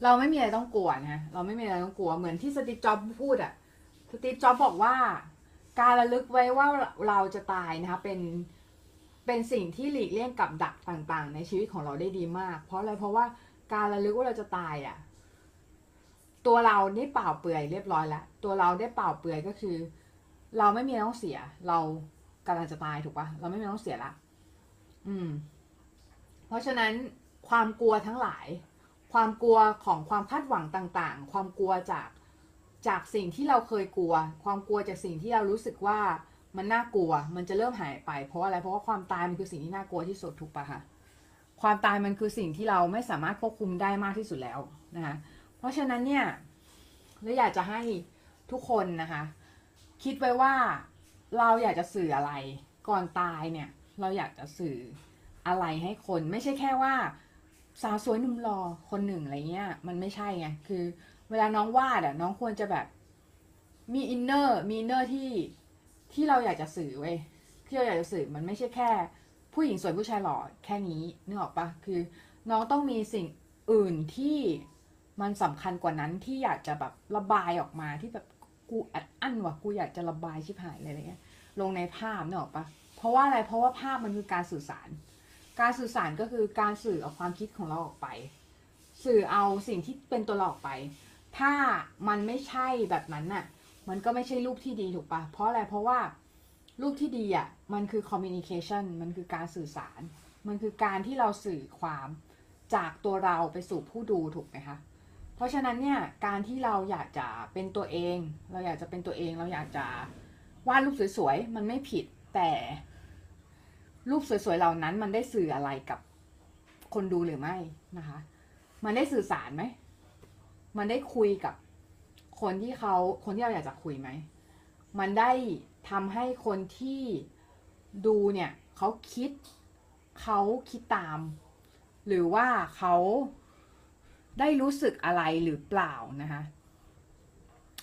เราไม่มีอะไรต้องกลัวนะเราไม่มีอะไรต้องกลัวเหมือนที่สตีฟจ็อบพูดอะสตีฟจ็อบบอกว่า การระลึกไว้ว่าเราจะตายนะคะเป็น เป็นสิ่งที่หลีกเลี่ยงกับดักต่างๆ ในชีวิตของเราได้ดีมาก เพราะอะไรเพราะว่าการระลึกว่าเราจะตายอะตัวเราได้เปล่าเปลือยเรียบร้อยแล้วตัวเราได้เปล่าเปลือยก็คือ เราไม่มีต้องเสีย เรากำลังจะตายถูกปะเราไม่มีต้องเสียละอืม เพราะฉะนั้นความกลัวทั้งหลาย ความกลัวของความคาดหวังต่างๆ ความกลัวจากจากสิ่งที่เราเคยกลัว ความกลัวจากสิ่งที่เรารู้สึกว่า มันน่ากลัว มันจะเริ่มหายไป เพราะอะไร เพราะว่าความตายมันคือสิ่งที่น่ากลัวที่สุดถูกปะคะความตายมันคือสิ่งที่เราไม่สามารถควบคุมได้มากที่สุดแล้วนะคะ เพราะฉะนั้นเนี่ยเราอยากจะให้ทุกคนนะคะ คิดไว้ว่าเราอยากจะสื่ออะไร ก่อนตายเนี่ย เราอยากจะสื่ออะไรให้คน ไม่ใช่แค่ว่า สาวสวยหนุ่มหล่อคนหนึ่งอะไรเงี้ย มันไม่ใช่ไง คือ เวลาน้องวาดอะน้องควรจะแบบมี inner มี inner ที่ ที่เราอยากจะสื่อเว้ยที่เราอยากจะสื่อมันไม่ใช่แค่ ผู้หญิงสวยผู้ชายหล่อแค่นี้นึกออกปะคือ น้องต้องมีสิ่งอื่นที่มันสำคัญกว่านั้นที่อยากจะแบบระบายออกมาที่แบบกูอัดอั้นว่ะกูอยากจะระบายชิบหายเลยอะไรเงี้ยลงในภาพนึกออกปะเพราะว่าอะไรเพราะว่าภาพมันคือการสื่อสาร การสื่อสารก็คือการสื่อออกความคิดของเราออกไป สื่อเอาสิ่งที่เป็นตัวหลอกไป ถ้ามันไม่ใช่แบบนั้นน่ะ มันก็ไม่ใช่รูปที่ดีถูกปะเพราะอะไร เพราะว่ารูปที่ดีอะ มันคือ communication มันคือการสื่อสาร มันคือการที่เราสื่อความจากตัวเราไปสู่ผู้ดูถูกไหมคะ เพราะฉะนั้นเนี่ย การที่เราอยากจะเป็นตัวเอง เราอยากจะเป็นตัวเอง เราอยากจะวาดรูปสวยๆ มันไม่ผิด แต่รูปสวยๆ เหล่านั้นมันได้สื่ออะไรกับคนดูหรือไม่นะคะ มันได้สื่อสารไหม มันได้คุยกับ คนที่เขาคนที่เราอยากจะคุยไหม มันได้ทำให้คนที่ดูเนี่ยเขาคิดเขาคิดตาม หรือว่าเขาได้รู้สึกอะไรหรือเปล่านะคะ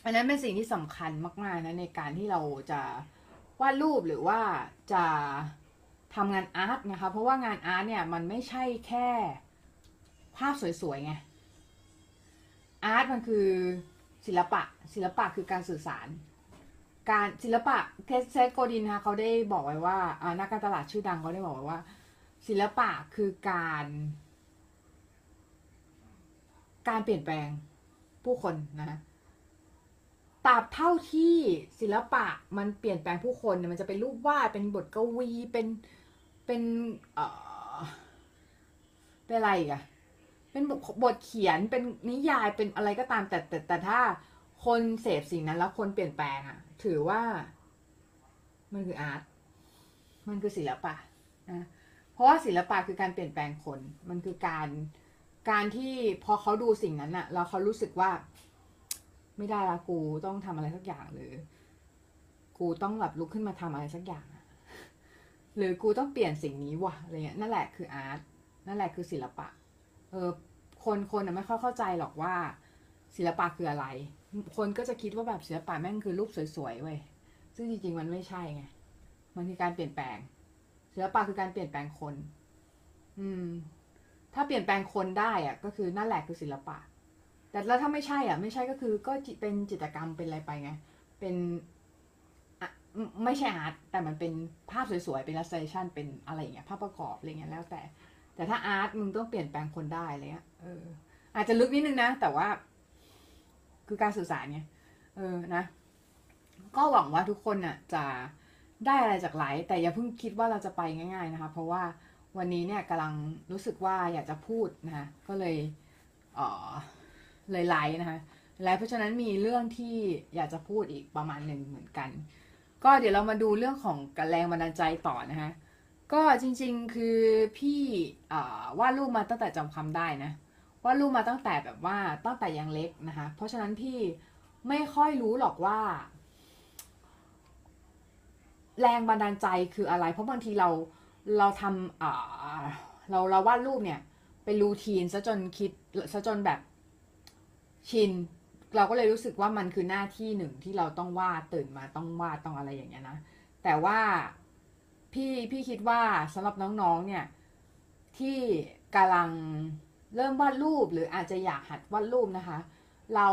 อันนั้นเป็นสิ่งที่สำคัญมากๆนะในการที่เราจะวาดรูปหรือว่าจะทำงานอาร์ตนะคะ เพราะว่างานอาร์ตเนี่ยมันไม่ใช่แค่ภาพสวยๆไงอาร์ตมันคือ ศิลปะ ศิลปะคือการสื่อสาร การศิลปะเทส Seth Godin นะคะเขาได้บอกไว้ว่าอ่านักการตลาดชื่อดังเขาได้บอกไว้ว่า ศิลปะคือการ การเปลี่ยนแปลงผู้คนนะตราบเท่าที่ศิลปะมันเปลี่ยนแปลงผู้คนเนี่ยมันจะเป็นรูปวาดเป็นบทกวีเป็นเป็นเอ่อเป็นอะไรอีกอะ เป็นบทบทเขียนเป็นนิยายเป็นอะไรก็ตามแต่แต่แต่ถ้าคนเสพสิ่งนั้นแล้วคนเปลี่ยนแปลงอะถือว่า มันคืออาร์ตมันคือศิลปะนะเพราะว่าศิลปะคือการเปลี่ยนแปลงคน มันคือการการที่พอเขาดูสิ่งนั้นอะแล้วเขารู้สึกว่า ไม่ได้ละกูต้องทำอะไรสักอย่างหรือ กูต้องแบบลุกขึ้นมาทำอะไรสักอย่างหรือกูต้องเปลี่ยนสิ่งนี้ว่ะอะไรเงี้ยนั่นแหละคืออาร์ตนั่นแหละคือศิลปะ เออคนคนน่ะไม่ค่อยเข้าใจหรอกว่า ศิลปะคืออะไร คนก็จะคิดว่าแบบศิลปะแม่งคือรูปสวยๆเว้ยซึ่งจริงๆมันไม่ใช่ไงมันคือการเปลี่ยนแปลง ศิลปะคือการเปลี่ยนแปลงคน อืม ถ้าเปลี่ยนแปลงคนได้อะก็คือนั่นแหละคือศิลปะ แต่แล้วถ้าไม่ใช่อะ ไม่ใช่ก็คือก็เป็นจิตรกรรมเป็นอะไรไปไงเป็นไม่ไม่ใช่อาร์ตแต่มันเป็นภาพสวยๆ เป็น illustration เป็นอะไรอย่างเงี้ย ภาพประกอบอะไรเงี้ยแล้วแต่ แต่ถ้าอาร์ตมึงต้องเปลี่ยนแปลงคนได้เงี้ยเออ อาจจะลึกนิดนึงนะ แต่ว่า คือการสื่อสารไงเออนะ ก็หวังว่าทุกคนน่ะ จะได้อะไรจากไลฟ์แต่อย่าเพิ่งคิดว่าเราจะไปง่าย ๆนะคะ เพราะว่าวันนี้เนี่ยกำลังรู้สึกว่าอยากจะพูดนะคะก็เลยเออเลยไลฟ์นะคะไลฟ์เพราะฉะนั้นมีเรื่องที่อยากจะพูดอีกประมาณหนึ่งเหมือนกัน ก็เดี๋ยวเรามาดูเรื่องของแรงบันดาลใจต่อนะคะ ก็จริงๆคือพี่วาดรูปมาตั้งแต่จำความได้นะวาดรูปมาตั้งแต่แบบว่าตั้งแต่ยังเล็กนะคะ เพราะฉะนั้นพี่ไม่ค่อยรู้หรอกว่า แรงบันดาลใจคืออะไร เพราะบางทีเราเราทำเราเราวาดรูปเนี่ยเป็นรูทีนซะจนคิดซะจนแบบชินเราก็เลยรู้สึกว่ามันคือหน้าที่หนึ่งที่เราต้องวาดตื่นมาต้องวาดต้องอะไรอย่างเงี้ยนะแต่ว่า พี่พี่คิดว่าสำหรับน้องๆเนี่ย ที่กำลังเริ่มวาดรูปหรืออาจจะอยากหัดวาดรูปนะคะ เรา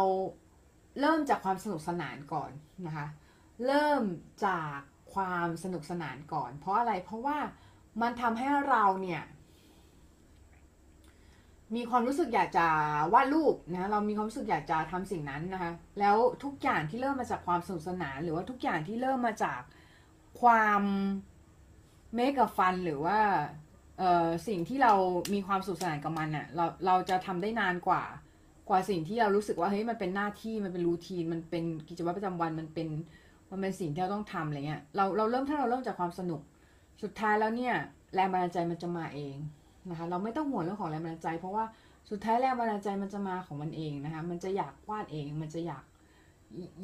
เริ่มจากความสนุกสนานก่อนนะคะ เริ่มจากความสนุกสนานก่อน เพราะอะไรเพราะว่ามันทำให้เราเนี่ยมีความรู้สึกอยากจะวาดรูปนะเรามีความรู้สึกอยากจะทำสิ่งนั้นนะคะ แล้วทุกอย่างที่เริ่มมาจากความสนุกสนาน หรือว่าทุกอย่างที่เริ่มมาจากความ เมกะฟันหรือว่าเอ่อสิ่งที่เรามีความสุขสนานกับมันอะ่ะเราเราจะทำได้นานกว่า กว่าสิ่งที่เรารู้สึกว่าเฮ้ยมันเป็นหน้าที่มันเป็นรูทีนมันเป็นกิจวัตรประจำวันมันเป็นมันเป็นสิ่งที่เราต้องทำอะไรเงี้ยเราเราเริ่มถ้าเราเริ่มจากความสนุกสุดท้ายแล้วเนี่ยแรงบันดาลใจมันจะมาเองนะคะเราไม่ต้องห่วงเรื่องของแรงบันดาลใจ เพราะว่าสุดท้ายแรงบันดาลใจมันจะมาของมันเองนะคะมันจะอยากวาดเองมันจะอยาก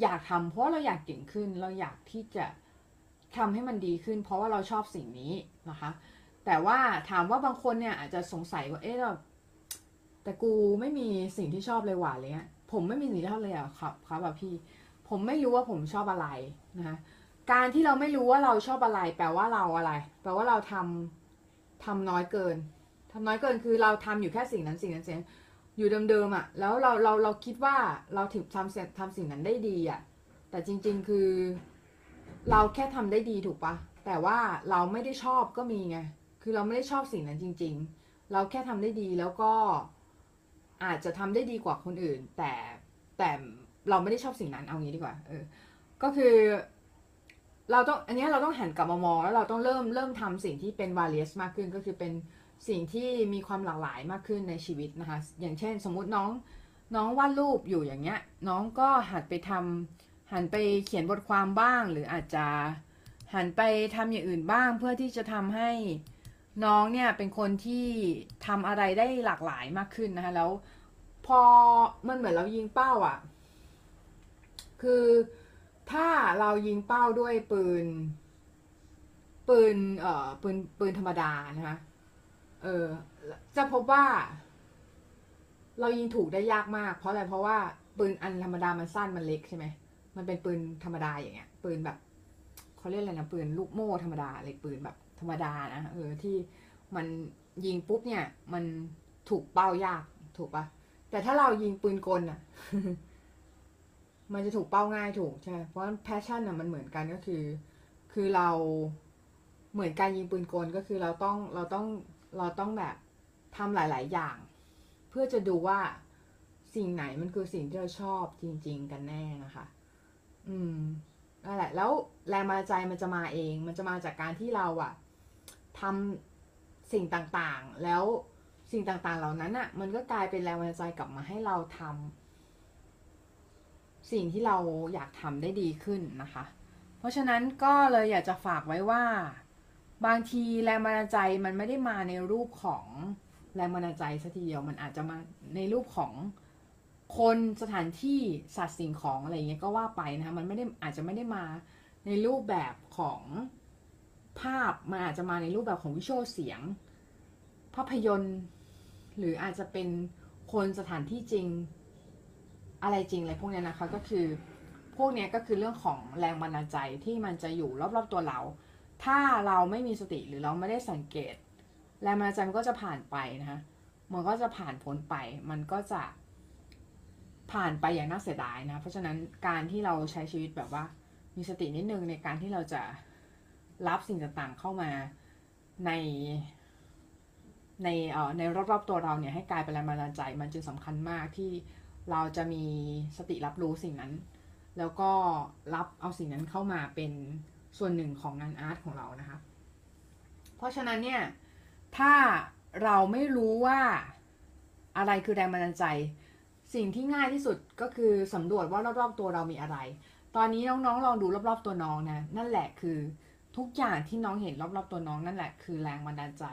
อยากทำเพราะเราอยากเก่งขึ้นเราอยากที่จะ ทำให้มันดีขึ้น เพราะว่าเราชอบสิ่งนี้นะคะ แต่ว่าถามว่าบางคนเนี่ยอาจจะสงสัยว่าเอ๊ะเราแต่กูไม่มีสิ่งที่ชอบเลยหว่าเลยเนี่ยผมไม่มีสิ่งที่ชอบเลยอะครับครับแบบพี่ ผมไม่รู้ว่าผมชอบอะไรนะคะการที่เราไม่รู้ว่าเราชอบอะไร แปลว่าเราอะไร แปลว่าเราทำทำน้อยเกินทำน้อยเกินคือเราทำอยู่แค่สิ่งนั้นสิ่งนั้นสิ่งนั้นอยู่เดิมๆอะ่ะ แล้วเราเราเราคิดว่าเราถึงทำเสร็จทำสิ่งนั้นได้ดีอะ่ะ แต่จริง ๆ คือ เราแค่ทำได้ดีถูกปะแต่ว่าเราไม่ได้ชอบก็มีไงคือเราไม่ได้ชอบสิ่งนั้นจริง ๆ เราแค่ทำได้ดีแล้วก็อาจจะทำได้ดีกว่าคนอื่น แต่แต่เราไม่ได้ชอบสิ่งนั้นเอางี้ดีกว่า เออ ก็คือ เราต้องอันนี้เราต้องหันกลับมามองแล้วเราต้องเริ่มเริ่มทำสิ่งที่เป็นวาเลียสมากขึ้นก็คือเป็นสิ่งที่มีความหลากหลายมากขึ้นในชีวิตนะคะ อย่างเช่น สมมุติน้องน้องวาดรูปอยู่อย่างเงี้ย น้องก็หัดไปทำ หันไปเขียนบทความบ้าง หรืออาจจะหันไปทำอย่างอื่นบ้าง เพื่อที่จะทำให้น้องเนี่ยเป็นคนที่ทำอะไรได้หลากหลายมากขึ้นนะคะแล้วพอมันเหมือนเรายิงเป้าอะ่ะ คือถ้าเรายิงเป้าด้วยปืน ปืนเอ่อปืนปืนธรรมดานะคะเออจะพบว่า เรายิงถูกได้ยากมาก เพราะอะไรเพราะว่าปืนอันธรรมดามันสั้นมันเล็กใช่ไหม มันเป็นปืนธรรมดาอย่างเงี้ย ปืนแบบเขาเรียกอะไรนะปืนลูกโม่ธรรมดาเลยปืนแบบธรรมดานะเออที่มันยิงปุ๊บเนี่ย มันถูกเป้ายากถูกปะแต่ถ้าเรายิงปืนกลอะมันจะถูกเป้าง่ายถูกใช่เพราะแพชชั่นอะมันเหมือนกันก็คือ คือเราเหมือนการยิงปืนกลก็คือเราต้องเราต้องเราต้องแบบทำหลาย ๆ อย่าง เพื่อจะดูว่าสิ่งไหนมันคือสิ่งที่เราชอบจริง ๆ กันแน่นะคะ อืมนั่นแหละ แล้วแรงบันดาลใจมันจะมาเอง มันจะมาจากการที่เราอะทำสิ่งต่างๆ แล้วสิ่งต่างๆ เหล่านั้นอะมันก็กลายเป็นแรงบันดาลใจกลับมาให้เราทำสิ่งที่เราอยากทำได้ดีขึ้นนะคะ เพราะฉะนั้นก็เลยอยากจะฝากไว้ว่า บางทีแรงบันดาลใจมันไม่ได้มาในรูปของแรงบันดาลใจสัทีเดียวมันอาจจะมาในรูปของ คนสถานที่สัตว์สิ่งของอะไรอย่างเงี้ยก็ว่าไปนะคะมันไม่ได้อาจจะไม่ได้มาในรูปแบบของภาพมันอาจจะมาในรูปแบบของวิชวลเสียง ภาพยนตร์ หรืออาจจะเป็นคนสถานที่จริงอะไรจริงอะไรพวกเนี้ยนะคะก็คือพวกเนี้ยก็คือเรื่องของแรงบันดาลใจที่มันจะอยู่รอบๆตัวเรา ถ้าเราไม่มีสติหรือเราไม่ได้สังเกต แรงบันดาลใจมันก็จะผ่านไปนะคะมันก็จะผ่านพ้นไป มันก็จะ ผ่านไปอย่างน่าเสียดายนะ เพราะฉะนั้นการที่เราใช้ชีวิตแบบว่า มีสตินิดนึงในการที่เราจะรับสิ่งต่างๆ เข้ามาในในเอ่อในรอบๆตัวเราเนี่ยให้กลายเป็นแรงบันดาลใจ มันจึงสำคัญมากที่เราจะมีสติรับรู้สิ่งนั้น แล้วก็รับเอาสิ่งนั้นเข้ามาเป็นส่วนหนึ่งของงานอาร์ตของเรานะคะ เพราะฉะนั้นเนี่ยถ้าเราไม่รู้ว่าอะไรคือแรงบันดาลใจ สิ่งที่ง่ายที่สุดก็คือสำรวจว่ารอบๆตัวเรามีอะไร ตอนนี้น้องๆลองดูรอบๆตัวน้องนะนั่นแหละคือทุกอย่างที่น้องเห็นรอบๆตัวน้องนั่นแหละคือแรงบันดาลใจ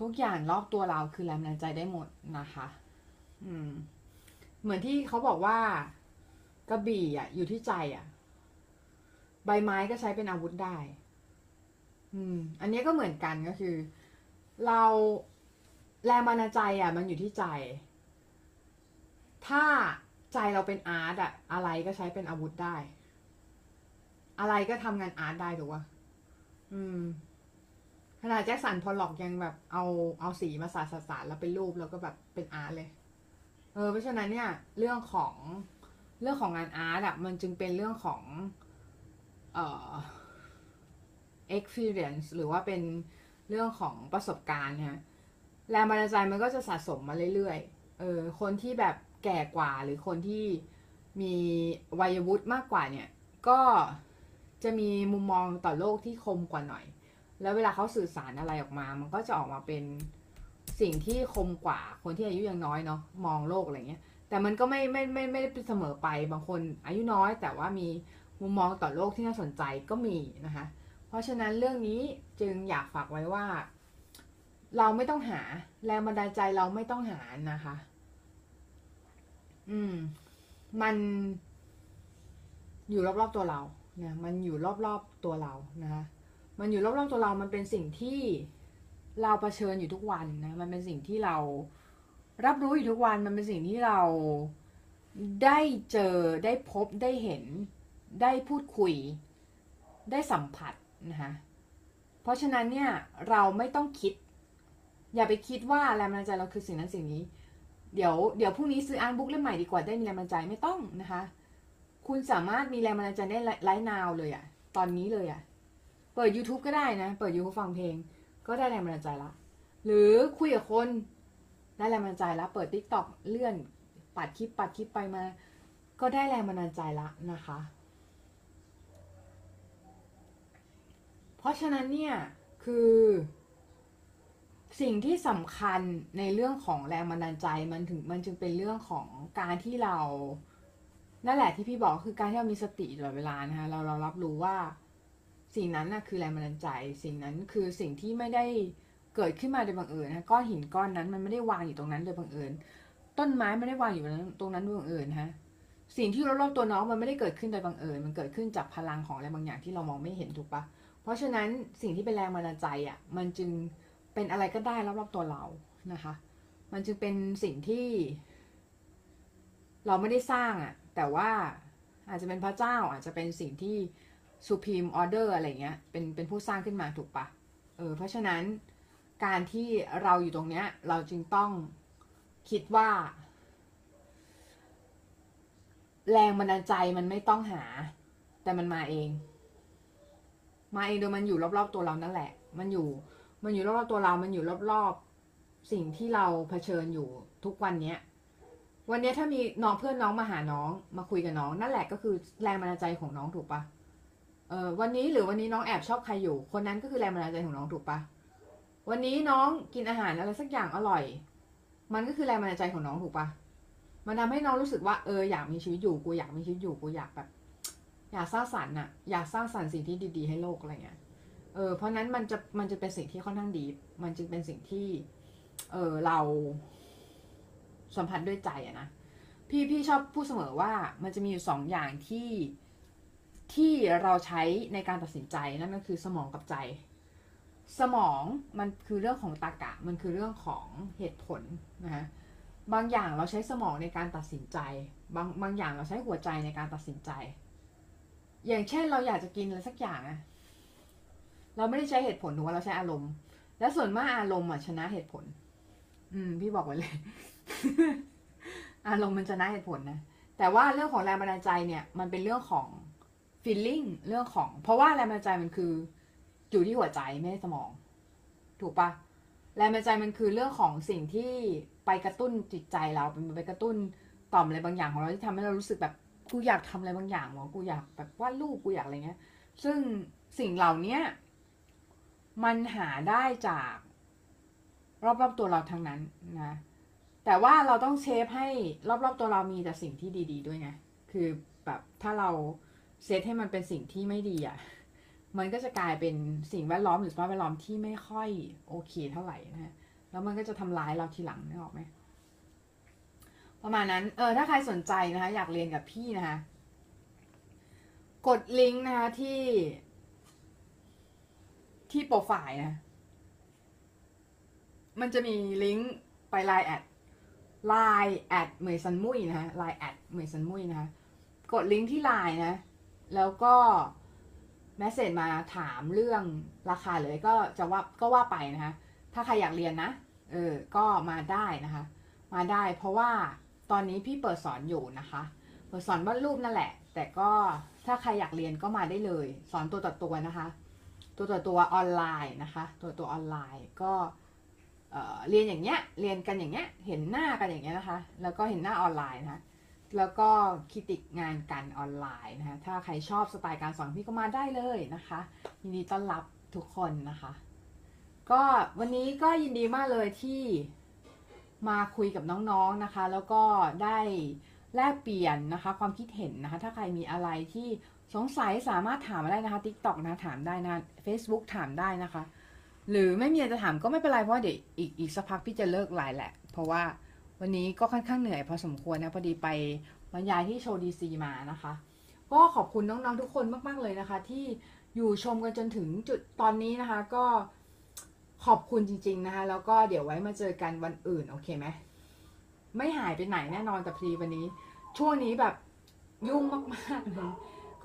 ทุกอย่างรอบตัวเราคือแรงบันดาลใจได้หมดนะคะ อืม เหมือนที่เขาบอกว่ากระบี่อะ อยู่ที่ใจอะ ใบไม้ก็ใช้เป็นอาวุธได้ อืม อันนี้ก็เหมือนกันก็คือ เราแรงบันดาลใจอะ มันอยู่ที่ใจ ถ้าใจเราเป็น art อะอะไรก็ใช้เป็นอาวุธได้ อะไรก็ทำงาน art ได้ถูกปะอืมขนาด Jackson Pollock ยังแบบเอาเอาสีมาสาดสาดแล้วเป็นรูปแล้วก็แบบเป็น art เลย เออเพราะฉะนั้นเนี่ย เรื่องของเรื่องของงาน art อะมันจึงเป็นเรื่องของ เอ่อ experience หรือว่าเป็นเรื่องของประสบการณ์ฮะแรงบันดาลใจมันก็จะสะสมมาเรื่อยๆ เออ คนที่แบบ แก่กว่าหรือคนที่มีวัยวุฒิมากกว่าเนี่ย ก็จะมีมุมมองต่อโลกที่คมกว่าหน่อย แล้วเวลาเขาสื่อสารอะไรออกมา มันก็จะออกมาเป็นสิ่งที่คมกว่าคนที่อายุยังน้อยเนาะมองโลกอะไรเงี้ย แต่มันก็ไม่ไม่ไม่ไม่ได้เสมอไปบางคนอายุน้อย แต่ว่ามีมุมมองต่อโลกที่น่าสนใจก็มีนะคะ เพราะฉะนั้นเรื่องนี้จึงอยากฝากไว้ว่า เราไม่ต้องหาแรงบันดาลใจเราไม่ต้องหานะคะ อืม มันอยู่รอบๆตัวเราเนะมันอยู่รอบๆตัวเรานะคะมันอยู่รอบๆตัวเรา มันเป็นสิ่งที่เราเผชิญอยู่ทุกวันนะ มันเป็นสิ่งที่เรารับรู้อยู่ทุกวัน มันเป็นสิ่งที่เราได้เจอ ได้พบ ได้เห็น ได้พูดคุย ได้สัมผัสนะคะเพราะฉะนั้นเนี่ยเราไม่ต้องคิด อย่าไปคิดว่าแรงบันดาลใจเราคือสิ่งนั้นสิ่งนี้ เดี๋ยวเดี๋ยวพรุ่งนี้ซื้ออ่านบุ๊กเล่มใหม่ดีกว่าได้มีแรงบันดาลใจไม่ต้องนะคะ คุณสามารถมีแรงบันดาลใจได้ไลฟ์นาวเลยอะตอนนี้เลยอะเปิด YouTube ก็ได้นะ เปิด YouTube ฟังเพลง ก็ได้แรงบันดาลใจละ หรือคุยกับคนได้แรงบันดาลใจล้วเปิดทิกตอกเลื่อนปัดคลิปปัดคลิปไปมา ก็ได้แรงบันดาลใจละนะคะ เพราะฉะนั้นเนี่ยคือ สิ่งที่สำคัญในเรื่องของแรงบันดาลใจมันถึงมันจึงเป็นเรื่องของการที่เรา นั่นแหละที่พี่บอกคือการที่เรามีสติตลอดเวลานะคะเราเรารับรู้ว่าสิ่งนั้นน่ะคือแรงบันดาลใจ สิ่งนั้นคือสิ่งที่ไม่ได้เกิดขึ้นมาโดยบังเอิญนะก้อนหินก้อนนั้นมันไม่ได้วางอยู่ตรงนั้นโดยบังเอิญต้นไม้ไม่ได้วางอยู่ตรงนั้นโดยบังเอิญฮะสิ่งที่รอบๆตัวน้องมันไม่ได้เกิดขึ้นโดยบังเอิญมันเกิดขึ้นจากพลังของอะไรบางอย่างที่เรามองไม่เห็นถูกปะเพราะฉะนั้นสิ่งที่เป็นแรงบันดาลใจอะมันจึง เป็นอะไรก็ได้รอบๆตัวเรานะคะ มันจึงเป็นสิ่งที่ เราไม่ได้สร้างอะ แต่ว่าอาจจะเป็นพระเจ้าอาจจะเป็นสิ่งที่ supreme order อะไรเงี้ยเป็นเป็นผู้สร้างขึ้นมาถูกปะเออเพราะฉะนั้นการที่เราอยู่ตรงเนี้ย เราจึงต้องคิดว่า แรงบันดาลใจมันไม่ต้องหา แต่มันมาเอง มาเองโดยมันอยู่รอบๆตัวเรานั่นแหละ มันอยู่ มันอยู่รอบๆตัวเรา มันอยู่รอบๆสิ่งที่เราเผชิญอยู่ทุกวันเนี้ย วันนี้ถ้ามีน้องเพื่อนน้องมาหาน้องมาคุยกับน้อง นั่นแหละก็คือแรงบันดาลใจของน้องถูกปะเออวันนี้หรือวันนี้น้องแอบชอบใครอยู่ คนนั้นก็คือแรงบันดาลใจของน้องถูกปะวันนี้น้องกินอาหารอะไรสักอย่างอร่อย มันก็คือแรงบันดาลใจของน้องถูกปะมันทำให้น้องรู้สึกว่าเอออยากมีชีวิตอยู่กูอยากมีชีวิตอยู่กูอยากแบบ อยากสร้างสรรค์อะอยากสร้างสรรค์สิ่งที่ดี ๆ ให้โลกอะไรเงี้ย เออเพราะนั้นมันจะมันจะเป็นสิ่งที่ค่อนข้างดี มันจึงเป็นสิ่งที่ เออเราสัมผัสด้วยใจอะนะพี่พี่ชอบพูดเสมอว่ามันจะมีอยู่สองอย่างที่ที่เราใช้ในการตัดสินใจนั่นก็คือสมองกับใจ สมองมันคือเรื่องของตรรกะ มันคือเรื่องของเหตุผลนะฮะบางอย่างเราใช้สมองในการตัดสินใจ บางบางอย่างเราใช้หัวใจในการตัดสินใจ อย่างเช่นเราอยากจะกินอะไรสักอย่างอะ เราไม่ได้ใช้เหตุผลหรือว่าเราใช้อารมณ์ และส่วนมากอารมณ์อะชนะเหตุผล อืม พี่บอกไว้เลย อารมณ์มันชนะเหตุผลนะแต่ว่าเรื่องของแรงบันดาลใจเนี่ย มันเป็นเรื่องของ feeling เรื่องของ เพราะว่าแรงบันดาลใจมันคืออยู่ที่หัวใจไม่ใช่สมอง ถูกปะแรงบันดาลใจมันคือเรื่องของสิ่งที่ไปกระตุ้นจิตใจเราเป็นไปกระตุ้นต่อมอะไรบางอย่างของเราที่ทำให้เรารู้สึกแบบกูอยากทำอะไรบางอย่างวะกูอยากแบบวาดรูปกูอยากอะไรเงี้ย ซึ่งสิ่งเหล่านี้ มันหาได้จากรอบๆตัวเราทั้งนั้นนะ แต่ว่าเราต้องเชฟให้รอบๆตัวเรามีแต่สิ่งที่ดี ๆด้วยไง คือแบบถ้าเราเซตให้มันเป็นสิ่งที่ไม่ดีอะ มันก็จะกลายเป็นสิ่งแวดล้อมหรือสภาพแวดล้อมที่ไม่ค่อยโอเคเท่าไหร่นะฮะแล้วมันก็จะทำร้ายเราทีหลังนึกออกไหม ประมาณนั้น เออ ถ้าใครสนใจนะคะ อยากเรียนกับพี่นะคะ กดลิงก์นะคะที่ ที่โปรไฟล์นะ มันจะมีลิงก์ไปไลน์แอดไลน์แอดเหมยซันมุยนะฮะไลน์แอดเหมยซันมุยนะคะกดลิงก์ที่ไลน์นะ แล้วก็ message มาถามเรื่องราคาเลยก็จะว่าก็ว่าไปนะคะ ถ้าใครอยากเรียนนะ เออ ก็มาได้นะคะ มาได้เพราะว่าตอนนี้พี่เปิดสอนอยู่นะคะ เปิดสอนวาดรูปนั่นแหละ แต่ก็ถ้าใครอยากเรียนก็มาได้เลย สอนตัวต่อตัวนะคะ ตัวต่อตัวออนไลน์นะคะ ตัวตัวออนไลน์ก็เรียนอย่างเงี้ย เรียนกันอย่างเงี้ย เห็นหน้ากันอย่างเงี้ยนะคะ แล้วก็เห็นหน้าออนไลน์นะคะแล้วก็คิติกงานกันออนไลน์นะคะ ถ้าใครชอบสไตล์การสอนพี่ก็มาได้เลยนะคะยินดีต้อนรับทุกคนนะคะ ก็วันนี้ก็ยินดีมากเลยที่มาคุยกับน้องๆนะคะ แล้วก็ได้แลกเปลี่ยนนะคะ ความคิดเห็นนะคะ ถ้าใครมีอะไรที่ สงสัยสามารถถามมาได้นะคะ TikTok นะถามได้นะ Facebook ถามได้นะคะ หรือไม่มีอะไรจะถามก็ไม่เป็นไรเพราะเดี๋ยวอีกอีกสักพักพี่จะเลิกไลน์แหละ เพราะว่าวันนี้ก็ค่อนข้างเหนื่อยพอสมควรนะพอดีไปบรรยายที่โชว์ดีซีมานะคะ ก็ขอบคุณน้องๆทุกคนมากๆเลยนะคะ ที่อยู่ชมกันจนถึงจุดตอนนี้นะคะ ก็ขอบคุณจริง ๆนะคะ แล้วก็เดี๋ยวไว้มาเจอกันวันอื่นโอเคไหมไม่หายไปไหนแน่นอนแต่พอดีวันนี้ ช่วงนี้แบบยุ่งมากๆเลย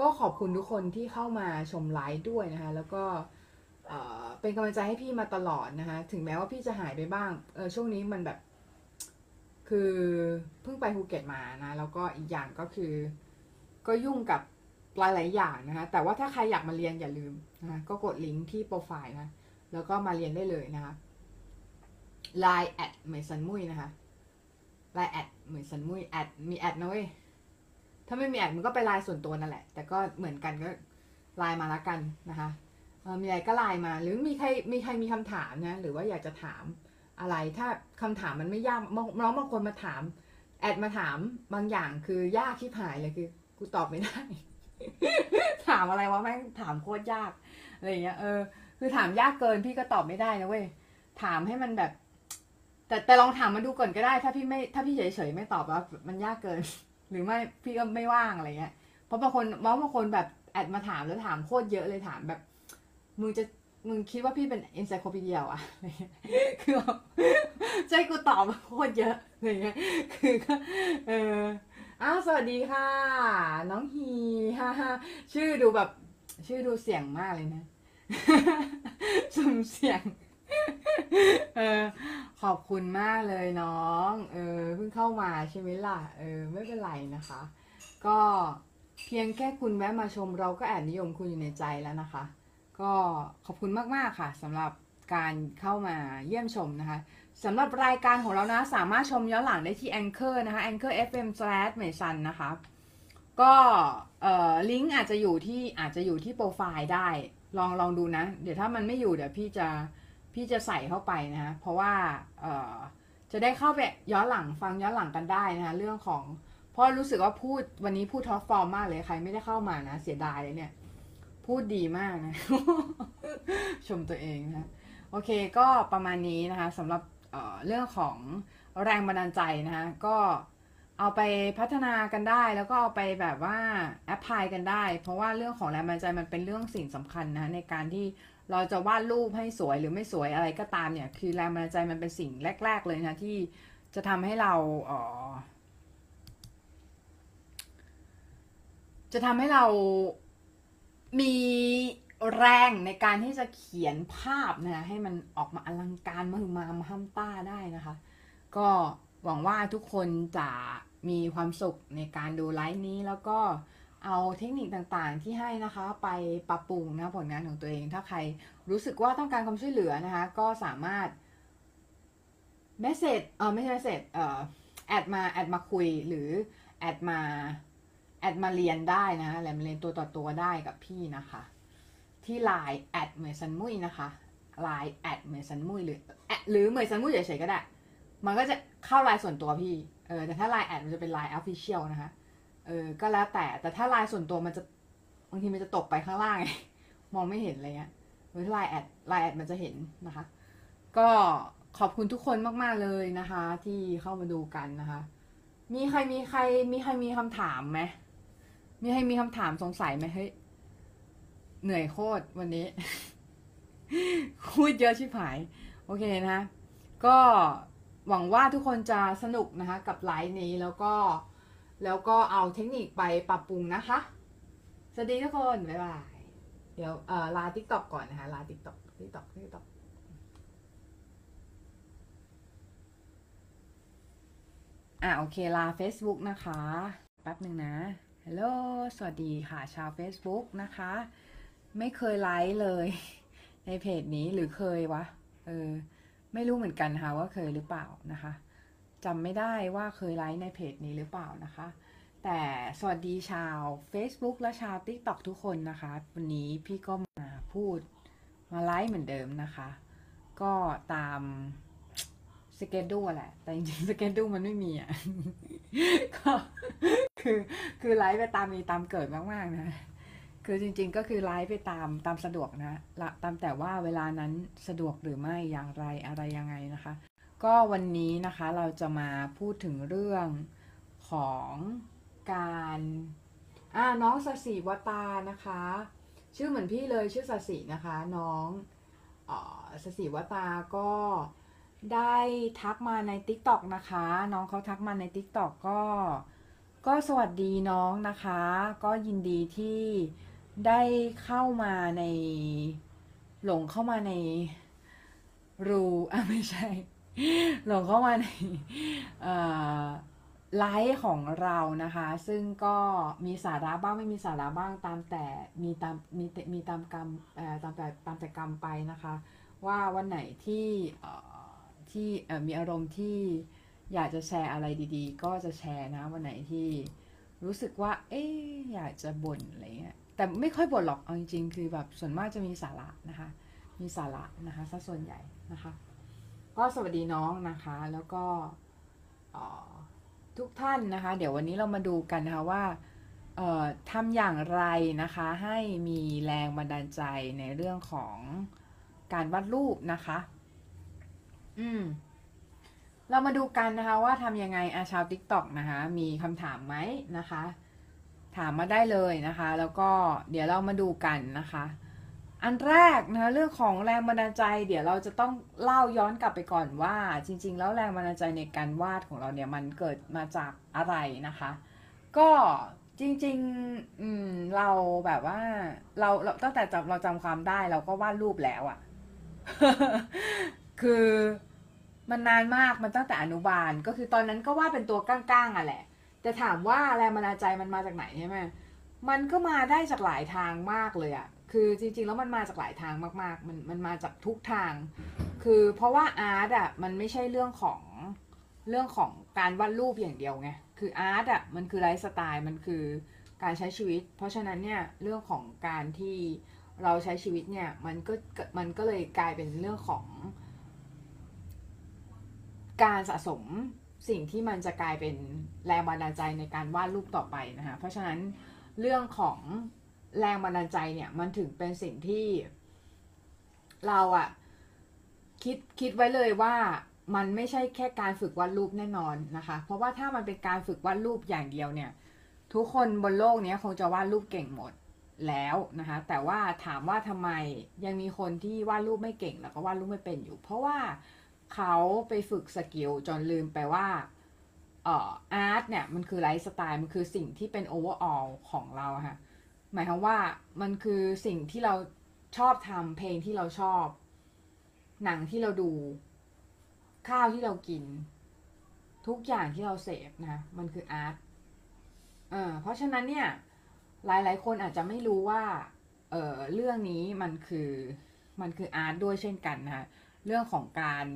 ก็ขอบคุณทุกคนที่เข้ามาชมไลฟ์ด้วยนะคะ แล้วก็เป็นกำลังใจให้พี่มาตลอดนะคะ ถึงแม้ว่าพี่จะหายไปบ้างเออช่วงนี้มันแบบ คือเพิ่งไปภูเก็ตมานะ แล้วก็อีกอย่างก็คือ ก็ยุ่งกับหลายๆอย่างนะคะ แต่ว่าถ้าใครอยากมาเรียนอย่าลืมนะคะก็กดลิงก์ที่โปรไฟล์นะ แล้วก็มาเรียนได้เลยนะคะไลน์แอดเหมยซันมุยนะคะไลน์แอดเหมยซันมุยแอดมีแอดนะเว้ย ถ้าไม่มีแอดมันก็ไปไลน์ส่วนตัวนั่นแหละ แต่ก็เหมือนกันก็ไลน์มาละกันนะคะมีอะไรก็ไลน์มา หรือมีใครมีใครมีคำถามนะ หรือว่าอยากจะถามอะไร ถ้าคำถามมันไม่ยากน้องบางคนมาถาม แอดมาถามบางอย่างคือยากที่ผายเลยคือ กูตอบไม่ได้ ถามอะไรวะแม่งถามโคตรยากอะไรเงี้ย เออ คือถามยากเกินพี่ก็ตอบไม่ได้นะเว้ย ถามให้มันแบบ แต่แต่ลองถามมาดูก่อนก็ได้ ถ้าพี่ไม่ ถ้าพี่เฉยๆไม่ตอบว่ามันยากเกิน หรือไม่พี่ก็ไม่ว่างอะไรเงี้ย เพราะบางคนบางบางคนแบบแอดมาถามแล้วถามโคตรเยอะเลยถามแบบ มึงจะมึงคิดว่าพี่เป็นเอนไซโคปีเดียอะอะไรเงี้ยคือใจกูตอบโคตรเยอะอะไรเงี้ยคือก็เอออ้าวสวัสดีค่ะ น้องฮีฮ่าฮ่าชื่อดูแบบ ชื่อดูเสียงมากเลยนะสุ่มเสียง เออขอบคุณมากเลยน้อง เออเพิ่งเข้ามาใช่ไหมล่ะ เออไม่เป็นไรนะคะ ก็เพียงแค่คุณแวะมาชมเราก็แอบนิยมคุณอยู่ในใจแล้วนะคะ ก็ขอบคุณมากๆค่ะสำหรับการเข้ามาเยี่ยมชมนะคะสำหรับรายการของเรานะ สามารถชมย้อนหลังได้ที่ Anchor นะคะ Anchor FM slash เมซันนะคะ ก็ลิงก์อาจจะอยู่ที่อาจจะอยู่ที่โปรไฟล์ได้ ลองลองดูนะ เดี๋ยวถ้ามันไม่อยู่เดี๋ยวพี่จะ พี่จะใส่เข้าไปนะ เพราะว่าเอ่อจะได้เข้าไปย้อนหลังฟังย้อนหลังกันได้นะคะเรื่องของเพราะรู้สึกว่าพูดวันนี้พูดท็อปฟอร์มมากเลยใครไม่ได้เข้ามานะ เสียดายเลยเนี่ย พูดดีมากนะ ชมตัวเองนะโอเคก็ประมาณนี้นะคะสำหรับเอ่อเรื่องของแรงบันดาลใจนะคะก็เอาไปพัฒนากันได้ แล้วก็เอาไปแบบว่าแอพพลายกันได้ เพราะว่าเรื่องของแรงบันดาลใจมันเป็นเรื่องสิ่งสำคัญนะในการที่ เราจะวาดรูปให้สวยหรือไม่สวยอะไรก็ตามเนี่ย คือแรงบันดาลใจมันเป็นสิ่งแรก ๆ เลยนะที่จะทำให้เราเออจะทำให้เรามีแรงในการที่จะเขียนภาพนะให้มันออกมาอลังการมหึมามห้ามต้าได้นะคะ ก็หวังว่าทุกคนจะมีความสุขในการดูไลฟ์นี้แล้วก็ เอาเทคนิคต่างๆที่ให้นะคะไปปรับปรุงนะผลงานของตัวเอง ถ้าใครรู้สึกว่าต้องการความช่วยเหลือนะคะ ก็สามารถ message เออไม่ใช่ message เอ่อแอดมาแอดมาคุยหรือแอดมาแอดมาเรียนได้นะแหลมเรียนตัวต่อตัวได้กับพี่นะคะ ที่ Line แอดเหมยซันมุยนะคะ Line แอดเหมยซันมุยหรือแอดหรือเหมยซันมุยเฉยๆก็ได้ มันก็จะเข้าไลน์ส่วนตัวพี่เออแต่ถ้าไลน์แอดมันจะเป็นไลน์ official นะคะ เออก็แล้วแต่แต่ถ้าไลน์ส่วนตัวมันจะบางทีมันจะตกไปข้างล่างไงมองไม่เห็นอะไรเงี้ยหรือถ้าไลน์แอดไลน์แอดมันจะเห็นนะคะ ก็ขอบคุณทุกคนมาก ๆ เลยนะคะ ที่เข้ามาดูกันนะคะ มีใครมีใครมีใครมีคำถามไหมมีใครมีคำถามสงสัยไหมเฮ้ยเหนื่อยโคตรวันนี้พูดเยอะชิบหาย โอเคนะก็หวังว่าทุกคนจะสนุกนะคะ กับไลฟ์นี้แล้วก็ แล้วก็เอาเทคนิคไปปรับปรุงนะคะ สวัสดีทุกคน บ๊ายบาย เดี๋ยวเอ่อลา TikTok ก่อนนะคะ ลา TikTok TikTok TikTok อะโอเคลา Facebook นะคะ แป๊บหนึ่งนะฮัลโหลสวัสดีค่ะ ชาว Facebook นะคะ ไม่เคยไลฟ์เลย ในเพจนี้หรือเคยวะ เออ ไม่รู้เหมือนกันค่ะว่าเคยหรือเปล่านะคะ จำไม่ได้ว่าเคยไลฟ์ในเพจนี้หรือเปล่านะคะ แต่สวัสดีชาว Facebook และชาว TikTok ทุกคนนะคะ วันนี้พี่ก็มาพูดมาไลฟ์เหมือนเดิมนะคะ ก็ตามสเกจดูแหละ แต่จริงๆสเกจดูมันไม่มีอะก็คือคือไลฟ์ไปตามมีตามเกิดมากๆนะคือจริงๆก็คือไลฟ์ไปตามตามสะดวกนะละตามแต่ว่าเวลานั้นสะดวกหรือไม่อย่างไรอะไรยังไงนะคะ ก็วันนี้นะคะเราจะมาพูดถึงเรื่องของการอ่าน้องสสิวตานะคะ ชื่อเหมือนพี่เลยชื่อสสินะคะน้องออสสิวตาก็ได้ทักมาใน t ิ k t o k นะคะ น้องเขาทักมาใน t ิ k t o k ก็ ก็สวัสดีน้องนะคะ ก็ยินดีที่ได้เข้ามาในหลงเข้ามาในรูอะไม่ใช่ หลงเข้ามาในไลฟ์ของเรานะคะ ซึ่งก็มีสาระบ้างไม่มีสาระบ้างตามแต่มีตามมีแต่มีตามกรรมตามแต่ตามแต่กรรมไปนะคะ ว่าวันไหนที่ที่มีอารมณ์ที่อยากจะแชร์อะไรดีๆ ก็จะแชร์นะวันไหนที่รู้สึกว่า เอ๊อยากจะบ่นอะไรเงี้ยแต่ไม่ค่อยบ่นหรอกเอาจริงๆคือแบบส่วนมากจะมีสาระนะคะ มีสาระนะคะซะส่วนใหญ่นะคะ ก็สวัสดีน้องนะคะ แล้วก็ทุกท่านนะคะ เดี๋ยววันนี้เรามาดูกันนะคะว่าทำอย่างไรนะคะ ให้มีแรงบันดาลใจในเรื่องของการวาดรูปนะคะ อืม เรามาดูกันนะคะ ว่าทำยังไงอาชาว t ิ k t o k นะคะ มีคำถามไหมนะคะ ถามมาได้เลยนะคะ แล้วก็เดี๋ยวเรามาดูกันนะคะ อันแรกนะเรื่องของแรงบันดาลใจ เดี๋ยวเราจะต้องเล่าย้อนกลับไปก่อนว่า จริง ๆ แล้วแรงบันดาลใจในการวาดของเราเนี่ยมันเกิดมาจากอะไรนะคะ ก็จริงๆอืมเราแบบว่าเราเราตั้งแต่จำเราจำความได้เราก็วาดรูปแล้วอะคือมันนานมากมันตั้งแต่อนุบาล ก็คือตอนนั้นก็วาดเป็นตัวก้างๆอะแหละ แต่ถามว่าแรงบันดาลใจมันมาจากไหนใช่ไหมมันก็มาได้จากหลายทางมากเลยอะ คือจริงๆ แล้วมันมาจากหลายทางมาก ๆ มันมันมาจากทุกทาง คือเพราะว่าอาร์ตอะมันไม่ใช่เรื่องของเรื่องของการวาดรูปอย่างเดียวไง คืออาร์ตอะมันคือไลฟ์สไตล์มันคือการใช้ชีวิต เพราะฉะนั้นเนี่ยเรื่องของการที่เราใช้ชีวิตเนี่ยมันก็มันก็เลยกลายเป็นเรื่องของ การสะสมสิ่งที่มันจะกลายเป็นแรงบันดาลใจในการวาดรูปต่อไปนะคะเพราะฉะนั้นเรื่องของ แรงบันดาลใจเนี่ยมันถึงเป็นสิ่งที่ เราอะคิดคิดไว้เลยว่ามันไม่ใช่แค่การฝึกวาดรูปแน่นอนนะคะ เพราะว่าถ้ามันเป็นการฝึกวาดรูปอย่างเดียวเนี่ย ทุกคนบนโลกนี้คงจะวาดรูปเก่งหมดแล้วนะคะ แต่ว่าถามว่าทำไมยังมีคนที่วาดรูปไม่เก่งแล้วก็วาดรูปไม่เป็นอยู่ เพราะว่าเขาไปฝึก skill จนลืมไปว่าเออ art เนี่ยมันคือไลฟ์สไตล์มันคือสิ่งที่เป็น overall ของเราอะค่ะ หมายความว่ามันคือสิ่งที่เราชอบทำเพลงที่เราชอบ หนังที่เราดู ข้าวที่เรากิน ทุกอย่างที่เราเสพนะมันคือ art เออเพราะฉะนั้นเนี่ย หลายๆ คนอาจจะไม่รู้ว่า เออเรื่องนี้มันคือมันคืออาร์ตด้วยเช่นกันนะคะเรื่องของการ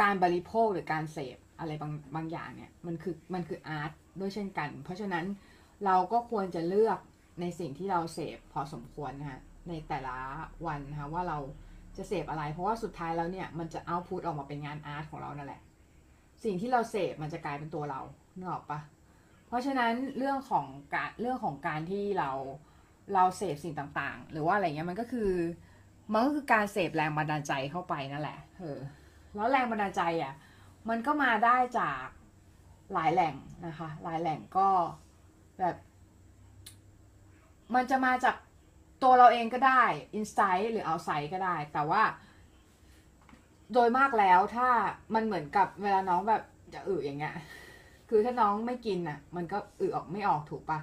การบริโภคหรือการเสพอะไรบางบางอย่างเนี่ย มันคือมันคืออาร์ตด้วยเช่นกัน เพราะฉะนั้น เราก็ควรจะเลือกในสิ่งที่เราเสพพอสมควรนะคะในแต่ละวันนะคะว่าเราจะเสพอะไร เพราะว่าสุดท้ายแล้วเนี่ยมันจะเอาพุทออกมาเป็นงานอาร์ตของเรานั่นแหละ สิ่งที่เราเสพมันจะกลายเป็นตัวเราเนกออกปะเพราะฉะนั้นเรื่องของการเรื่องของการที่เราเราเสพสิ่งต่างๆ หรือว่าอะไรเงี้ยมันก็คือมันก็คือการเสพแรงบันดาลใจเข้าไปนั่นแหละเออแล้วแรงบันดาลใจอะมันก็มาได้จากหลายแหล่งนะคะ หลายแหล่งก็ แบบ มันจะมาจากตัวเราเองก็ได้อินไซต์หรือเอาไซต์ก็ได้ แต่ว่า โดยมากแล้วถ้ามันเหมือนกับเวลาน้องแบบจะอึอย่างเงี้ยคือถ้าน้องไม่กินอะ มันก็อึออกไม่ออกถูกปะ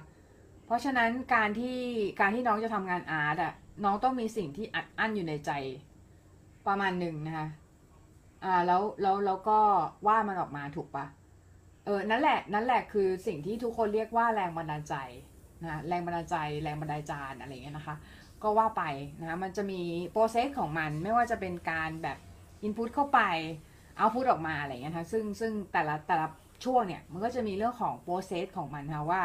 เพราะฉะนั้นการที่การที่น้องจะทำงานอาร์ตอะ น้องต้องมีสิ่งที่อัดอั้นอยู่ในใจประมาณหนึ่งนะคะ อ่าแล้วแล้วแล้วก็ว่ามันออกมาถูกปะ เออนั่นแหละนั่นแหละคือสิ่งที่ทุกคนเรียกว่าแรงบันดาลใจนะแรงบันดาลใจแรงบันดาลจานอะไรเงี้ยนะคะ ก็ว่าไปนะะมันจะมีโปรเซสของมันไม่ว่าจะเป็นการแบบอินพุตเข้าไปเอาพุตออกมาอะไรเงี้ยนะคะซึ่งซึ่งแต่ละแต่ละช่วงเนี่ยมันก็จะมีเรื่องของโปรเซสของมันค่ะว่า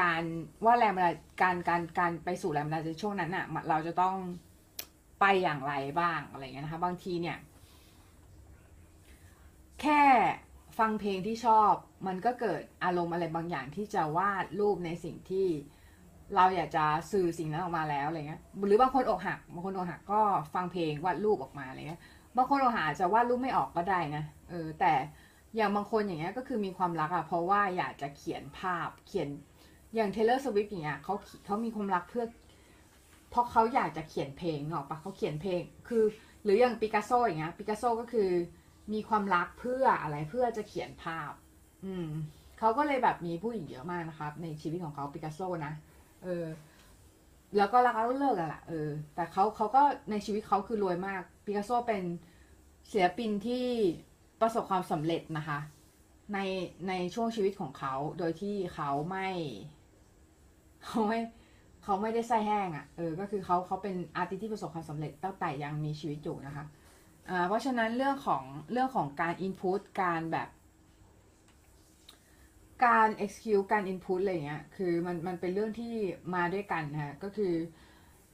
การว่าแรงบันดาลการการการไปสู่แรงบันดาลใจช่วงนั้นอะเราจะต้องไปอย่างไรบ้างอะไรเงี้ยนะคะบางทีเนี่ย แค่ ฟังเพลงที่ชอบมันก็เกิดอารมณ์อะไรบางอย่างที่จะวาดรูปในสิ่งที่เราอยากจะสื่อสิ่งนั้นออกมาแล้วอะไรเงี้ยหรือบางคนอกหักบางคนอกหักก็ฟังเพลงวาดรูปออกมาอะไรเงี้ยบางคนอกหักจะวาดรูปไม่ออกก็ได้นะเออแต่อย่างบางคนอย่างเงี้ยก็คือมีความรักอะเพราะว่าอยากจะเขียนภาพเขียนอย่าง Taylor Swift อย่างเงี้ยเขาเขามีความรักเพื่อเพราะเขาอยากจะเขียนเพลงนึกออกปะเขาเขียนเพลงคือ หรืออย่าง Picasso อย่างเงี้ย Picasso ก็คือ มีความรักเพื่ออะไรเพื่อจะเขียนภาพ อืมเขาก็เลยแบบมีผู้หญิงเยอะมากนะครับ ในชีวิตของเขาปิกัสโซนะเออ แล้วก็รักแล้วเลิกกันแหละเออ แต่เขาเขาก็ในชีวิตเขาคือรวยมากปิกัสโซเป็นศิลปินที่ประสบความสำเร็จนะคะ ในในช่วงชีวิตของเขาโดยที่เขาไม่เขาไม่เขาไม่ได้ไส้แห้งอะ่ะเออ ก็คือเขาเขาเป็นอาร์ติที่ประสบความสำเร็จตั้งแต่ยังมีชีวิตอยู่นะคะ เพราะฉะนั้นเรื่องของเรื่องของการ input การแบบ การ execute การ input อะไรเงี้ย คือมันมันเป็นเรื่องที่มาด้วยกันนะฮะก็คือ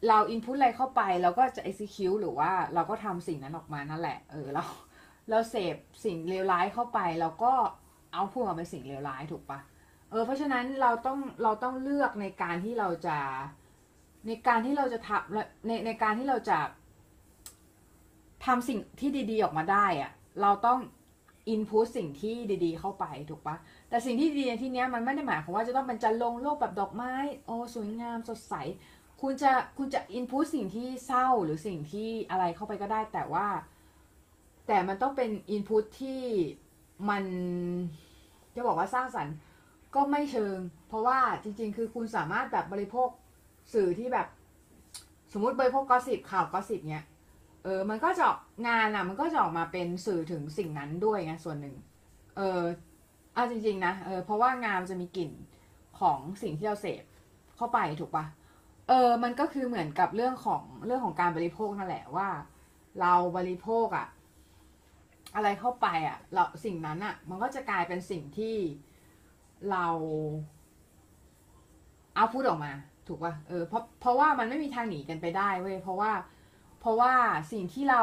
เรา input อะไรเข้าไปเราก็จะ execute หรือว่าเราก็ทำสิ่งนั้นออกมานั่นแหละ เออเราเราเสพสิ่งเลวร้ายเข้าไปเราก็เอาพูดมาเป็นสิ่งเลวร้ายถูกปะเออเพราะฉะนั้นเราต้องเราต้องเลือกในการที่เราจะในการที่เราจะทำในในการที่เราจะ ทำสิ่งที่ดีๆออกมาได้อะเราต้องอินพุตสิ่งที่ดีๆ เข้าไปถูกปะแต่สิ่งที่ดีในที่เนี้ยมันไม่ได้หมายความว่าจะต้องเป็นจันลงโลกแบบดอกไม้โอ้สวยงามสดใส คุณจะคุณจะอินพุตสิ่งที่เศร้าหรือสิ่งที่อะไรเข้าไปก็ได้ แต่ว่า แต่มันต้องเป็นอินพุตที่มันจะบอกว่าสร้างสรรค์ก็ไม่เชิง เพราะว่าจริง ๆ คือคุณสามารถแบบบริโภคสื่อที่แบบ สมมติบริโภคกอสิบข่าวกอสิบเนี้ย เออ มันก็จะงานอะ มันก็จะออกมาเป็นสื่อถึงสิ่งนั้นด้วยไงส่วนหนึ่ง เออเอาจริงๆนะ เออ เพราะว่างานมันจะมีกลิ่นของสิ่งที่เราเสพเข้าไปถูกปะเออ มันก็คือเหมือนกับเรื่องของเรื่องของการบริโภคนั่นแหละว่า เราบริโภคอะอะไรเข้าไปอะเราสิ่งนั้นอะมันก็จะกลายเป็นสิ่งที่เรา เอาพูดออกมา ถูกปะเออเพราะเพราะว่ามันไม่มีทางหนีกันไปได้เว้ยเพราะว่า ราะว่าสิ่งที่เรา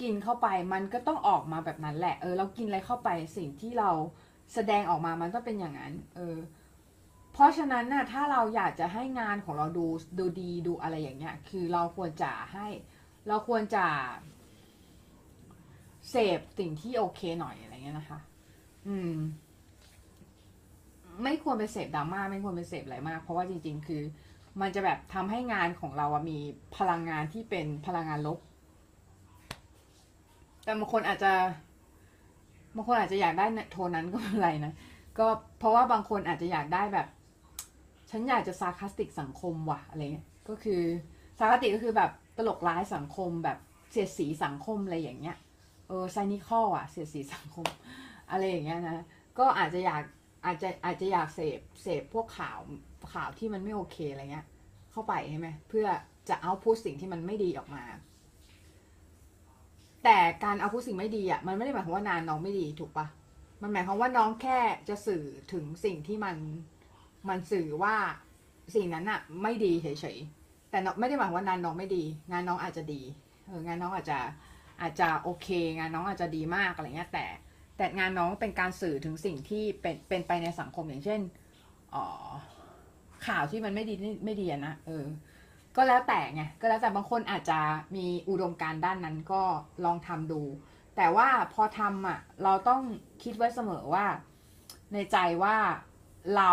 กินเข้าไปมันก็ต้องออกมาแบบนั้นแหละ เออ เรากินอะไรเข้าไปสิ่งที่เราแสดงออกมามันก็เป็นอย่างนั้น เออ เพราะฉะนั้นน่ะถ้าเราอยากจะให้งานของเราดูดูดีดูอะไรอย่างเงี้ย คือเราควรจะให้ เราควรจะเสพสิ่งที่โอเคหน่อยอะไรเงี้ยนะคะ อืม ไม่ควรไปเสพดราม่าไม่ควรไปเสพอะไรมาก เพราะว่าจริง ๆ คือ มันจะแบบทำให้งานของเราอะมีพลังงานที่เป็นพลังงานลบ แต่บางคนอาจจะบางคนอาจจะอยากได้โทนนั้นก็ไม่เป็นไรนะ ก็เพราะว่าบางคนอาจจะอยากได้แบบ ฉันอยากจะซาคาสติกสังคมว่ะอะไรเงี้ย ก็คือซาคาสติกก็คือแบบตลกร้ายสังคมแบบเสียดสีสังคมอะไรอย่างเงี้ย เออไซนิคอลอะ เสียดสีสังคม อะไรอย่างเงี้ยนะ ก็อาจจะอยากอาจจะอาจจะอยากเสพเสพพวกข่าว ข่าวที่มันไม่โอเคอะไรเงี้ย เข้าไปใช่ไหมเพื่อจะเอาพูดสิ่งที่มันไม่ดีออกมา แต่การเอาพูดสิ่งไม่ดีอะมันไม่ได้หมายความว่านานน้องไม่ดีถูกปะมันหมายความว่าน้องแค่จะสื่อถึงสิ่งที่มันมันสื่อว่าสิ่งนั้นอะไม่ดีเฉยๆแต่ไม่ได้หมายความว่านานน้องไม่ดี งานน้องอาจจะดีเอองานน้องอาจจะอาจจะโอเค งานน้องอาจจะดีมากอะไรเงี้ยแต่ แต่งานน้องเป็นการสื่อถึงสิ่งที่เป็นเป็นไปในสังคมอย่างเช่นอ๋อ ข่าวที่มันไม่ดีไม่ดีนะเออ ก็แล้วแต่ไงก็แล้วแต่บางคนอาจจะมีอุดมการณ์ด้านนั้นก็ลองทำดู แต่ว่าพอทำอะ เราต้องคิดไว้เสมอว่า ในใจว่าเรา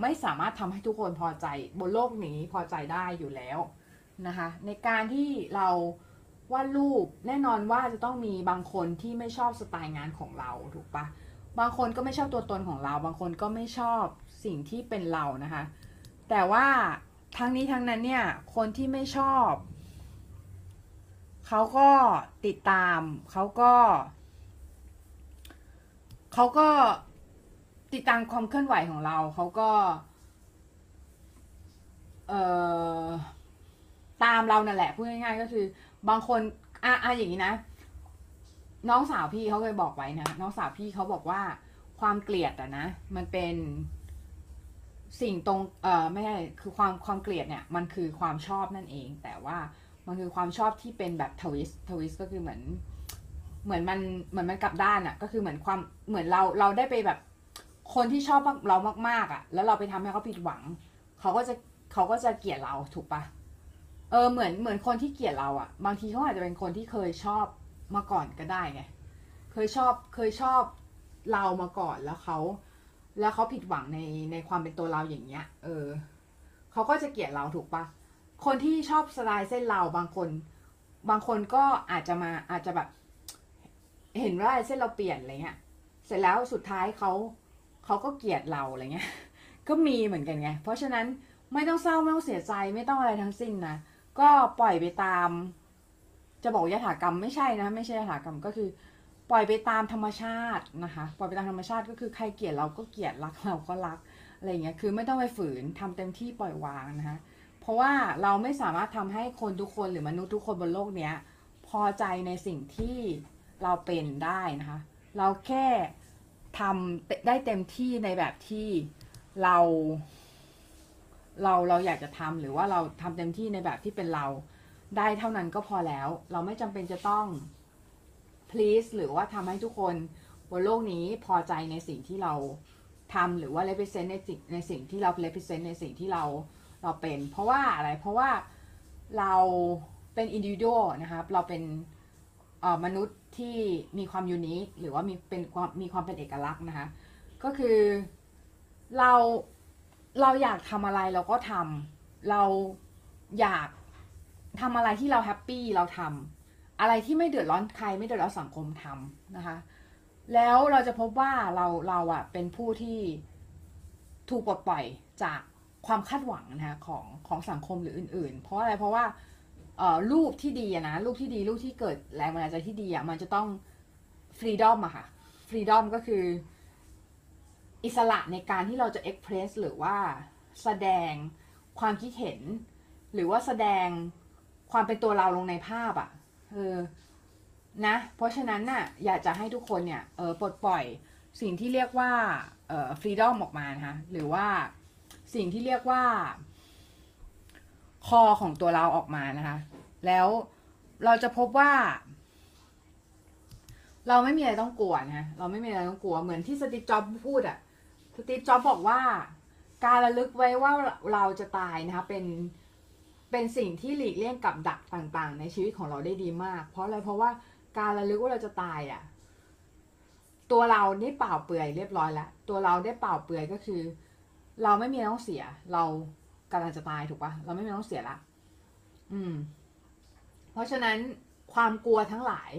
ไม่สามารถทำให้ทุกคนพอใจ บนโลกนี้พอใจได้อยู่แล้วนะคะ ในการที่เราวาดรูปแน่นอนว่าจะต้องมีบางคนที่ไม่ชอบสไตล์งานของเราถูกปะบางคนก็ไม่ชอบตัวตนของเรา บางคนก็ไม่ชอบสิ่งที่เป็นเรานะคะ แต่ว่าทั้งนี้ทั้งนั้นเนี่ย คนที่ไม่ชอบ เขาก็ติดตาม เขาก็ เขาก็ติดตามความเคลื่อนไหวของเรา เขาก็ เอ่อ ตามเรานั่นแหละพูดง่ายๆก็คือ บางคนอะอะอย่างนี้นะ น้องสาวพี่เขาเคยบอกไว้นะ น้องสาวพี่เขาบอกว่าความเกลียดอะนะ มันเป็น สิ่งตรงเอ่อไม่ใช่คือความความเกลียดเนี่ยมันคือความชอบนั่นเอง แต่ว่ามันคือความชอบที่เป็นแบบทวิสทวิสก็คือเหมือน เหมือนมันเหมือนมันกลับด้านอะก็คือเหมือนความเหมือนเราเราได้ไปแบบ คนที่ชอบเรามากๆอะแล้วเราไปทำให้เขาผิดหวังเขาก็จะเขาก็จะเกลียดเราถูกปะเออเหมือนเหมือนคนที่เกลียดเราอะ บางทีเขาอาจจะเป็นคนที่เคยชอบมาก่อนก็ได้ไงเคยชอบเคยชอบเรามาก่อนแล้วเขา แล้วเขาผิดหวังในในความเป็นตัวเราอย่างเงี้ย เออเขาก็จะเกลียดเราถูกปะคนที่ชอบสไตล์เส้นเราบางคน บางคนก็อาจจะมาอาจจะแบบ เห็นว่าเส้นเราเปลี่ยนอะไรเงี้ยเสร็จแล้วสุดท้ายเขาเขาก็เกลียดเราอะไรเงี้ย ก็มีเหมือนกันไง เพราะฉะนั้นไม่ต้องเศร้าไม่ต้องเสียใจไม่ต้องอะไรทั้งสิ้นนะก็ปล่อยไปตาม จะบอกยถากรรมไม่ใช่นะ ไม่ใช่ยถากรรมก็คือ ปล่อยไปตามธรรมชาตินะคะ ปล่อยไปตามธรรมชาติก็คือใครเกลียดเราก็เกลียดรักเราก็รักอะไรเงี้ย คือไม่ต้องไปฝืนทำเต็มที่ปล่อยวางนะคะ เพราะว่าเราไม่สามารถทำให้คนทุกคนหรือมนุษย์ทุกคนบนโลกเนี้ยพอใจในสิ่งที่เราเป็นได้นะคะ เราแค่ทำได้เต็มที่ในแบบที่เรา เราเราอยากจะทำหรือว่าเราทำเต็มที่ในแบบที่เป็นเราได้เท่านั้นก็พอแล้ว เราไม่จำเป็นจะต้อง please หรือว่าทำให้ทุกคนบนโลกนี้พอใจในสิ่งที่เราทำหรือว่า represent ในสิ่งในสิ่งที่เรา represent ในสิ่งที่เราเราเป็น เพราะว่าอะไรเพราะว่าเราเป็น individual นะครับเราเป็นมนุษย์ที่มีความยูนิคหรือว่ามีเป็นความมีความเป็นเอกลักษณ์นะคะก็คือเราเราอยากทำอะไรเราก็ทำเราอยากทำอะไรที่เราแฮปปี้เราทำ อะไรที่ไม่เดือดร้อนใครไม่เดือดร้อนสังคมทำนะคะ แล้วเราจะพบว่าเราเราอะเป็นผู้ที่ถูกปลดปล่อยจากความคาดหวังนะคะของของสังคมหรืออื่น ๆ เพราะอะไรเพราะว่าเอ่อรูปที่ดีนะรูปที่ดีรูปที่เกิดแรงบันดาลใจที่ดีอะมันจะต้องฟรีดอมอะค่ะฟรีดอมก็คือ อิสระในการที่เราจะเอ็กเพรสหรือว่าแสดงความคิดเห็น หรือว่าแสดงความเป็นตัวเราลงในภาพอะ เออนะ เพราะฉะนั้นน่ะอยากจะให้ทุกคนเนี่ยเออปลดปล่อยสิ่งที่เรียกว่าเอ่อฟรีดอมออกมานะคะหรือว่าสิ่งที่เรียกว่า คอของตัวเราออกมานะคะ แล้วเราจะพบว่า เราไม่มีอะไรต้องกลัวนะเราไม่มีอะไรต้องกลัวเหมือนที่สตีฟจ็อบพูดอะสตีฟจ็อบบอกว่า การระลึกไว้ว่าเราจะตายนะคะเป็น เป็นสิ่งที่หลีกเลี่ยงกับดักต่างๆ ในชีวิตของเราได้ดีมาก เพราะอะไรเพราะว่าการระลึกว่าเราจะตายอะตัวเราได้เปล่าเปลือยเรียบร้อยแล้วตัวเราได้เปล่าเปลือยก็คือ เราไม่มีต้องเสีย เรากำลังจะตายถูกปะเราไม่มีต้องเสียละอืม เพราะฉะนั้นความกลัวทั้งหลาย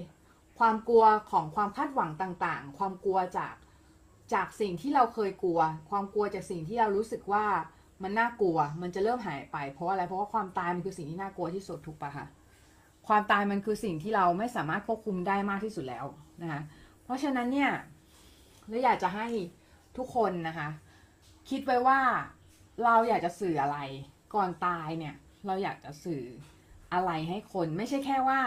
ความกลัวของความคาดหวังต่าง ๆ ความกลัวจากจากสิ่งที่เราเคยกลัว ความกลัวจากสิ่งที่เรารู้สึกว่า มันน่ากลัว มันจะเริ่มหายไป เพราะอะไร เพราะว่าความตายมันคือสิ่งที่น่ากลัวที่สุดถูกปะคะความตายมันคือสิ่งที่เราไม่สามารถควบคุมได้มากที่สุดแล้วนะคะเพราะฉะนั้นเนี่ยเราอยากจะให้ทุกคนนะคะ คิดไว้ว่าเราอยากจะสื่ออะไรก่อนตายเนี่ย เราอยากจะสื่ออะไรให้คน ไม่ใช่แค่ว่า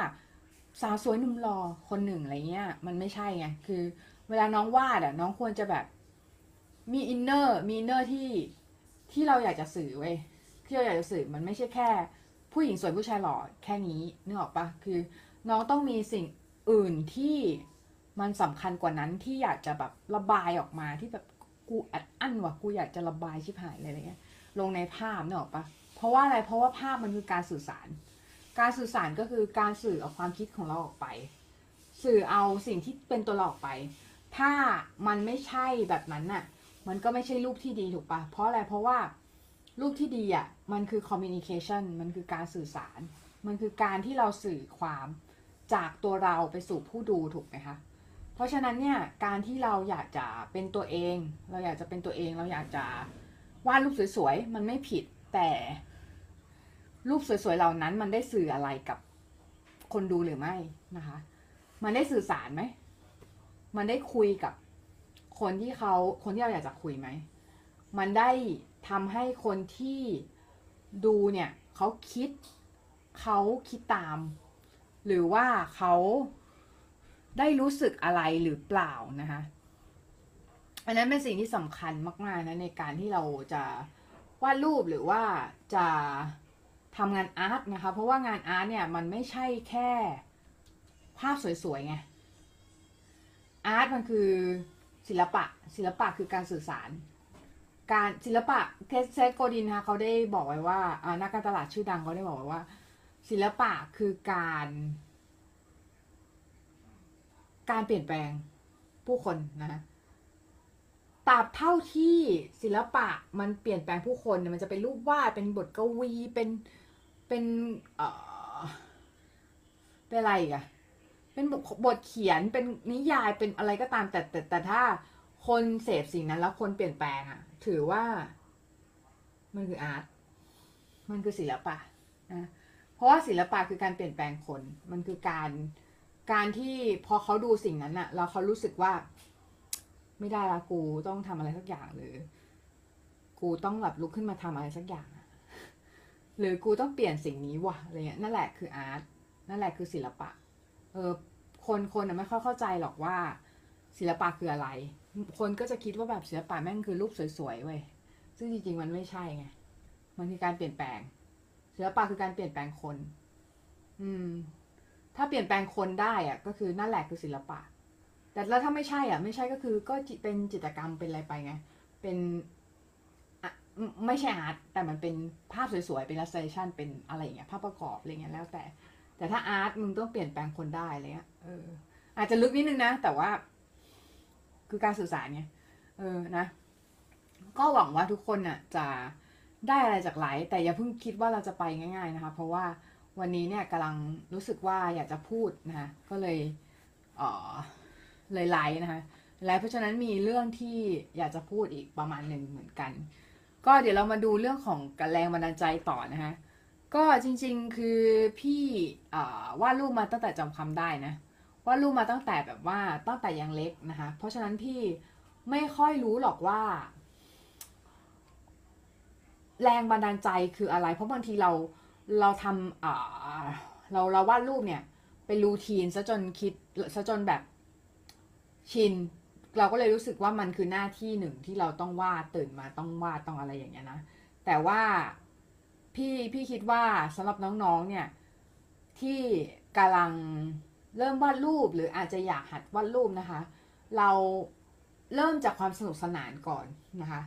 สาวสวยหนุ่มหล่อคนหนึ่งอะไรเงี้ย มันไม่ใช่ไงคือ เวลาน้องวาดอะน้องควรจะแบบมี inner มี inner ที่ ที่เราอยากจะสื่อเว้ยที่เราอยากจะสื่อมันไม่ใช่แค่ ผู้หญิงสวยผู้ชายหล่อแค่นี้นึกออกปะคือ น้องต้องมีสิ่งอื่นที่มันสำคัญกว่านั้นที่อยากจะแบบระบายออกมาที่แบบกูอัดอั้นว่ะกูอยากจะระบายชิบหายเลยอะไรเงี้ยลงในภาพนึกออกปะเพราะว่าอะไรเพราะว่าภาพมันคือการสื่อสาร การสื่อสารก็คือการสื่อเอาความคิดของเราออกไป สื่อเอาสิ่งที่เป็นตัวเราออกไป ถ้ามันไม่ใช่แบบนั้นน่ะ มันก็ไม่ใช่รูปที่ดีถูกปะเพราะอะไรเพราะว่ารูปที่ดีอะมันคือ communication มันคือการสื่อสาร มันคือการที่เราสื่อความจากตัวเราไปสู่ผู้ดูถูกไหมคะเพราะฉะนั้นเนี่ยการที่เราอยากจะเป็นตัวเอง เราอยากจะเป็นตัวเอง เราอยากจะวาดรูปสวยๆมันไม่ผิดแต่รูปสวยๆเหล่านั้นมันได้สื่ออะไรกับคนดูหรือไม่นะคะ มันได้สื่อสารไหม มันได้คุยกับ คนที่เขาคนที่เราอยากจะคุยไหม มันได้ทำให้คนที่ดูเนี่ยเขาคิดเขาคิดตาม หรือว่าเขาได้รู้สึกอะไรหรือเปล่านะคะอันนั้นเป็นสิ่งที่สำคัญมากๆนะในการที่เราจะวาดรูปหรือว่าจะทำงาน art นะคะ เพราะว่างาน art เนี่ยมันไม่ใช่แค่ภาพสวยๆไง art มันคือ ศิลปะ ศิลปะคือการสื่อสาร การศิลปะ Seth Godin นะเขาได้บอกไว้ว่าอ่านักการตลาดชื่อดังเขาได้บอกไว้ว่า ศิลปะคือการ การเปลี่ยนแปลงผู้คนนะคะตราบเท่าที่ศิลปะมันเปลี่ยนแปลงผู้คนมันจะเป็นรูปวาดเป็นบทกวีเป็นเป็นเอ่อเป็นอะไรอีกอะ เป็นบทบทเขียนเป็นนิยายเป็นอะไรก็ตามแต่แต่แต่ถ้าคนเสพสิ่งนั้นแล้วคนเปลี่ยนแปลงอะถือว่า มันคืออาร์ตมันคือศิลปะนะเพราะว่าศิลปะคือการเปลี่ยนแปลงคน มันคือการการที่พอเขาดูสิ่งนั้นอะแล้วเขารู้สึกว่า ไม่ได้ละกูต้องทำอะไรสักอย่างหรือ กูต้องแบบลุกขึ้นมาทำอะไรสักอย่างหรือกูต้องเปลี่ยนสิ่งนี้ว่ะอะไรเงี้ยนั่นแหละคืออาร์ตนั่นแหละคือศิลปะ เออคนคนน่ะไม่ค่อยเข้าใจหรอกว่า ศิลปะคืออะไร คนก็จะคิดว่าแบบศิลปะแม่งคือรูปสวยๆเว้ยซึ่งจริงๆมันไม่ใช่ไงมันคือการเปลี่ยนแปลง ศิลปะคือการเปลี่ยนแปลงคน อืม ถ้าเปลี่ยนแปลงคนได้อะก็คือนั่นแหละคือศิลปะ แต่แล้วถ้าไม่ใช่อะ ไม่ใช่ก็คือก็เป็นจิตรกรรมเป็นอะไรไปไง เป็นอะไม่ใช่อาร์ตแต่มันเป็นภาพสวยๆ เป็น illustration เป็นอะไรอย่างเงี้ย ภาพประกอบอะไรเงี้ยแล้วแต่ แต่ถ้าอาร์ตมึงต้องเปลี่ยนแปลงคนได้เงี้ยเออ อาจจะลึกนิดนึงนะ แต่ว่า คือการสื่อสารไงเออนะ ก็หวังว่าทุกคนน่ะ จะได้อะไรจากไลฟ์แต่อย่าเพิ่งคิดว่าเราจะไปง่าย ๆนะคะ เพราะว่าวันนี้เนี่ยกำลังรู้สึกว่าอยากจะพูดนะคะก็เลยเออเลยไลฟ์นะคะไลฟ์เพราะฉะนั้นมีเรื่องที่อยากจะพูดอีกประมาณหนึ่งเหมือนกัน ก็เดี๋ยวเรามาดูเรื่องของกแรงบันดาลใจต่อนะคะ ก็จริงๆ คือพี่วาดรูปมาตั้งแต่จำคำได้นะวาดรูปมาตั้งแต่แบบว่าตั้งแต่ยังเล็กนะคะ เพราะฉะนั้นพี่ไม่ค่อยรู้หรอกว่า แรงบันดาลใจคืออะไร เพราะบางทีเราเราทำเราเราวาดรูปเนี่ยเป็นรูทีนซะจนคิดซะจนแบบชินเราก็เลยรู้สึกว่ามันคือหน้าที่หนึ่งที่เราต้องวาดตื่นมาต้องวาดต้องอะไรอย่างเงี้ยนะแต่ว่า พี่พี่คิดว่าสำหรับน้องๆเนี่ยที่กำลังเริ่มวาดรูปหรืออาจจะอยากหัดวาดรูปนะคะ เราเริ่มจากความสนุกสนานก่อนนะคะ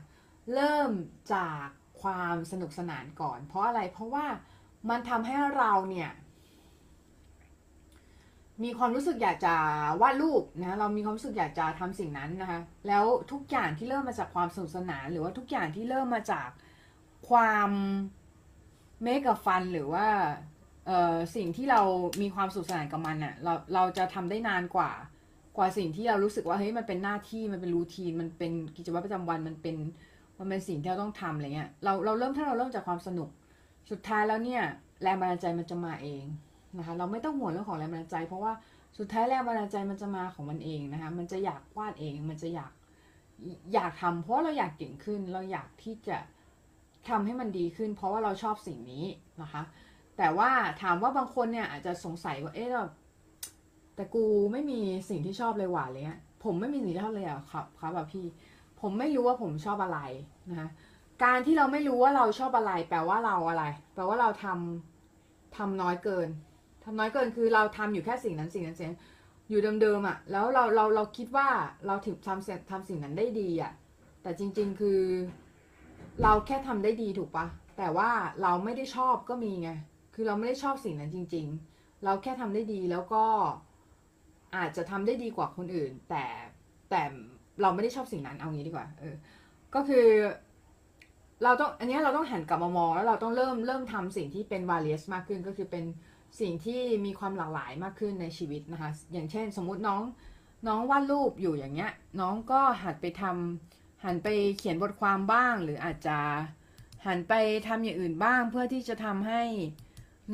เริ่มจากความสนุกสนานก่อน เพราะอะไรเพราะว่ามันทำให้เราเนี่ย มีความรู้สึกอยากจะวาดรูปนะเรามีความรู้สึกอยากจะทำสิ่งนั้นนะคะ แล้วทุกอย่างที่เริ่มมาจากความสนุกสนาน หรือว่าทุกอย่างที่เริ่มมาจากความ เมกะฟันหรือว่าเอ่อสิ่งที่เรามีความสุขสนานกับมันเน่ะเราเราจะทำได้นานกว่า กว่าสิ่งที่เรารู้สึกว่าเฮ้ยมันเป็นหน้าที่มันเป็นรูทีนมันเป็นกิจวัตรประจำวันมันเป็นมันเป็นสิ่งที่เราต้องทำอะไรเงี้ยเราเราเริ่มถ้าเราเริ่มจากความสนุกสุดท้ายแล้วเนี่ยแรงบันดาลใจมันจะมาเองนะคะเราไม่ต้องห่วงเรื่องของแรงบันดาลใจ เพราะว่าสุดท้ายแรงบันดาลใจมันจะมาของมันเองนะคะมันจะอยากวาดเองมันจะอยากอยากทำเพราะเราอยากเก่งขึ้นเราอยากที่จะ ทำให้มันดีขึ้น เพราะว่าเราชอบสิ่งนี้นะคะ แต่ว่าถามว่าบางคนเนี่ยอาจจะสงสัยว่าเอ๊ะเราแต่กูไม่มีสิ่งที่ชอบเลยหว่าเลยเงี้ยผมไม่มีสิ่งที่ชอบเลยอะครับครับแบบพี่ ผมไม่รู้ว่าผมชอบอะไรนะคะการที่เราไม่รู้ว่าเราชอบอะไร แปลว่าเราอะไร แปลว่าเราทำทำน้อยเกินทำน้อยเกินคือเราทำอยู่แค่สิ่งนั้นสิ่งนั้นสิ่งนั้นอยู่เดิมๆอะ่ะ แล้วเราเราเราคิดว่าเราถึงทำเสร็จทำสิ่งนั้นได้ดีอะ แต่จริง ๆ คือ เราแค่ทำได้ดีถูกปะแต่ว่าเราไม่ได้ชอบก็มีไงคือเราไม่ได้ชอบสิ่งนั้นจริง ๆ เราแค่ทำได้ดีแล้วก็อาจจะทำได้ดีกว่าคนอื่น แต่แต่เราไม่ได้ชอบสิ่งนั้นเอางี้ดีกว่า เออ ก็คือเราต้องอันนี้เราต้องหันกลับมามองแล้วเราต้องเริ่มเริ่มทำสิ่งที่เป็น various มากขึ้นก็คือเป็นสิ่งที่มีความหลากหลายมากขึ้นในชีวิตนะคะ อย่างเช่น สมมุติน้องน้องวาดรูปอยู่อย่างเงี้ย น้องก็หัดไปทำ หันไปเขียนบทความบ้าง หรืออาจจะหันไปทำอย่างอื่นบ้าง เพื่อที่จะทำให้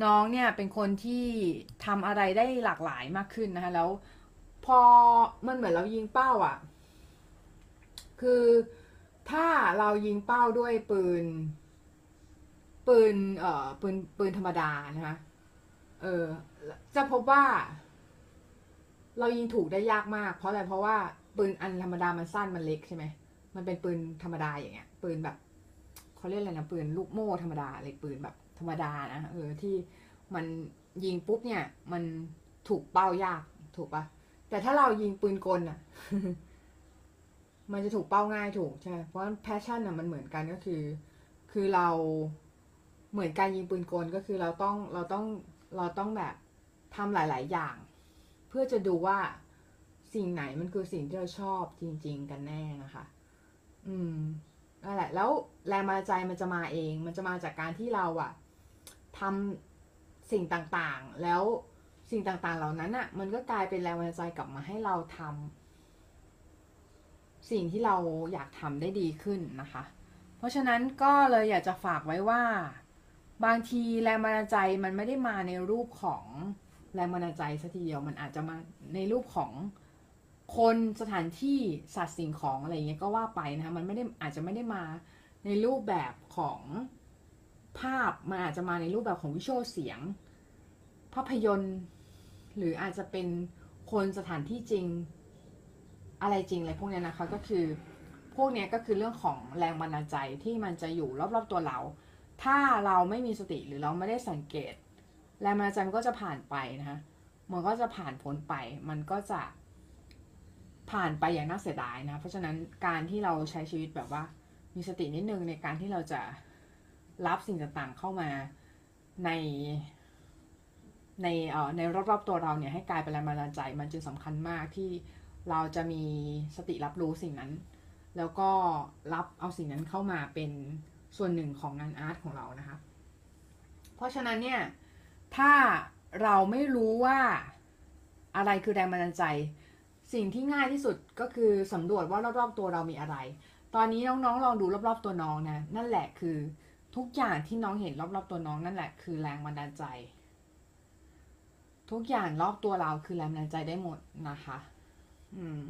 น้องเนี่ยเป็นคนที่ทำอะไรได้หลากหลายมากขึ้นนะคะแล้วพอมันเหมือนเรายิงเป้าอะ่ะ คือถ้าเรายิงเป้าด้วยปืน ปืนเอ่อปืนปืนธรรมดานะคะเออจะพบว่า เรายิงถูกได้ยากมาก เพราะอะไรเพราะว่าปืนอันธรรมดามันสั้นมันเล็กใช่ไหม มันเป็นปืนธรรมดาอย่างเงี้ย ปืนแบบเขาเรียกอะไรนะปืนลูกโม่ธรรมดาอะไรปืนแบบธรรมดานะเออที่มันยิงปุ๊บเนี่ย มันถูกเป้ายากถูกปะแต่ถ้าเรายิงปืนกลอะมันจะถูกเป้าง่ายถูกใช่เพราะแพชชั่นอะมันเหมือนกันก็คือ คือเราเหมือนการยิงปืนกลก็คือเราต้องเราต้องเราต้องแบบทำหลาย ๆ อย่าง เพื่อจะดูว่าสิ่งไหนมันคือสิ่งที่เราชอบจริง ๆ กันแน่นะคะ อืมนั่นแหละ แล้วแรงบันดาลใจมันจะมาเอง มันจะมาจากการที่เราอะทำสิ่งต่างๆ แล้วสิ่งต่างๆ เหล่านั้นอะมันก็กลายเป็นแรงบันดาลใจกลับมาให้เราทำสิ่งที่เราอยากทำได้ดีขึ้นนะคะ เพราะฉะนั้นก็เลยอยากจะฝากไว้ว่า บางทีแรงบันดาลใจมันไม่ได้มาในรูปของแรงบันดาลใจสัทีเดียวมันอาจจะมาในรูปของ คนสถานที่สัตว์สิ่งของอะไรเงี้ยก็ว่าไปนะคะมันไม่ได้อาจจะไม่ได้มาในรูปแบบของภาพมันอาจจะมาในรูปแบบของวิชวลเสียง ภาพยนตร์ หรืออาจจะเป็นคนสถานที่จริงอะไรจริงอะไรพวกเนี้ยนะคะก็คือพวกเนี้ยก็คือเรื่องของแรงบันดาลใจที่มันจะอยู่รอบๆตัวเรา ถ้าเราไม่มีสติหรือเราไม่ได้สังเกต แรงบันดาลใจมันก็จะผ่านไปนะคะมันก็จะผ่านพ้นไป มันก็จะ ผ่านไปอย่างน่าเสียดายนะ เพราะฉะนั้นการที่เราใช้ชีวิตแบบว่า มีสตินิดนึงในการที่เราจะรับสิ่งต่างๆเข้ามาในในเอ่อในรอบๆตัวเราเนี่ยให้กลายเป็นแรงบันดาลใจ มันจึงสำคัญมากที่เราจะมีสติรับรู้สิ่งนั้น แล้วก็รับเอาสิ่งนั้นเข้ามาเป็นส่วนหนึ่งของงานอาร์ตของเรานะคะ เพราะฉะนั้นเนี่ยถ้าเราไม่รู้ว่าอะไรคือแรงบันดาลใจ สิ่งที่ง่ายที่สุดก็คือสำรวจว่ารอบๆตัวเรามีอะไร ตอนนี้น้องๆลองดูรอบๆตัวน้องนะ นั่นแหละคือทุกอย่างที่น้องเห็นรอบๆตัวน้องนั่นแหละคือแรงบันดาลใจ ทุกอย่างรอบตัวเราคือแรงบันดาลใจได้หมดนะคะ อืม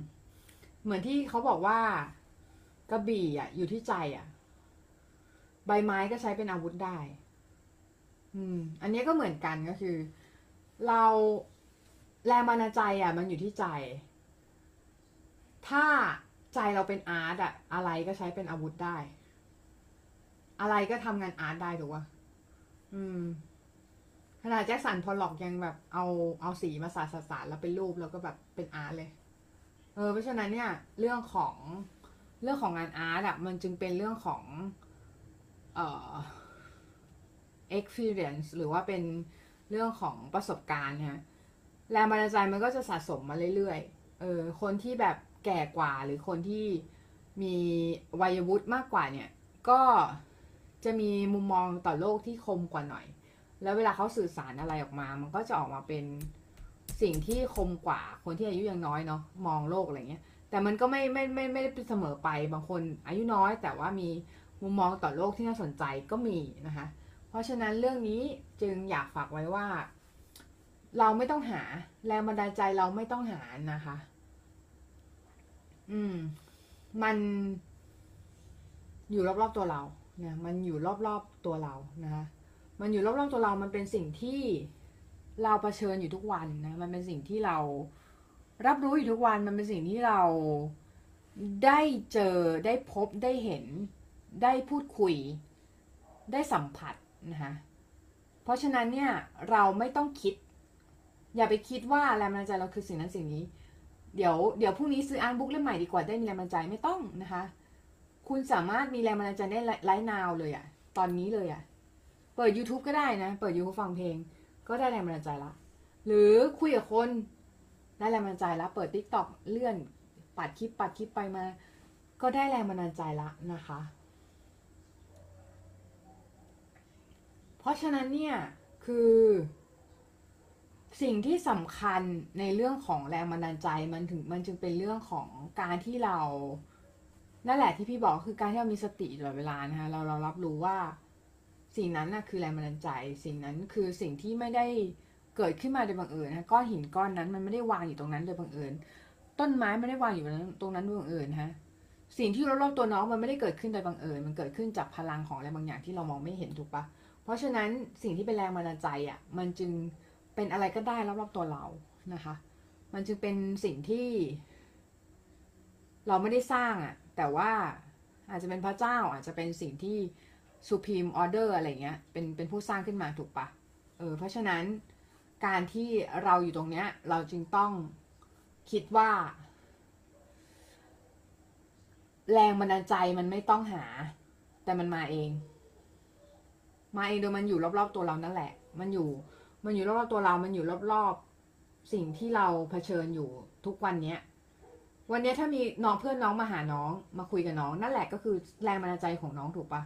เหมือนที่เขาบอกว่ากระบี่อะ อยู่ที่ใจอะ ใบไม้ก็ใช้เป็นอาวุธได้ อืม อันนี้ก็เหมือนกันก็คือ เราแรงบันดาลใจอะ มันอยู่ที่ใจ ถ้าใจเราเป็นอาร์ตอะอะไรก็ใช้เป็นอาวุธได้ อะไรก็ทำงานอาร์ตได้ถูกปะอืมขนาดแจ็คสันพอลล็อกยังแบบเอาเอาสีมาสาดสาดสาแล้วเป็นรูปแล้วก็แบบเป็นอาร์ตเลย เออเพราะฉะนั้นเนี่ย เรื่องของเรื่องของงานอาร์ตอะมันจึงเป็นเรื่องของ เอ่อ experience หรือว่าเป็นเรื่องของประสบการณ์นะแรงบันดาลใจมันก็จะสะสมมาเรื่อยๆ เออ คนที่แบบ แก่กว่าหรือคนที่มีวัยวุฒิมากกว่าเนี่ย ก็จะมีมุมมองต่อโลกที่คมกว่าหน่อย แล้วเวลาเขาสื่อสารอะไรออกมา มันก็จะออกมาเป็นสิ่งที่คมกว่าคนที่อายุยังน้อยเนาะมองโลกอะไรเงี้ย แต่มันก็ไม่ไม่ไม่ไม่ได้เสมอไปบางคนอายุน้อย แต่ว่ามีมุมมองต่อโลกที่น่าสนใจก็มีนะคะ เพราะฉะนั้นเรื่องนี้จึงอยากฝากไว้ว่า เราไม่ต้องหาแรงบันดาลใจเราไม่ต้องหานะคะ อืม มันอยู่รอบๆตัวเรานะมันอยู่รอบๆตัวเรานะคะมันอยู่รอบๆตัวเรา มันเป็นสิ่งที่เราเผชิญอยู่ทุกวันนะ มันเป็นสิ่งที่เรารับรู้อยู่ทุกวัน มันเป็นสิ่งที่เราได้เจอ ได้พบ ได้เห็น ได้พูดคุย ได้สัมผัสนะคะเพราะฉะนั้นเนี่ย เราไม่ต้องคิด อย่าไปคิดว่าแรงบันดาลใจเราคือสิ่งนั้นสิ่งนี้ เดี๋ยวเดี๋ยวพรุ่งนี้ซื้ออ่านบุ๊กเล่มใหม่ดีกว่าได้มีแรงบันดาลใจไม่ต้องนะคะ คุณสามารถมีแรงบันดาลใจได้ไลฟ์นาวเลยอะตอนนี้เลยอะเปิด YouTube ก็ได้นะ เปิด YouTube ฟังเพลง ก็ได้แรงบันดาลใจละ หรือคุยกับคนได้แรงบันดาลใจละ เปิด t ิ k t o k เลื่อนปัดคลิปปัดคลิปไปมา ก็ได้แรงบันดาลใจละนะคะ เพราะฉะนั้นเนี่ยคือ สิ่งที่สำคัญในเรื่องของแรงบันดาลใจมันถึงมันจึงเป็นเรื่องของการที่เรา นั่นแหละที่พี่บอกคือการที่เรามีสติตลอดเวลานะคะเราเรารับรู้ว่า สิ่งนั้นน่ะคือแรงบันดาลใจ สิ่งนั้นคือสิ่งที่ไม่ได้เกิดขึ้นมาโดยบังเอิญนะก้อนหินก้อนนั้นมันไม่ได้วางอยู่ตรงนั้นโดยบังเอิญต้นไม้ไม่ได้วางอยู่ตรงนั้นโดยบังเอิญฮะสิ่งที่รอบๆตัวน้องมันไม่ได้เกิดขึ้นโดยบังเอิญมันเกิดขึ้นจากพลังของอะไรบางอย่างที่เรามองไม่เห็นถูกปะเพราะฉะนั้นสิ่งที่เป็นแรงบันดาลใจอะมันจึง เป็นอะไรก็ได้รอบๆตัวเรานะคะ มันจึงเป็นสิ่งที่ เราไม่ได้สร้างอะแต่ว่าอาจจะเป็นพระเจ้าอาจจะเป็นสิ่งที่ supreme order อะไรเงี้ย เป็นเป็นผู้สร้างขึ้นมาถูกปะเออเพราะฉะนั้นการที่เราอยู่ตรงเนี้ย เราจึงต้องคิดว่า แรงบันดาลใจมันไม่ต้องหา แต่มันมาเอง มาเองโดยมันอยู่รอบๆตัวเรานั่นแหละ มันอยู่ มันอยู่รอบๆตัวเรา มันอยู่รอบๆสิ่งที่เราเผชิญอยู่ทุกวันเนี้ย วันนี้ถ้ามีน้องเพื่อนน้องมาหาน้องมาคุยกับน้องนั่นแหละก็คือแรงบันดาลใจของน้องถูกปะ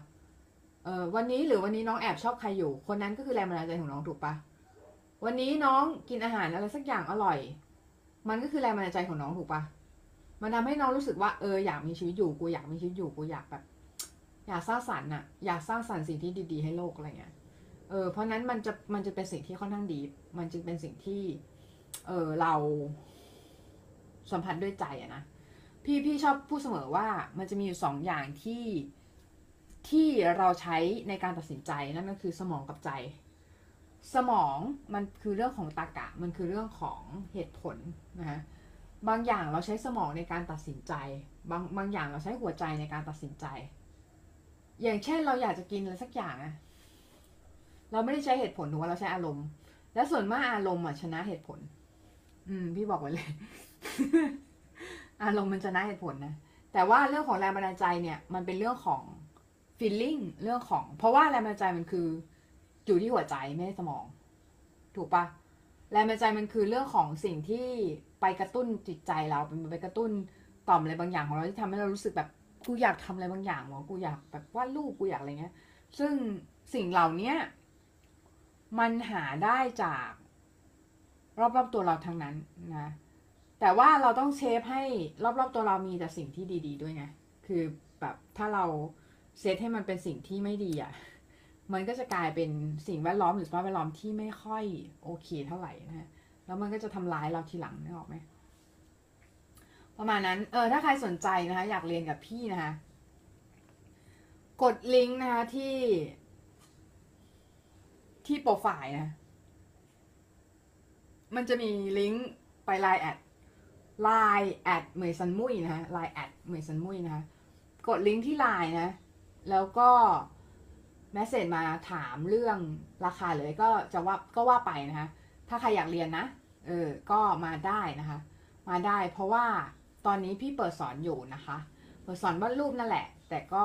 เออวันนี้หรือวันนี้น้องแอบชอบใครอยู่ คนนั้นก็คือแรงบันดาลใจของน้องถูกปะวันนี้น้องกินอาหารอะไรสักอย่างอร่อย มันก็คือแรงบันดาลใจของน้องถูกปะมันทำให้น้องรู้สึกว่าเอออยากมีชีวิตอยู่กูอยากมีชีวิตอยู่กูอยากแบบ อยากสร้างสรรค์อะอยากสร้างสรรค์สิ่งที่ดี ๆ ให้โลกอะไรเงี้ย เออเพราะนั้นมันจะมันจะเป็นสิ่งที่ค่อนข้างดี มันจึงเป็นสิ่งที่ เออเราสัมผัสด้วยใจอะนะพี่พี่ชอบพูดเสมอว่ามันจะมีอยู่สองอย่างที่ที่เราใช้ในการตัดสินใจนั่นก็คือสมองกับใจ สมองมันคือเรื่องของตรรกะ มันคือเรื่องของเหตุผลนะฮะบางอย่างเราใช้สมองในการตัดสินใจ บางบางอย่างเราใช้หัวใจในการตัดสินใจ อย่างเช่นเราอยากจะกินอะไรสักอย่างอะ เราไม่ได้ใช้เหตุผลหรือว่าเราใช้อารมณ์ และส่วนมากอารมณ์อะชนะเหตุผล อืม พี่บอกไว้เลย อารมณ์มันชนะเหตุผลนะ แต่ว่าเรื่องของแรงบันดาลใจเนี่ย มันเป็นเรื่องของ feeling เรื่องของ เพราะว่าแรงบันดาลใจมันคืออยู่ที่หัวใจไม่ใช่สมอง ถูกปะแรงบันดาลใจมันคือเรื่องของสิ่งที่ไปกระตุ้นจิตใจเราเป็นไปกระตุ้นต่อมอะไรบางอย่างของเราที่ทำให้เรารู้สึกแบบกูอยากทำอะไรบางอย่างวะกูอยากแบบวาดรูปกูอยากอะไรเงี้ย ซึ่งสิ่งเหล่านี้ มันหาได้จากรอบๆตัวเราทั้งนั้นนะ แต่ว่าเราต้องเชฟให้รอบๆตัวเรามีแต่สิ่งที่ดีๆด้วยไงคือแบบถ้าเราเซตให้มันเป็นสิ่งที่ไม่ดีอะ่ะ มันก็จะกลายเป็นสิ่งแวดล้อมหรือสภาพแวดล้อมที่ไม่ค่อยโอเคเท่าไหร่นะฮะแล้วมันก็จะทำร้ายเราทีหลังนึกออกไหมประมาณนั้น เออ ถ้าใครสนใจนะคะ อยากเรียนกับพี่นะคะ กดลิงก์นะคะที่ ที่โปรไฟล์นะ มันจะมีลิงก์ไปไลน์แอดไลน์แอดเหมยซันมุยนะฮะไลน์แอดเหมยซันมุยนะคะกดลิงก์ที่ไลน์นะ แล้วก็แมสเซจมาถามเรื่องราคาเลยก็จะว่าก็ว่าไปนะคะ ถ้าใครอยากเรียนนะ เออ ก็มาได้นะคะ มาได้เพราะว่าตอนนี้พี่เปิดสอนอยู่นะคะ เปิดสอนวาดรูปนั่นแหละ แต่ก็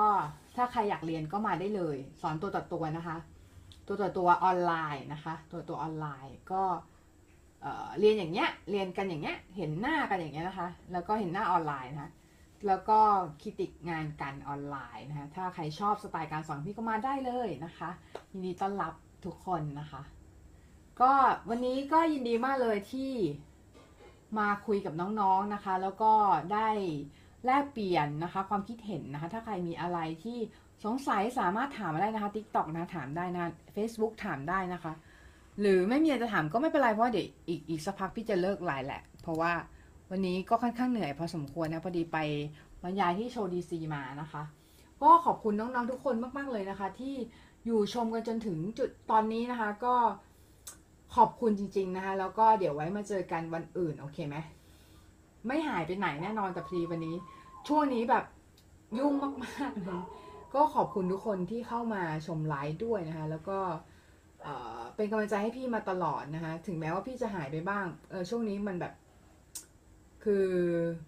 ถ้าใครอยากเรียนก็มาได้เลย สอนตัวต่อตัวนะคะ ตัวต่อตัวออนไลน์นะคะ ตัวตัวออนไลน์ก็เรียนอย่างเงี้ย เรียนกันอย่างเงี้ย เห็นหน้ากันอย่างเงี้ยนะคะ แล้วก็เห็นหน้าออนไลน์นะคะแล้วก็คิติกงานกันออนไลน์นะคะ ถ้าใครชอบสไตล์การสอนพี่ก็มาได้เลยนะคะยินดีต้อนรับทุกคนนะคะ ก็วันนี้ก็ยินดีมากเลยที่มาคุยกับน้องๆนะคะ แล้วก็ได้แลกเปลี่ยนนะคะ ความคิดเห็นนะคะ ถ้าใครมีอะไรที่ สงสัยสามารถถามมาได้นะคะ TikTok นะถามได้นะ Facebook ถามได้นะคะ หรือไม่มีอะไรจะถามก็ไม่เป็นไรเพราะเดี๋ยวอีกอีกสักพักพี่จะเลิกไลน์แหละ เพราะว่าวันนี้ก็ค่อนข้างเหนื่อยพอสมควรนะพอดีไปบรรยายที่ Show DC มานะคะ ก็ขอบคุณน้องๆทุกคนมากๆเลยนะคะ ที่อยู่ชมกันจนถึงจุดตอนนี้นะคะ ก็ขอบคุณจริง ๆนะคะ แล้วก็เดี๋ยวไว้มาเจอกันวันอื่นโอเคไหมไม่หายไปไหนแน่นอนแต่พอดีวันนี้ ช่วงนี้แบบยุ่งมากๆเลย ก็ขอบคุณทุกคนที่เข้ามาชมไลฟ์ด้วยนะคะ แล้วก็เป็นกำลังใจให้พี่มาตลอดนะคะ ถึงแม้ว่าพี่จะหายไปบ้างเออช่วงนี้มันแบบ คือ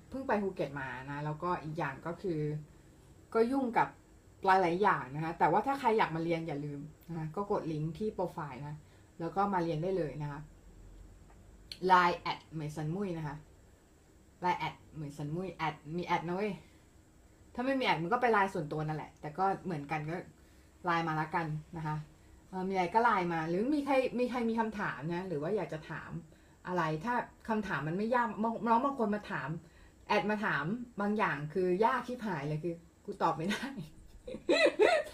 เพิ่งไปภูเก็ตมานะ แล้วก็อีกอย่างก็คือ ก็ยุ่งกับหลายๆอย่างนะคะ แต่ว่าถ้าใครอยากมาเรียนอย่าลืมนะคะก็กดลิงก์ที่โปรไฟล์นะ แล้วก็มาเรียนได้เลยนะคะ Line แอดเหมยสันมุยนะคะ Line แอดเหมยสันมุยแอดมีแอดนะเว้ย ถ้าไม่มีแอดมันก็ไปไลน์ส่วนตัวนั่นแหละ แต่ก็เหมือนกันก็ไลน์มาละกันนะคะมีอะไรก็ไลน์มา หรือมีใครมีใครมีคำถามนะหรือว่าอยากจะถามอะไรถ้าคำถามมันไม่ยากน้องบางคนมาถาม แอดมาถามบางอย่างคือยากที่หายเลยคือกูตอบไม่ได้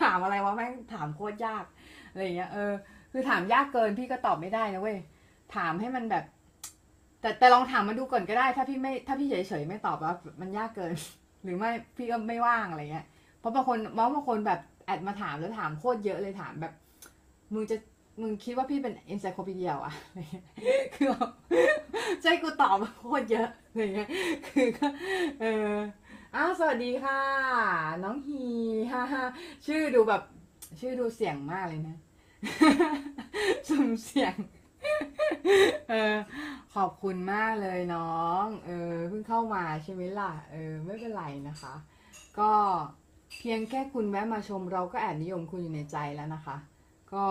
ถามอะไรวะแม่งถามโคตรยากอะไรเงี้ยเออคือถามยากเกินพี่ก็ตอบไม่ได้นะเว้ยถามให้มันแบบ แต่แต่ลองถามมาดูก่อนก็ได้ ถ้าพี่ไม่ถ้าพี่เฉยๆไม่ตอบแล้วมันยากเกิน หรือไม่พี่ก็ไม่ว่างอะไรเงี้ย เพราะบางคนบางบางคนแบบแอดมาถามแล้วถามโคตรเยอะเลยถามแบบ มึงจะมึงคิดว่าพี่เป็น e n ไซโค p ีเดียอะอะไรเงี้ยคือใจกูตอบโคตรเยอะอะไรเงี้ย คือก็เอออ้าวสวัสดีค่ะ น้องฮีฮ่าฮ่าชื่อดูแบบ ชื่อดูเสียงมากเลยนะสุ่มเสียง เออขอบคุณมากเลยน้อง เออเพิ่งเข้ามาใช่ไหมล่ะ เออ ไม่เป็นไรนะคะ ก็เพียงแค่คุณแวะมาชมเราก็แอบนิยมคุณอยู่ในใจแล้วนะคะ ก็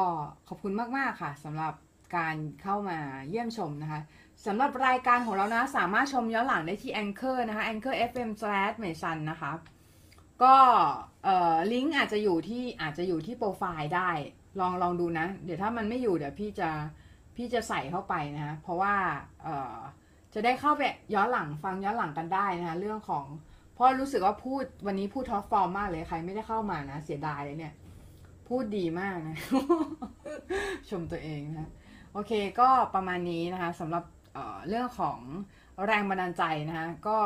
ขอบคุณมากๆค่ะสำหรับการเข้ามาเยี่ยมชมนะคะสำหรับรายการของเรานะ สามารถชมย้อนหลังได้ที่ Anchor นะคะ Anchor FM slash เมซันนะคะ ก็เอ่อลิงก์อาจจะอยู่ที่อาจจะอยู่ที่โปรไฟล์ได้ ลองลองดูนะ เดี๋ยวถ้ามันไม่อยู่เดี๋ยวพี่จะ พี่จะใส่เข้าไปนะเพราะว่าเออจะได้เข้าไปย้อนหลังฟังย้อนหลังกันได้นะคะเรื่องของเพราะรู้สึกว่าพูดวันนี้พูด top form มากเลยใครไม่ได้เข้ามานะเสียดายเลยเนี่ย พูดดีมากนะ ชมตัวเองนะโอเคก็ประมาณนี้นะคะสำหรับเรื่องของแรงบันดาลใจนะคะก็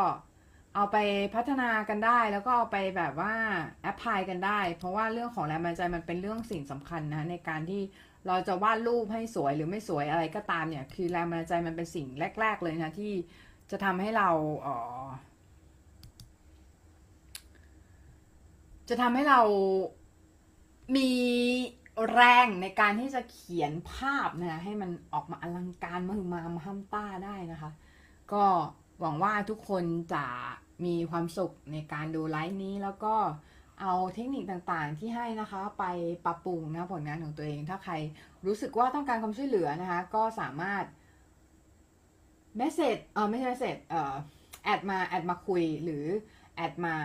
เอาไปพัฒนากันได้ แล้วก็เอาไปแบบว่า apply กันได้ เพราะว่าเรื่องของแรงบันดาลใจมันเป็นเรื่องสิ่งสำคัญนะในการที่ เราจะวาดรูปให้สวยหรือไม่สวยอะไรก็ตามเนี่ย คือแรงบันดาลใจมันเป็นสิ่งแรก ๆ เลยนะที่จะทำให้เราเออจะทำให้เรามีแรงในการที่จะเขียนภาพนะให้มันออกมาอลังการมหึมามาห้ามต้าได้นะคะ ก็หวังว่าทุกคนจะมีความสุขในการดูไลฟ์นี้แล้วก็ เอาเทคนิคต่างๆที่ให้นะคะไปปรับปรุงนะผลงานของตัวเอง ถ้าใครรู้สึกว่าต้องการความช่วยเหลือนะคะ ก็สามารถ message เออไม่ใช่ message เออ add มา add มาคุยหรือ add มา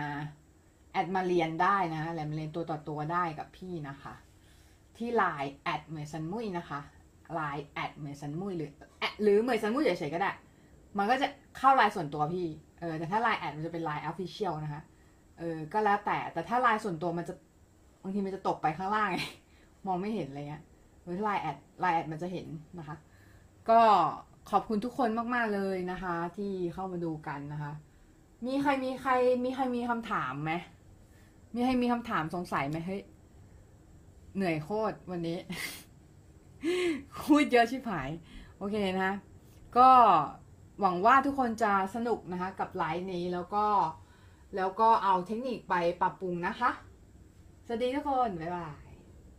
add มาเรียนได้นะแล้วมาเรียนตัวต่อตัวได้กับพี่นะคะ ที่ Line แอดเหมยซันมุยนะคะ Line แอดเหมยซันมุยหรือแอดหรือเหมยซันมุยเฉยๆก็ได้ มันก็จะเข้าไลน์ส่วนตัวพี่เออแต่ถ้าไลน์แอดมันจะเป็นไลน์ official นะคะ เออก็แล้วแต่แต่ถ้าไลน์ส่วนตัวมันจะบางทีมันจะตกไปข้างล่างไงมองไม่เห็นอะไรเงี้ยหรือถ้าไลน์แอดไลน์แอดมันจะเห็นนะคะ ก็ขอบคุณทุกคนมากๆเลยนะคะ ที่เข้ามาดูกันนะคะ มีใครมีใครมีใครมีคำถามไหมมีใครมีคำถามสงสัยไหมเฮ้ยเหนื่อยโคตรวันนี้พูดเยอะชิบหาย โอเคนะก็หวังว่าทุกคนจะสนุกนะคะ กับไลฟ์นี้แล้วก็ แล้วก็เอาเทคนิคไปปรับปรุงนะคะ สวัสดีทุกคน บ๊ายบาย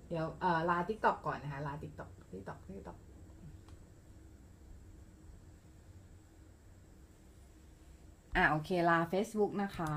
เดี๋ยวเอ่อลา TikTok ก่อนนะคะ ลา TikTok TikTok TikTok อะโอเคลา Facebook นะคะ